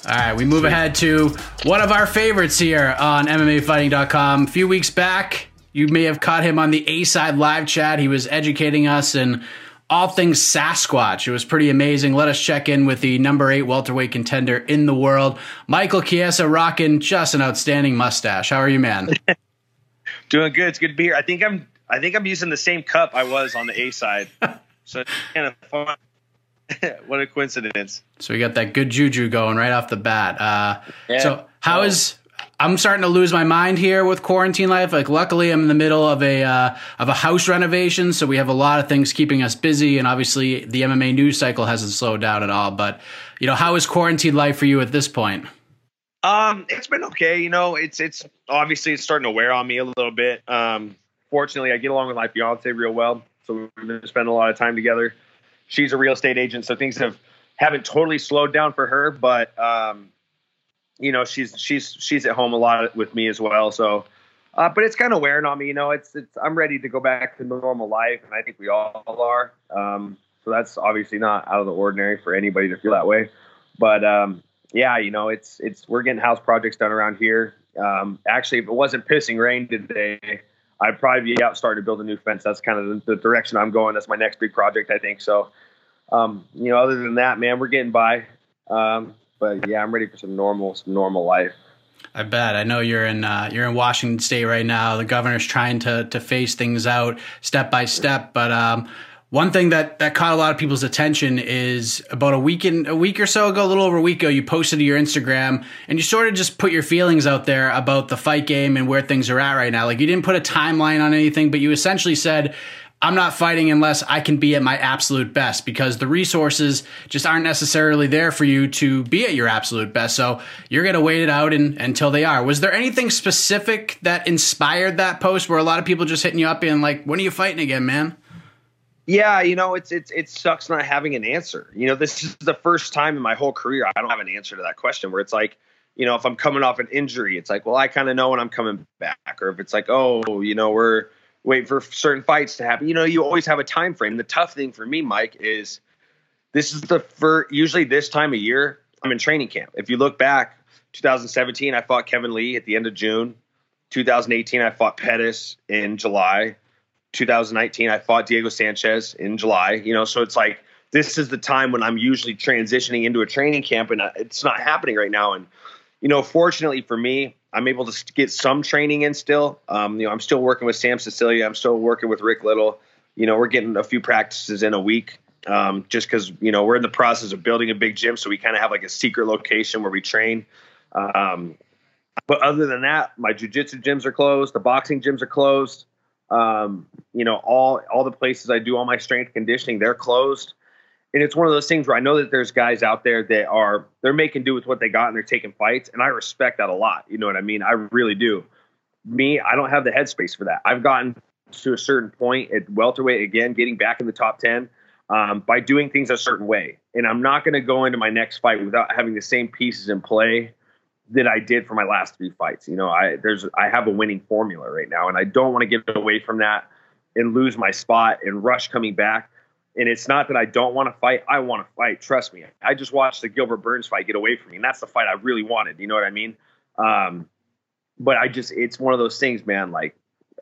All right, we move ahead to one of our favorites here on MMAfighting.com. A few weeks back, you may have caught him on the A Side live chat. He was educating us in all things Sasquatch. It was pretty amazing. Let us check in with the number eight welterweight contender in the world, Michael Chiesa, rocking just an outstanding mustache. How are you, man? Doing good. It's good to be here. I think I'm. I think I'm using the same cup I was on the A side. so kind of fun. what a coincidence. So we got that good juju going right off the bat. Uh, Yeah. So how is? I'm starting to lose my mind here with quarantine life. Like, luckily, I'm in the middle of a uh, of a house renovation, so we have a lot of things keeping us busy, and obviously, the MMA news cycle hasn't slowed down at all. But you know, how is quarantine life for you at this point? Um, it's been okay. You know, it's it's obviously it's starting to wear on me a little bit. Um, fortunately, I get along with my fiance real well, so we've been spending a lot of time together. She's a real estate agent, so things have haven't totally slowed down for her, but um, you know, she's she's she's at home a lot with me as well. So, uh, but it's kind of wearing on me. You know, it's it's I'm ready to go back to normal life, and I think we all are. Um, So that's obviously not out of the ordinary for anybody to feel that way. But um, yeah, you know, it's it's we're getting house projects done around here. Um, actually, if it wasn't pissing rain today, I'd probably be out starting to build a new fence. That's kind of the, the direction I'm going. That's my next big project, I think. So, um, you know, other than that, man, we're getting by. Um, but yeah, I'm ready for some normal, some normal life. I bet. I know you're in uh, you're in Washington State right now. The governor's trying to to phase things out step by step, but um, one thing that, that caught a lot of people's attention is about a week in, a week or so ago, a little over a week ago, you posted to your Instagram and you sort of just put your feelings out there about the fight game and where things are at right now. Like you didn't put a timeline on anything, but you essentially said, I'm not fighting unless I can be at my absolute best because the resources just aren't necessarily there for you to be at your absolute best. So you're going to wait it out in, until they are. Was there anything specific that inspired that post where a lot of people just hitting you up and like, when are you fighting again, man? Yeah, you know, it's it's it sucks not having an answer. You know, this is the first time in my whole career I don't have an answer to that question where it's like, you know, if I'm coming off an injury, it's like, well, I kind of know when I'm coming back. Or if it's like, oh, you know, we're waiting for certain fights to happen. You know, you always have a time frame. The tough thing for me, Mike, is this is the first usually this time of year, I'm in training camp. If you look back, 2017, I fought Kevin Lee at the end of June. 2018, I fought Pettis in July. 2019, I fought Diego Sanchez in July. You know, so it's like this is the time when I'm usually transitioning into a training camp, and it's not happening right now. And you know, fortunately for me, I'm able to get some training in still. Um, you know, I'm still working with Sam Sicilia. I'm still working with Rick Little. You know, we're getting a few practices in a week. Um, just because you know we're in the process of building a big gym, so we kind of have like a secret location where we train. Um, but other than that, my jujitsu gyms are closed. The boxing gyms are closed. Um, you know, all all the places I do all my strength conditioning, they're closed. And it's one of those things where I know that there's guys out there that are they're making do with what they got and they're taking fights, and I respect that a lot. You know what I mean? I really do. Me, I don't have the headspace for that. I've gotten to a certain point at welterweight again, getting back in the top ten um, by doing things a certain way. And I'm not going to go into my next fight without having the same pieces in play that I did for my last three fights. You know, I there's I have a winning formula right now, and I don't want to get away from that and lose my spot and rush coming back. And it's not that I don't want to fight; I want to fight. Trust me. I just watched the Gilbert Burns fight get away from me, and that's the fight I really wanted. You know what I mean? Um, but I just it's one of those things, man. Like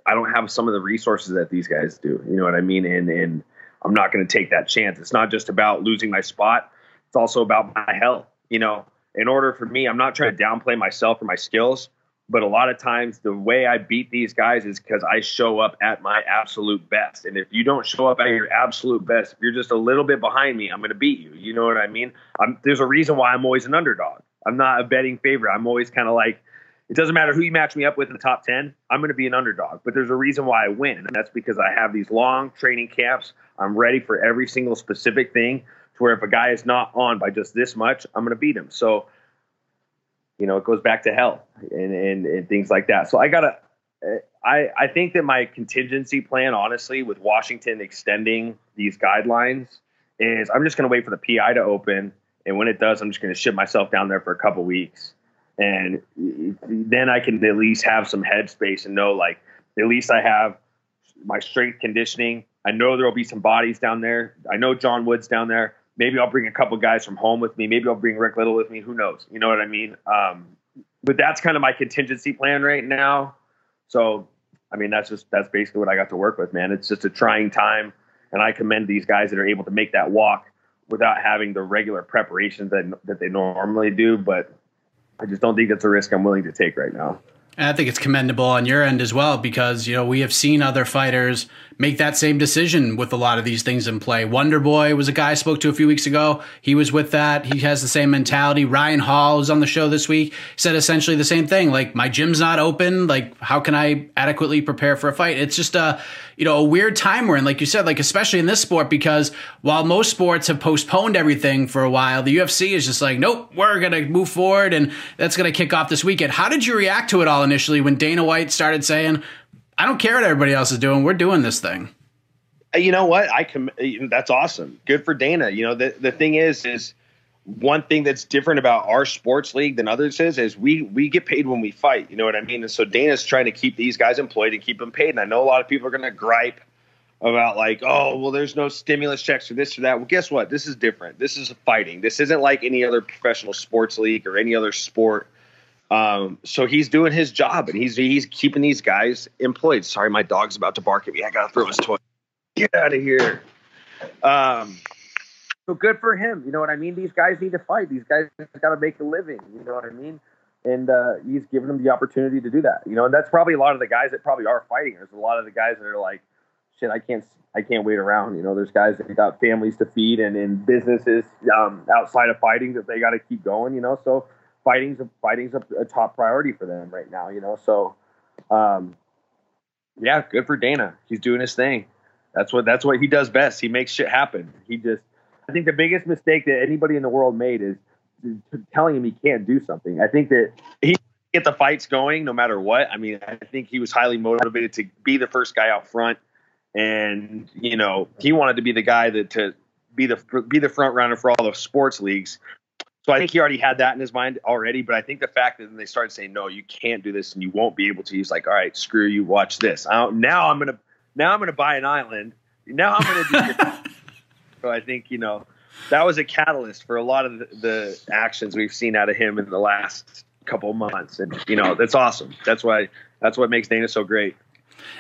I don't have some of the resources that these guys do. You know what I mean? And and I'm not going to take that chance. It's not just about losing my spot; it's also about my health. You know, in order for me, I'm not trying to downplay myself or my skills, but a lot of times the way I beat these guys is because I show up at my absolute best. And if you don't show up at your absolute best, if you're just a little bit behind me, I'm going to beat you. You know what I mean? I'm, there's a reason why I'm always an underdog. I'm not a betting favorite. I'm always kind of like, it doesn't matter who you match me up with in the top 10, I'm going to be an underdog. But there's a reason why I win. And that's because I have these long training camps. I'm ready for every single specific thing to where if a guy is not on by just this much, I'm going to beat him. So, you know, it goes back to health and, and, and things like that. So I gotta, I, I think that my contingency plan, honestly, with Washington extending these guidelines is I'm just going to wait for the PI to open. And when it does, I'm just going to ship myself down there for a couple weeks. And then I can at least have some headspace and know, like, at least I have my strength conditioning. I know there will be some bodies down there. I know John Wood's down there. Maybe I'll bring a couple guys from home with me. Maybe I'll bring Rick Little with me. Who knows? You know what I mean? Um, but that's kind of my contingency plan right now. So, I mean, that's just that's basically what I got to work with, man. It's just a trying time, and I commend these guys that are able to make that walk without having the regular preparations that that they normally do. But I just don't think that's a risk I'm willing to take right now. And I think it's commendable on your end as well because you know we have seen other fighters make that same decision with a lot of these things in play. Wonder Boy was a guy I spoke to a few weeks ago. He was with that. He has the same mentality. Ryan Hall was on the show this week. Said essentially the same thing. Like my gym's not open. Like how can I adequately prepare for a fight? It's just a you know a weird time we're in. Like you said, like especially in this sport because while most sports have postponed everything for a while, the UFC is just like nope, we're gonna move forward and that's gonna kick off this weekend. How did you react to it all initially when Dana White started saying? I don't care what everybody else is doing. We're doing this thing. You know what? I com- that's awesome. Good for Dana. You know, the the thing is is one thing that's different about our sports league than others is is we we get paid when we fight. You know what I mean? And so Dana's trying to keep these guys employed and keep them paid. And I know a lot of people are going to gripe about like, oh, well, there's no stimulus checks or this or that. Well, guess what? This is different. This is fighting. This isn't like any other professional sports league or any other sport. Um, so he's doing his job and he's he's keeping these guys employed. Sorry, my dog's about to bark at me. I gotta throw his toy. Get out of here. Um, so good for him. You know what I mean? These guys need to fight. These guys got to make a living. You know what I mean? And uh, he's giving them the opportunity to do that. You know, and that's probably a lot of the guys that probably are fighting. There's a lot of the guys that are like, shit, I can't, I can't wait around. You know, there's guys that got families to feed and in businesses um, outside of fighting that they got to keep going. You know, so fighting's a, fighting's a, a top priority for them right now. You know, so um, yeah, good for Dana. He's doing his thing. That's what that's what he does best. He makes shit happen. He just I think the biggest mistake that anybody in the world made is telling him he can't do something. I think that he get the fights going no matter what. I mean, I think he was highly motivated to be the first guy out front, and you know he wanted to be the guy that to be the be the front runner for all the sports leagues. So I think he already had that in his mind already. But I think the fact that they started saying no, you can't do this and you won't be able to. He's like, all right, screw you, watch this. now I'm gonna now I'm gonna buy an island. Now I'm gonna do. So I think you know that was a catalyst for a lot of the, the actions we've seen out of him in the last couple months, and you know that's awesome. That's why that's what makes Dana so great.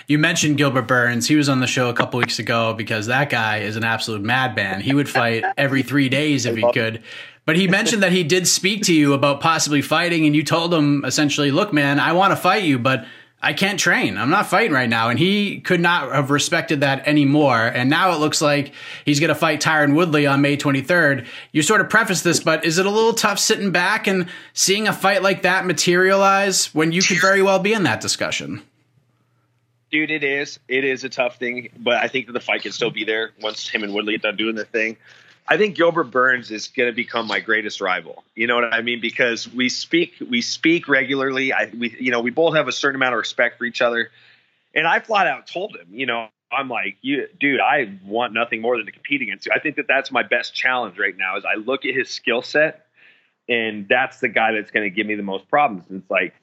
You mentioned Gilbert Burns. He was on the show a couple weeks ago because that guy is an absolute madman. He would fight every three days if he could. But he mentioned that he did speak to you about possibly fighting, and you told him essentially, "Look, man, I want to fight you, but I can't train. I'm not fighting right now. And he could not have respected that anymore. And now it looks like he's going to fight Tyron Woodley on May 23rd. You sort of preface this, but is it a little tough sitting back and seeing a fight like that materialize when you could very well be in that discussion? Dude, it is. It is a tough thing, but I think that the fight can still be there once him and Woodley get done doing their thing. I think Gilbert Burns is going to become my greatest rival. You know what I mean? Because we speak we speak regularly. I we you know we both have a certain amount of respect for each other, and I flat out told him, you know, I'm like, you, dude, I want nothing more than to compete against you. I think that that's my best challenge right now. Is I look at his skill set, and that's the guy that's going to give me the most problems. And it's like,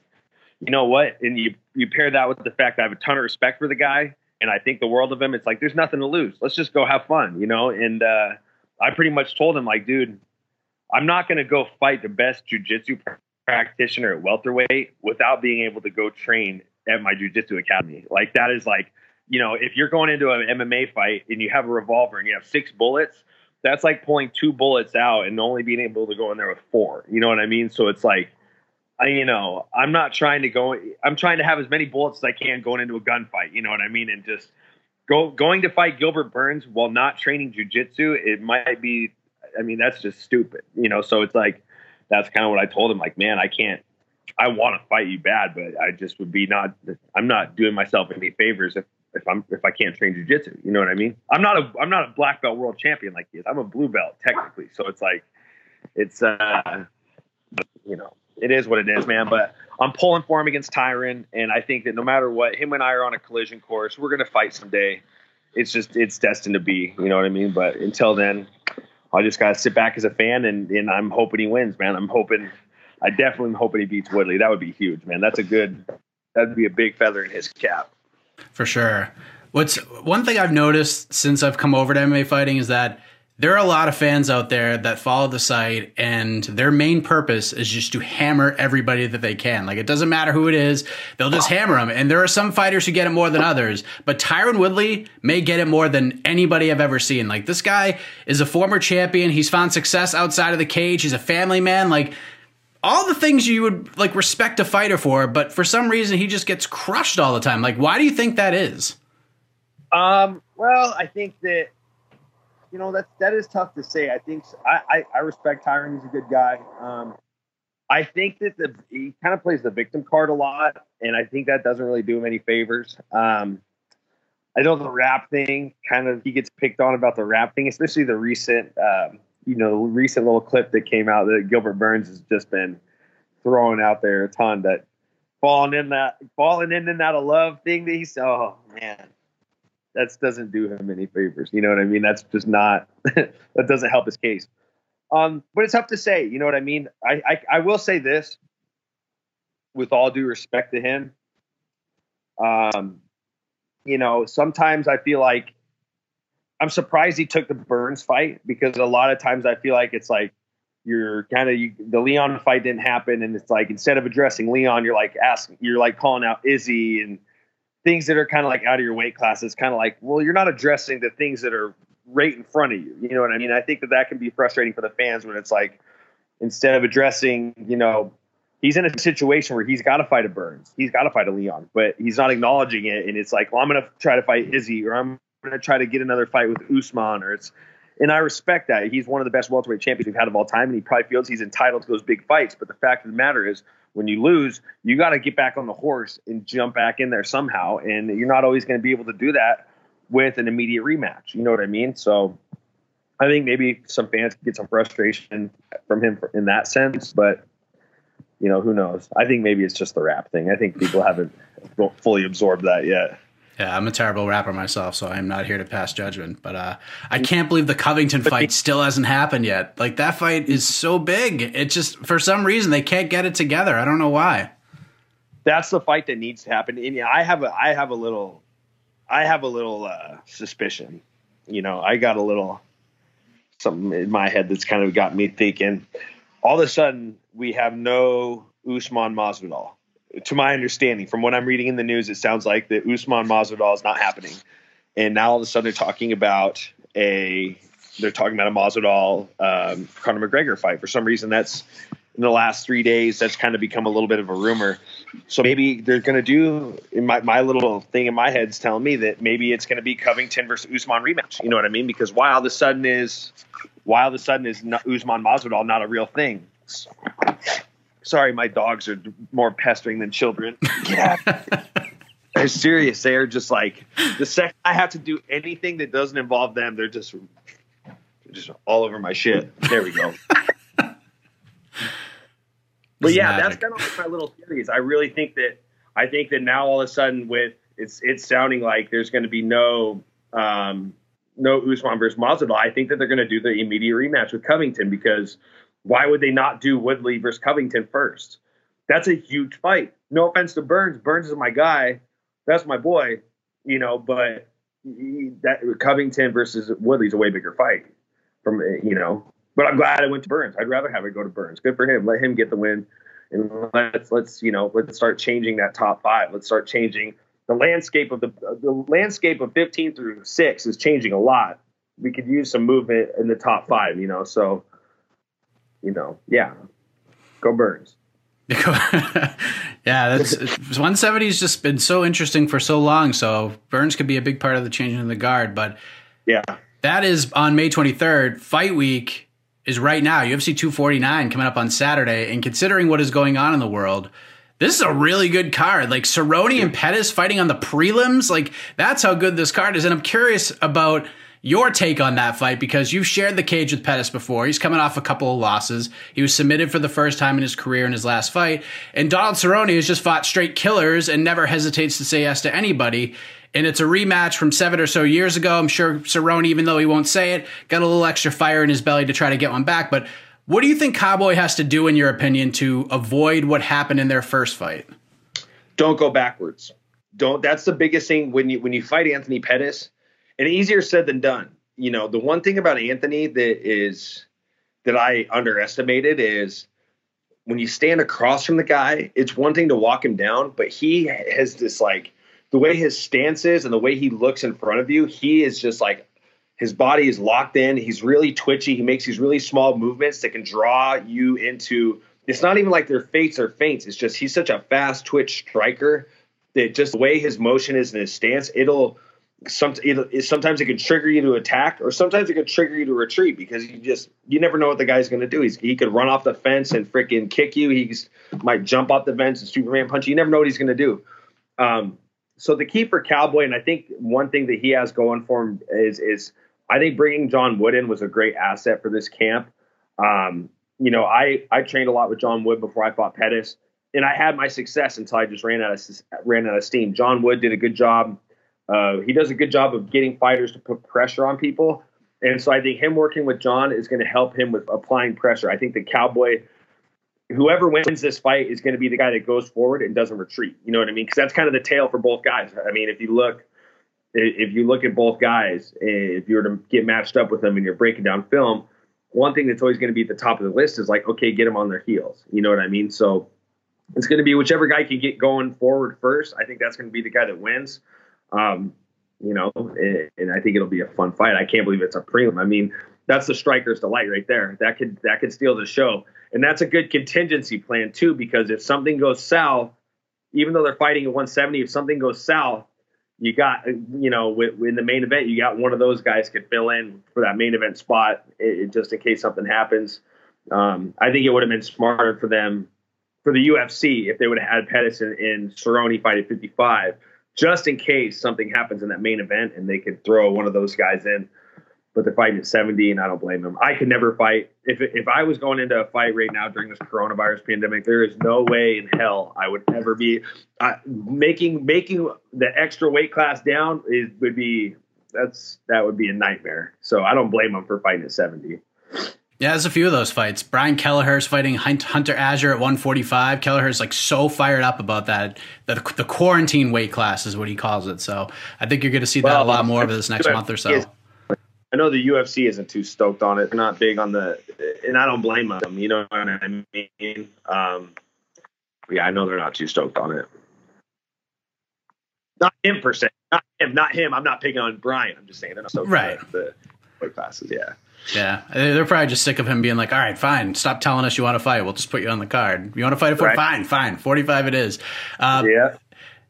you know what? And you you pair that with the fact that I have a ton of respect for the guy, and I think the world of him. It's like there's nothing to lose. Let's just go have fun, you know, and. uh I pretty much told him like, dude, I'm not going to go fight the best jujitsu practitioner at welterweight without being able to go train at my jujitsu academy. Like that is like, you know, if you're going into an MMA fight and you have a revolver and you have six bullets, that's like pulling two bullets out and only being able to go in there with four. You know what I mean? So it's like, I, you know, I'm not trying to go. I'm trying to have as many bullets as I can going into a gunfight. You know what I mean? And just go, going to fight Gilbert Burns while not training jujitsu, it might be. I mean, that's just stupid, you know. So it's like that's kind of what I told him. Like, man, I can't. I want to fight you bad, but I just would be not. I'm not doing myself any favors if if I'm if I can't train jujitsu. You know what I mean? I'm not a I'm not a black belt world champion like he is. I'm a blue belt technically. So it's like it's uh you know it is what it is, man. But I'm pulling for him against Tyron, and I think that no matter what, him and I are on a collision course. We're gonna fight someday. It's just it's destined to be. You know what I mean? But until then, I just gotta sit back as a fan, and and I'm hoping he wins, man. I'm hoping. I definitely am hoping he beats Woodley. That would be huge, man. That's a good. That'd be a big feather in his cap. For sure. What's one thing I've noticed since I've come over to MMA fighting is that there are a lot of fans out there that follow the site and their main purpose is just to hammer everybody that they can. Like it doesn't matter who it is, they'll just hammer them. And there are some fighters who get it more than others, but Tyron Woodley may get it more than anybody I've ever seen. Like this guy is a former champion. He's found success outside of the cage. He's a family man. Like all the things you would like respect a fighter for, but for some reason he just gets crushed all the time. Like why do you think that is? Um, well, I think that you know that's that is tough to say. I think I I, I respect Tyron. He's a good guy. Um, I think that the he kind of plays the victim card a lot, and I think that doesn't really do him any favors. Um, I know the rap thing kind of he gets picked on about the rap thing, especially the recent um, you know recent little clip that came out that Gilbert Burns has just been throwing out there a ton that falling in that falling in and out of love thing that he's oh man that doesn't do him any favors. You know what I mean? That's just not that doesn't help his case. Um, but it's tough to say. You know what I mean? I, I I will say this, with all due respect to him. Um, you know, sometimes I feel like I'm surprised he took the Burns fight because a lot of times I feel like it's like you're kind of you, the Leon fight didn't happen, and it's like instead of addressing Leon, you're like asking, you're like calling out Izzy and things that are kind of like out of your weight class. It's kind of like, well, you're not addressing the things that are right in front of you. You know what I mean? I think that that can be frustrating for the fans when it's like instead of addressing, you know, he's in a situation where he's got to fight a Burns, he's got to fight a Leon, but he's not acknowledging it, and it's like, well, I'm going to try to fight Izzy, or I'm going to try to get another fight with Usman, or it's. And I respect that. He's one of the best welterweight champions we've had of all time, and he probably feels he's entitled to those big fights. But the fact of the matter is, when you lose, you got to get back on the horse and jump back in there somehow. And you're not always going to be able to do that with an immediate rematch. You know what I mean? So I think maybe some fans get some frustration from him in that sense, but you know, who knows? I think maybe it's just the rap thing. I think people haven't fully absorbed that yet. Yeah, I'm a terrible rapper myself, so I'm not here to pass judgment. But uh, I can't believe the Covington fight still hasn't happened yet. Like that fight is so big. It just for some reason they can't get it together. I don't know why. That's the fight that needs to happen. And I have a I have a little I have a little uh, suspicion. You know, I got a little something in my head that's kind of got me thinking. All of a sudden, we have no Usman Masvidal to my understanding, from what I'm reading in the news, it sounds like the Usman Masvidal is not happening, and now all of a sudden they're talking about a they're talking about a Masvidal um, Conor McGregor fight. For some reason, that's in the last three days that's kind of become a little bit of a rumor. So maybe they're going to do my my little thing in my head's telling me that maybe it's going to be Covington versus Usman rematch. You know what I mean? Because why all of a sudden is why all of a sudden is Usman Masvidal not a real thing? Sorry, my dogs are more pestering than children. Yeah. they're serious. They are just like the second I have to do anything that doesn't involve them, they're just they're just all over my shit. There we go. but yeah, magic. that's kind of like my little theories. I really think that I think that now all of a sudden with it's it's sounding like there's going to be no um, no Usman versus Masvidal. I think that they're going to do the immediate rematch with Covington because why would they not do Woodley versus Covington first? That's a huge fight. No offense to Burns. Burns is my guy. That's my boy. You know, but that Covington versus Woodley's a way bigger fight. From you know, but I'm glad I went to Burns. I'd rather have it go to Burns. Good for him. Let him get the win, and let's let's you know let's start changing that top five. Let's start changing the landscape of the the landscape of 15 through six is changing a lot. We could use some movement in the top five. You know, so you know, yeah, go Burns. yeah, that's 170 has just been so interesting for so long. So Burns could be a big part of the changing of the guard. But yeah, that is on May 23rd. Fight week is right now. UFC 249 coming up on Saturday. And considering what is going on in the world, this is a really good card. Like Cerrone and Pettis fighting on the prelims. Like that's how good this card is. And I'm curious about your take on that fight because you've shared the cage with Pettis before. He's coming off a couple of losses. He was submitted for the first time in his career in his last fight. And Donald Cerrone has just fought straight killers and never hesitates to say yes to anybody. And it's a rematch from seven or so years ago. I'm sure Cerrone, even though he won't say it, got a little extra fire in his belly to try to get one back. But what do you think Cowboy has to do, in your opinion, to avoid what happened in their first fight? Don't go backwards. Don't. That's the biggest thing when you when you fight Anthony Pettis and easier said than done. You know, the one thing about Anthony that is that I underestimated is when you stand across from the guy, it's one thing to walk him down, but he has this like the way his stance is and the way he looks in front of you, he is just like his body is locked in. He's really twitchy. He makes these really small movements that can draw you into. It's not even like they're feints or feints. It's just he's such a fast twitch striker that just the way his motion is and his stance, it'll some, sometimes it can trigger you to attack, or sometimes it can trigger you to retreat because you just you never know what the guy's going to do. He's, he could run off the fence and freaking kick you. He might jump off the fence and Superman punch you. You never know what he's going to do. Um, so the key for Cowboy, and I think one thing that he has going for him is is I think bringing John Wood in was a great asset for this camp. Um, you know, I I trained a lot with John Wood before I fought Pettis, and I had my success until I just ran out of ran out of steam. John Wood did a good job uh, he does a good job of getting fighters to put pressure on people. And so I think him working with John is going to help him with applying pressure. I think the Cowboy, whoever wins this fight, is going to be the guy that goes forward and doesn't retreat. You know what I mean? Because that's kind of the tale for both guys. I mean, if you look, if you look at both guys, if you were to get matched up with them and you're breaking down film, one thing that's always going to be at the top of the list is like, okay, get them on their heels. You know what I mean? So it's going to be whichever guy can get going forward first. I think that's going to be the guy that wins. Um, you know, and, and, I think it'll be a fun fight. I can't believe it's a prelim. I mean, that's the striker's delight right there. That could that could steal the show, and that's a good contingency plan too. Because if something goes south, even though they're fighting at 170, if something goes south, you got you know in the main event, you got one of those guys could fill in for that main event spot it, just in case something happens. Um, I think it would have been smarter for them for the UFC if they would have had Pettis and, and Cerrone fight at 55 just in case something happens in that main event and they could throw one of those guys in. But they're fighting at 70, and I don't blame them. I could never fight. If, if I was going into a fight right now during this coronavirus pandemic, there is no way in hell I would ever be uh, making making the extra weight class down. Is would be that's that would be a nightmare. So I don't blame them for fighting at 70. Yeah, there's a few of those fights. Brian Kelleher's fighting Hunter Azure at 145. Kelleher's like so fired up about that. The, the quarantine weight class is what he calls it. So I think you're going to see that well, a lot more over this next month or so. I know the UFC isn't too stoked on it. They're not big on the, and I don't blame them. You know what I mean? Um, yeah, I know they're not too stoked on it. Not him per se. Not him. Not him. I'm not picking on Brian. I'm just saying they're not stoked right. on the weight classes. Yeah. Yeah, they're probably just sick of him being like, "All right, fine, stop telling us you want to fight. We'll just put you on the card. You want to fight it for right. fine, fine, forty-five it is." Uh, yeah.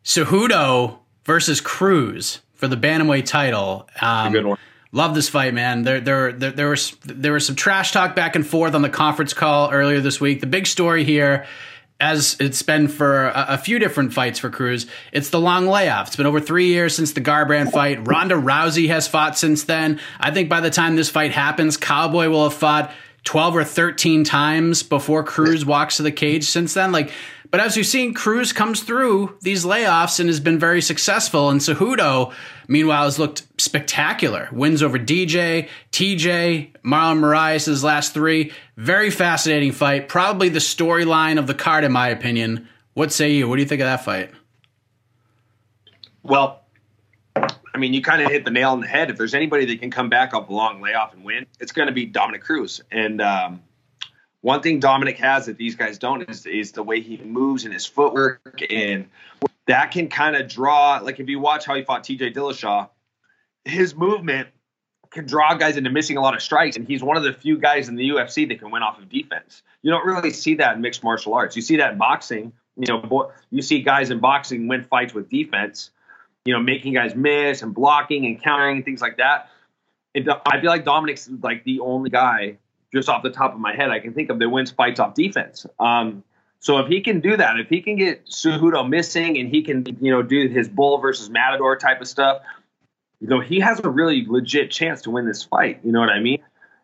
Cejudo versus Cruz for the bantamweight title. Um, good one. Love this fight, man. There, there, there, there was there was some trash talk back and forth on the conference call earlier this week. The big story here as it's been for a, a, few different fights for Cruz, it's the long layoff. It's been over three years since the Garbrandt fight. Ronda Rousey has fought since then. I think by the time this fight happens, Cowboy will have fought 12 or 13 times before Cruz walks to the cage since then. Like, but as you've seen, Cruz comes through these layoffs and has been very successful. And Cejudo, meanwhile, has looked spectacular. Wins over DJ, TJ, Marlon Moraes' last three. Very fascinating fight. Probably the storyline of the card, in my opinion. What say you? What do you think of that fight? Well, I mean, you kind of hit the nail on the head. If there's anybody that can come back off a long layoff and win, it's going to be Dominick Cruz. And um, one thing Dominick has that these guys don't is, is the way he moves and his footwork, and that can kind of draw. Like if you watch how he fought T.J. Dillashaw, his movement can draw guys into missing a lot of strikes, and he's one of the few guys in the UFC that can win off of defense. You don't really see that in mixed martial arts. You see that in boxing. You know, you see guys in boxing win fights with defense. You know, making guys miss and blocking and countering and things like that. I feel like Dominick's like the only guy just off the top of my head I can think of that wins fights off defense. Um, so if he can do that, if he can get Cejudo missing and he can, you know, do his bull versus matador type of stuff, you know, he has a really legit chance to win this fight. You know what I mean?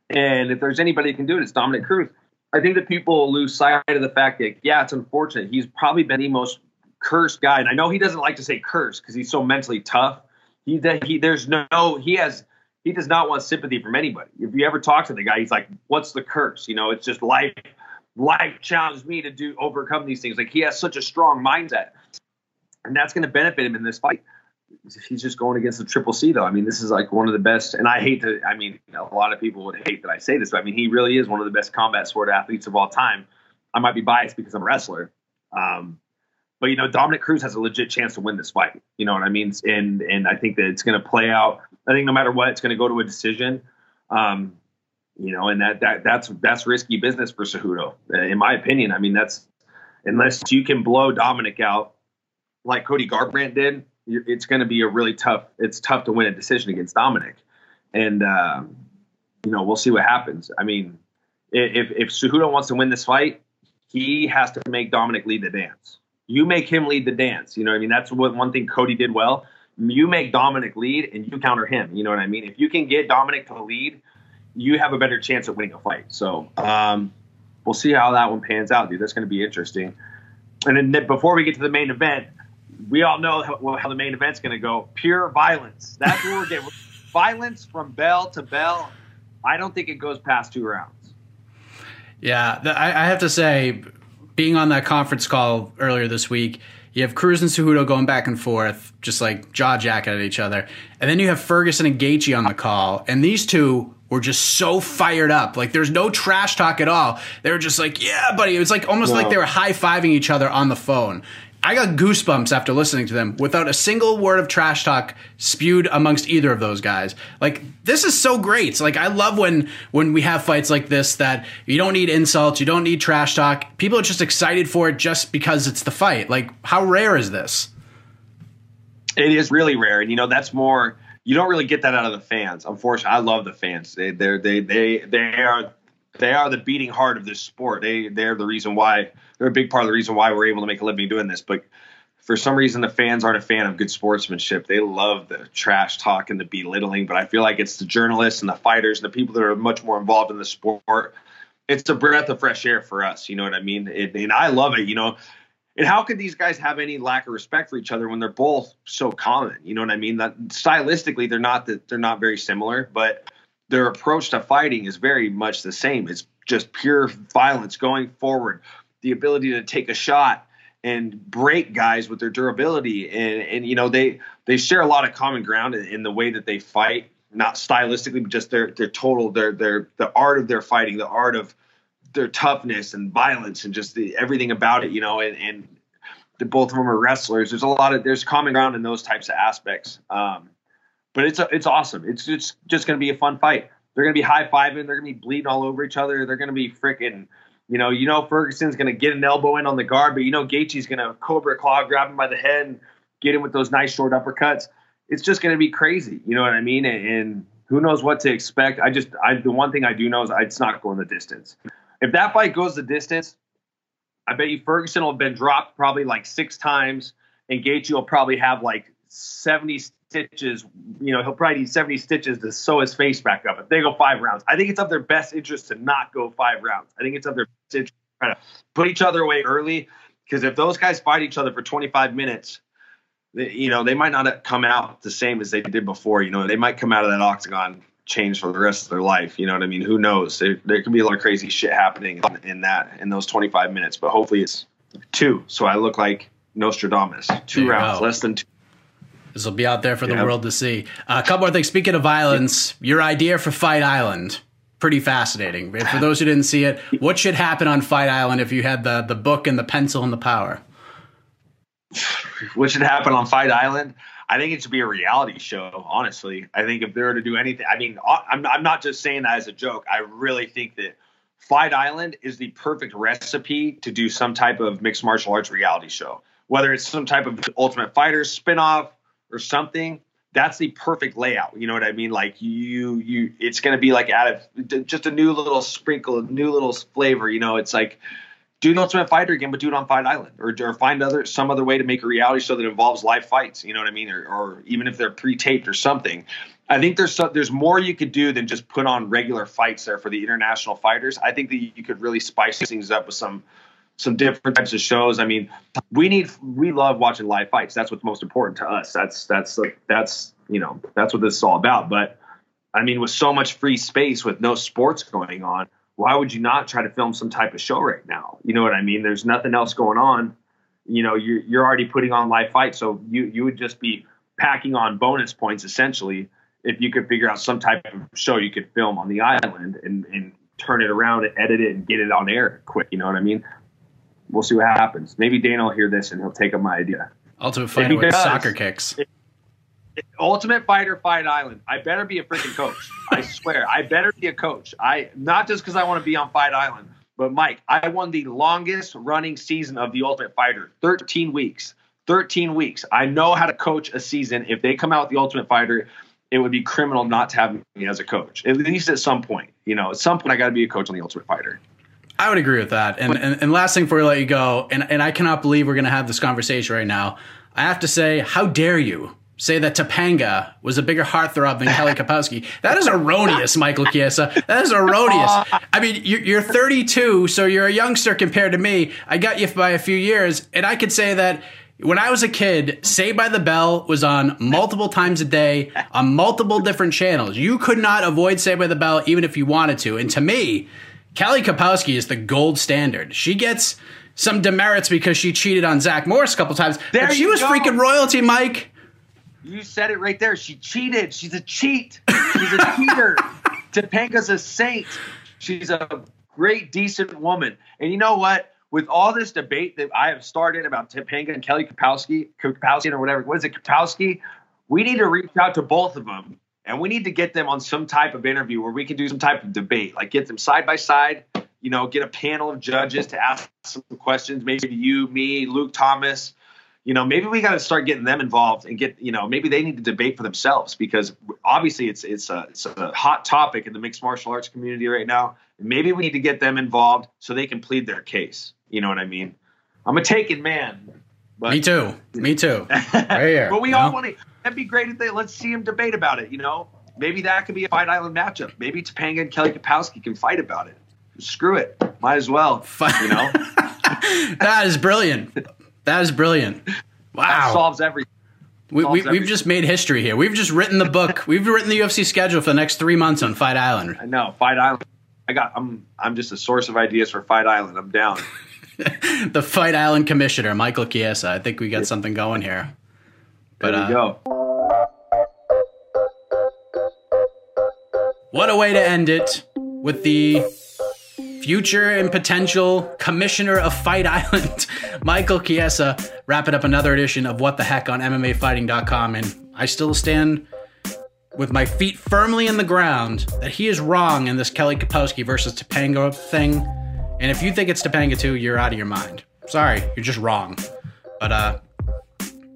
And if there's anybody who can do it, it's Dominick Cruz. I think that people lose sight of the fact that, yeah, it's unfortunate. He's probably been the most cursed guy. And I know he doesn't like to say curse because he's so mentally tough. He, he, there's no, he has he does not want sympathy from anybody. If you ever talk to the guy, he's like, "What's the curse?" You know, it's just life. Life challenged me to do overcome these things. Like he has such a strong mindset, and that's going to benefit him in this fight. He's just going against the Triple C, though. I mean, this is like one of the best. And I hate to. I mean, a lot of people would hate that I say this, but I mean, he really is one of the best combat sport athletes of all time. I might be biased because I'm a wrestler, um, but you know, Dominick Cruz has a legit chance to win this fight. You know what I mean? And and I think that it's going to play out. I think no matter what, it's going to go to a decision. Um, you know, and that that that's that's risky business for Cejudo, in my opinion. I mean, that's unless you can blow Dominick out like Cody Garbrandt did, it's going to be a really tough. It's tough to win a decision against Dominick, and um, you know, we'll see what happens. I mean, if if Cejudo wants to win this fight, he has to make Dominick lead the dance you make him lead the dance. You know I mean? That's what one thing Cody did well. You make Dominick lead and you counter him. You know what I mean? If you can get Dominick to lead, you have a better chance of winning a fight. So um, we'll see how that one pans out, dude. That's going to be interesting. And then before we get to the main event, we all know how, how the main event's going to go. Pure violence. That's what we're getting. violence from bell to bell. I don't think it goes past two rounds. Yeah, I have to say, being on that conference call earlier this week, You have Cruz and Cejudo going back and forth, just like jaw jacket at each other. And then you have Ferguson and Gaethje on the call. And these two were just so fired up. Like there's no trash talk at all. They were just like, yeah, buddy. It was like almost no. like they were high fiving each other on the phone. I got goosebumps after listening to them without a single word of trash talk spewed amongst either of those guys. Like this is so great. Like I love when when we have fights like this that you don't need insults, you don't need trash talk. People are just excited for it just because it's the fight. Like how rare is this? It is really rare, and you know that's more. You don't really get that out of the fans. Unfortunately, I love the fans. They they they they they are they are the beating heart of this sport. They they're the reason why they're a big part of the reason why we're able to make a living doing this. But for some reason, the fans aren't a fan of good sportsmanship. They love the trash talk and the belittling. But I feel like it's the journalists and the fighters and the people that are much more involved in the sport. It's a breath of fresh air for us. You know what I mean? It, and I love it. You know. And how could these guys have any lack of respect for each other when they're both so common? You know what I mean? That stylistically, they're not that they're not very similar, but their approach to fighting is very much the same. It's just pure violence going forward, the ability to take a shot and break guys with their durability. And and you know they they share a lot of common ground in, in the way that they fight not stylistically but just their their total their their the art of their fighting the art of their toughness and violence and just the everything about it you know and and the, both of them are wrestlers. There's a lot of there's common ground in those types of aspects. Um, but it's a, it's awesome. It's it's just going to be a fun fight. They're going to be high fiving they're going to be bleeding all over each other. They're going to be freaking you know, you know Ferguson's going to get an elbow in on the guard, but you know Gaethje's going to cobra claw, grab him by the head, and get him with those nice short uppercuts. It's just going to be crazy. You know what I mean? And, and who knows what to expect? I just, I the one thing I do know is it's not going the distance. If that fight goes the distance, I bet you Ferguson will have been dropped probably like six times, and Gaethje will probably have like 70 stitches. You know, he'll probably need 70 stitches to sew his face back up if they go five rounds. I think it's of their best interest to not go five rounds. I think it's of their best interest to to put each other away early because if those guys fight each other for 25 minutes, they, you know, they might not come out the same as they did before. You know, they might come out of that octagon changed for the rest of their life. You know what I mean? Who knows? There, there could be a lot of crazy shit happening in, in that in those 25 minutes, but hopefully it's two. So I look like Nostradamus. Two rounds, go. less than two this will be out there for the world to see. Uh, a couple more things. Speaking of violence, your idea for Fight Island, pretty fascinating. For those who didn't see it, what should happen on Fight Island if you had the the book and the pencil and the power? What should happen on Fight Island? I think it should be a reality show. Honestly, I think if they were to do anything, I mean, I'm I'm not just saying that as a joke. I really think that Fight Island is the perfect recipe to do some type of mixed martial arts reality show. Whether it's some type of Ultimate Fighter spinoff, or something, that's the perfect layout. You know what I mean? Like you, you, it's going to be like out of just a new little sprinkle, a new little flavor. You know, it's like do an Ultimate Fighter again, but do it on Fight Island, or, or find other some other way to make a reality show that involves live fights. You know what I mean? Or, or even if they're pre-taped or something. I think there's some, there's more you could do than just put on regular fights there for the international fighters. I think that you could really spice things up with some some different types of shows. I mean, we need we love watching live fights. That's what's most important to us. That's that's that's you know that's what this is all about. But I mean, with so much free space, with no sports going on, why would you not try to film some type of show right now? You know what I mean? There's nothing else going on. You know, you're you're already putting on live fights, so you you would just be packing on bonus points essentially if you could figure out some type of show you could film on the island and and turn it around and edit it and get it on air quick. You know what I mean? We'll see what happens. Maybe Dana will hear this and he'll take up my idea. Ultimate Fighter with soccer kicks. It, it, Ultimate Fighter Fight Island. I better be a freaking coach. I swear, I better be a coach. I not just because I want to be on Fight Island, but Mike, I won the longest running season of the Ultimate Fighter, 13 weeks. 13 weeks. I know how to coach a season. If they come out with the Ultimate Fighter, it would be criminal not to have me as a coach. At least at some point, you know, at some point I got to be a coach on the Ultimate Fighter. I would agree with that. And, and, and last thing before we let you go, and, and I cannot believe we're going to have this conversation right now. I have to say, how dare you say that Topanga was a bigger heartthrob than Kelly Kapowski? That is erroneous, Michael Chiesa. That is erroneous. I mean, you're, you're 32, so you're a youngster compared to me. I got you by a few years, and I could say that when I was a kid, Saved by the Bell was on multiple times a day on multiple different channels. You could not avoid Saved by the Bell even if you wanted to. And to me, Kelly Kapowski is the gold standard. She gets some demerits because she cheated on Zach Morris a couple times. There but she was go. freaking royalty, Mike. You said it right there. She cheated. She's a cheat. She's a cheater. Topanga's a saint. She's a great, decent woman. And you know what? With all this debate that I have started about Topanga and Kelly Kapowski, Kapowski or whatever, what is it, Kapowski? We need to reach out to both of them and we need to get them on some type of interview where we can do some type of debate, like get them side by side, you know, get a panel of judges to ask some questions, maybe you, me, Luke Thomas, you know, maybe we got to start getting them involved and get, you know, maybe they need to debate for themselves because obviously it's it's a it's a hot topic in the mixed martial arts community right now. Maybe we need to get them involved so they can plead their case. You know what I mean? I'm a taken man. But, Me too. Me too. Right here. but we all want to. That'd be great if they let's see them debate about it. You know, maybe that could be a Fight Island matchup. Maybe Topanga and Kelly Kapowski can fight about it. Screw it, might as well. You know, that is brilliant. That is brilliant. that Wow. solves everything. We, we, we've just made history here. We've just written the book. We've written the UFC schedule for the next three months on Fight Island. I know Fight Island. I got. I'm. I'm just a source of ideas for Fight Island. I'm down. The Fight Island commissioner, Michael Chiesa. I think we got something going here. But There uh, go. What a way to end it with the future and potential commissioner of Fight Island, Michael Chiesa, wrapping up another edition of What the Heck on MMAfighting.com. And I still stand with my feet firmly in the ground that he is wrong in this Kelly Kapowski versus Topanga thing. And if you think it's Topanga too, you're out of your mind. Sorry, you're just wrong. But uh,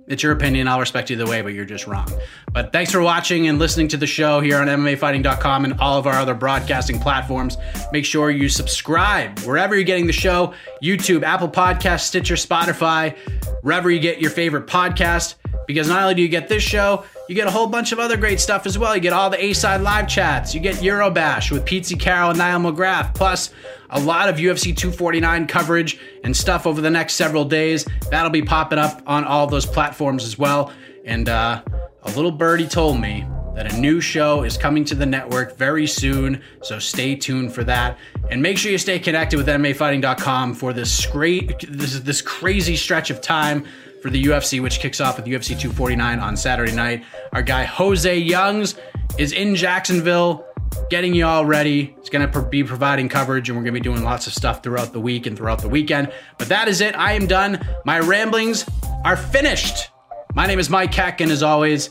it's your opinion. I'll respect you the way, but you're just wrong. But thanks for watching and listening to the show here on MMAfighting.com and all of our other broadcasting platforms. Make sure you subscribe wherever you're getting the show YouTube, Apple Podcasts, Stitcher, Spotify, wherever you get your favorite podcast. Because not only do you get this show, you get a whole bunch of other great stuff as well. You get all the A side live chats, you get Eurobash with Pete Carroll and Niall McGrath, plus a lot of UFC 249 coverage and stuff over the next several days. That'll be popping up on all those platforms as well. And uh, a little birdie told me that a new show is coming to the network very soon, so stay tuned for that. And make sure you stay connected with MMAfighting.com for this great, this, this crazy stretch of time for the UFC, which kicks off with UFC 249 on Saturday night. Our guy Jose Youngs is in Jacksonville getting you all ready. He's going to be providing coverage, and we're going to be doing lots of stuff throughout the week and throughout the weekend. But that is it. I am done. My ramblings are finished. My name is Mike Heck, and as always,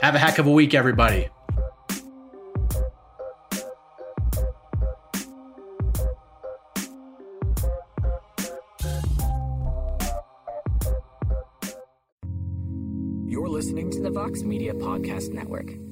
have a heck of a week, everybody. Vox Media Podcast Network.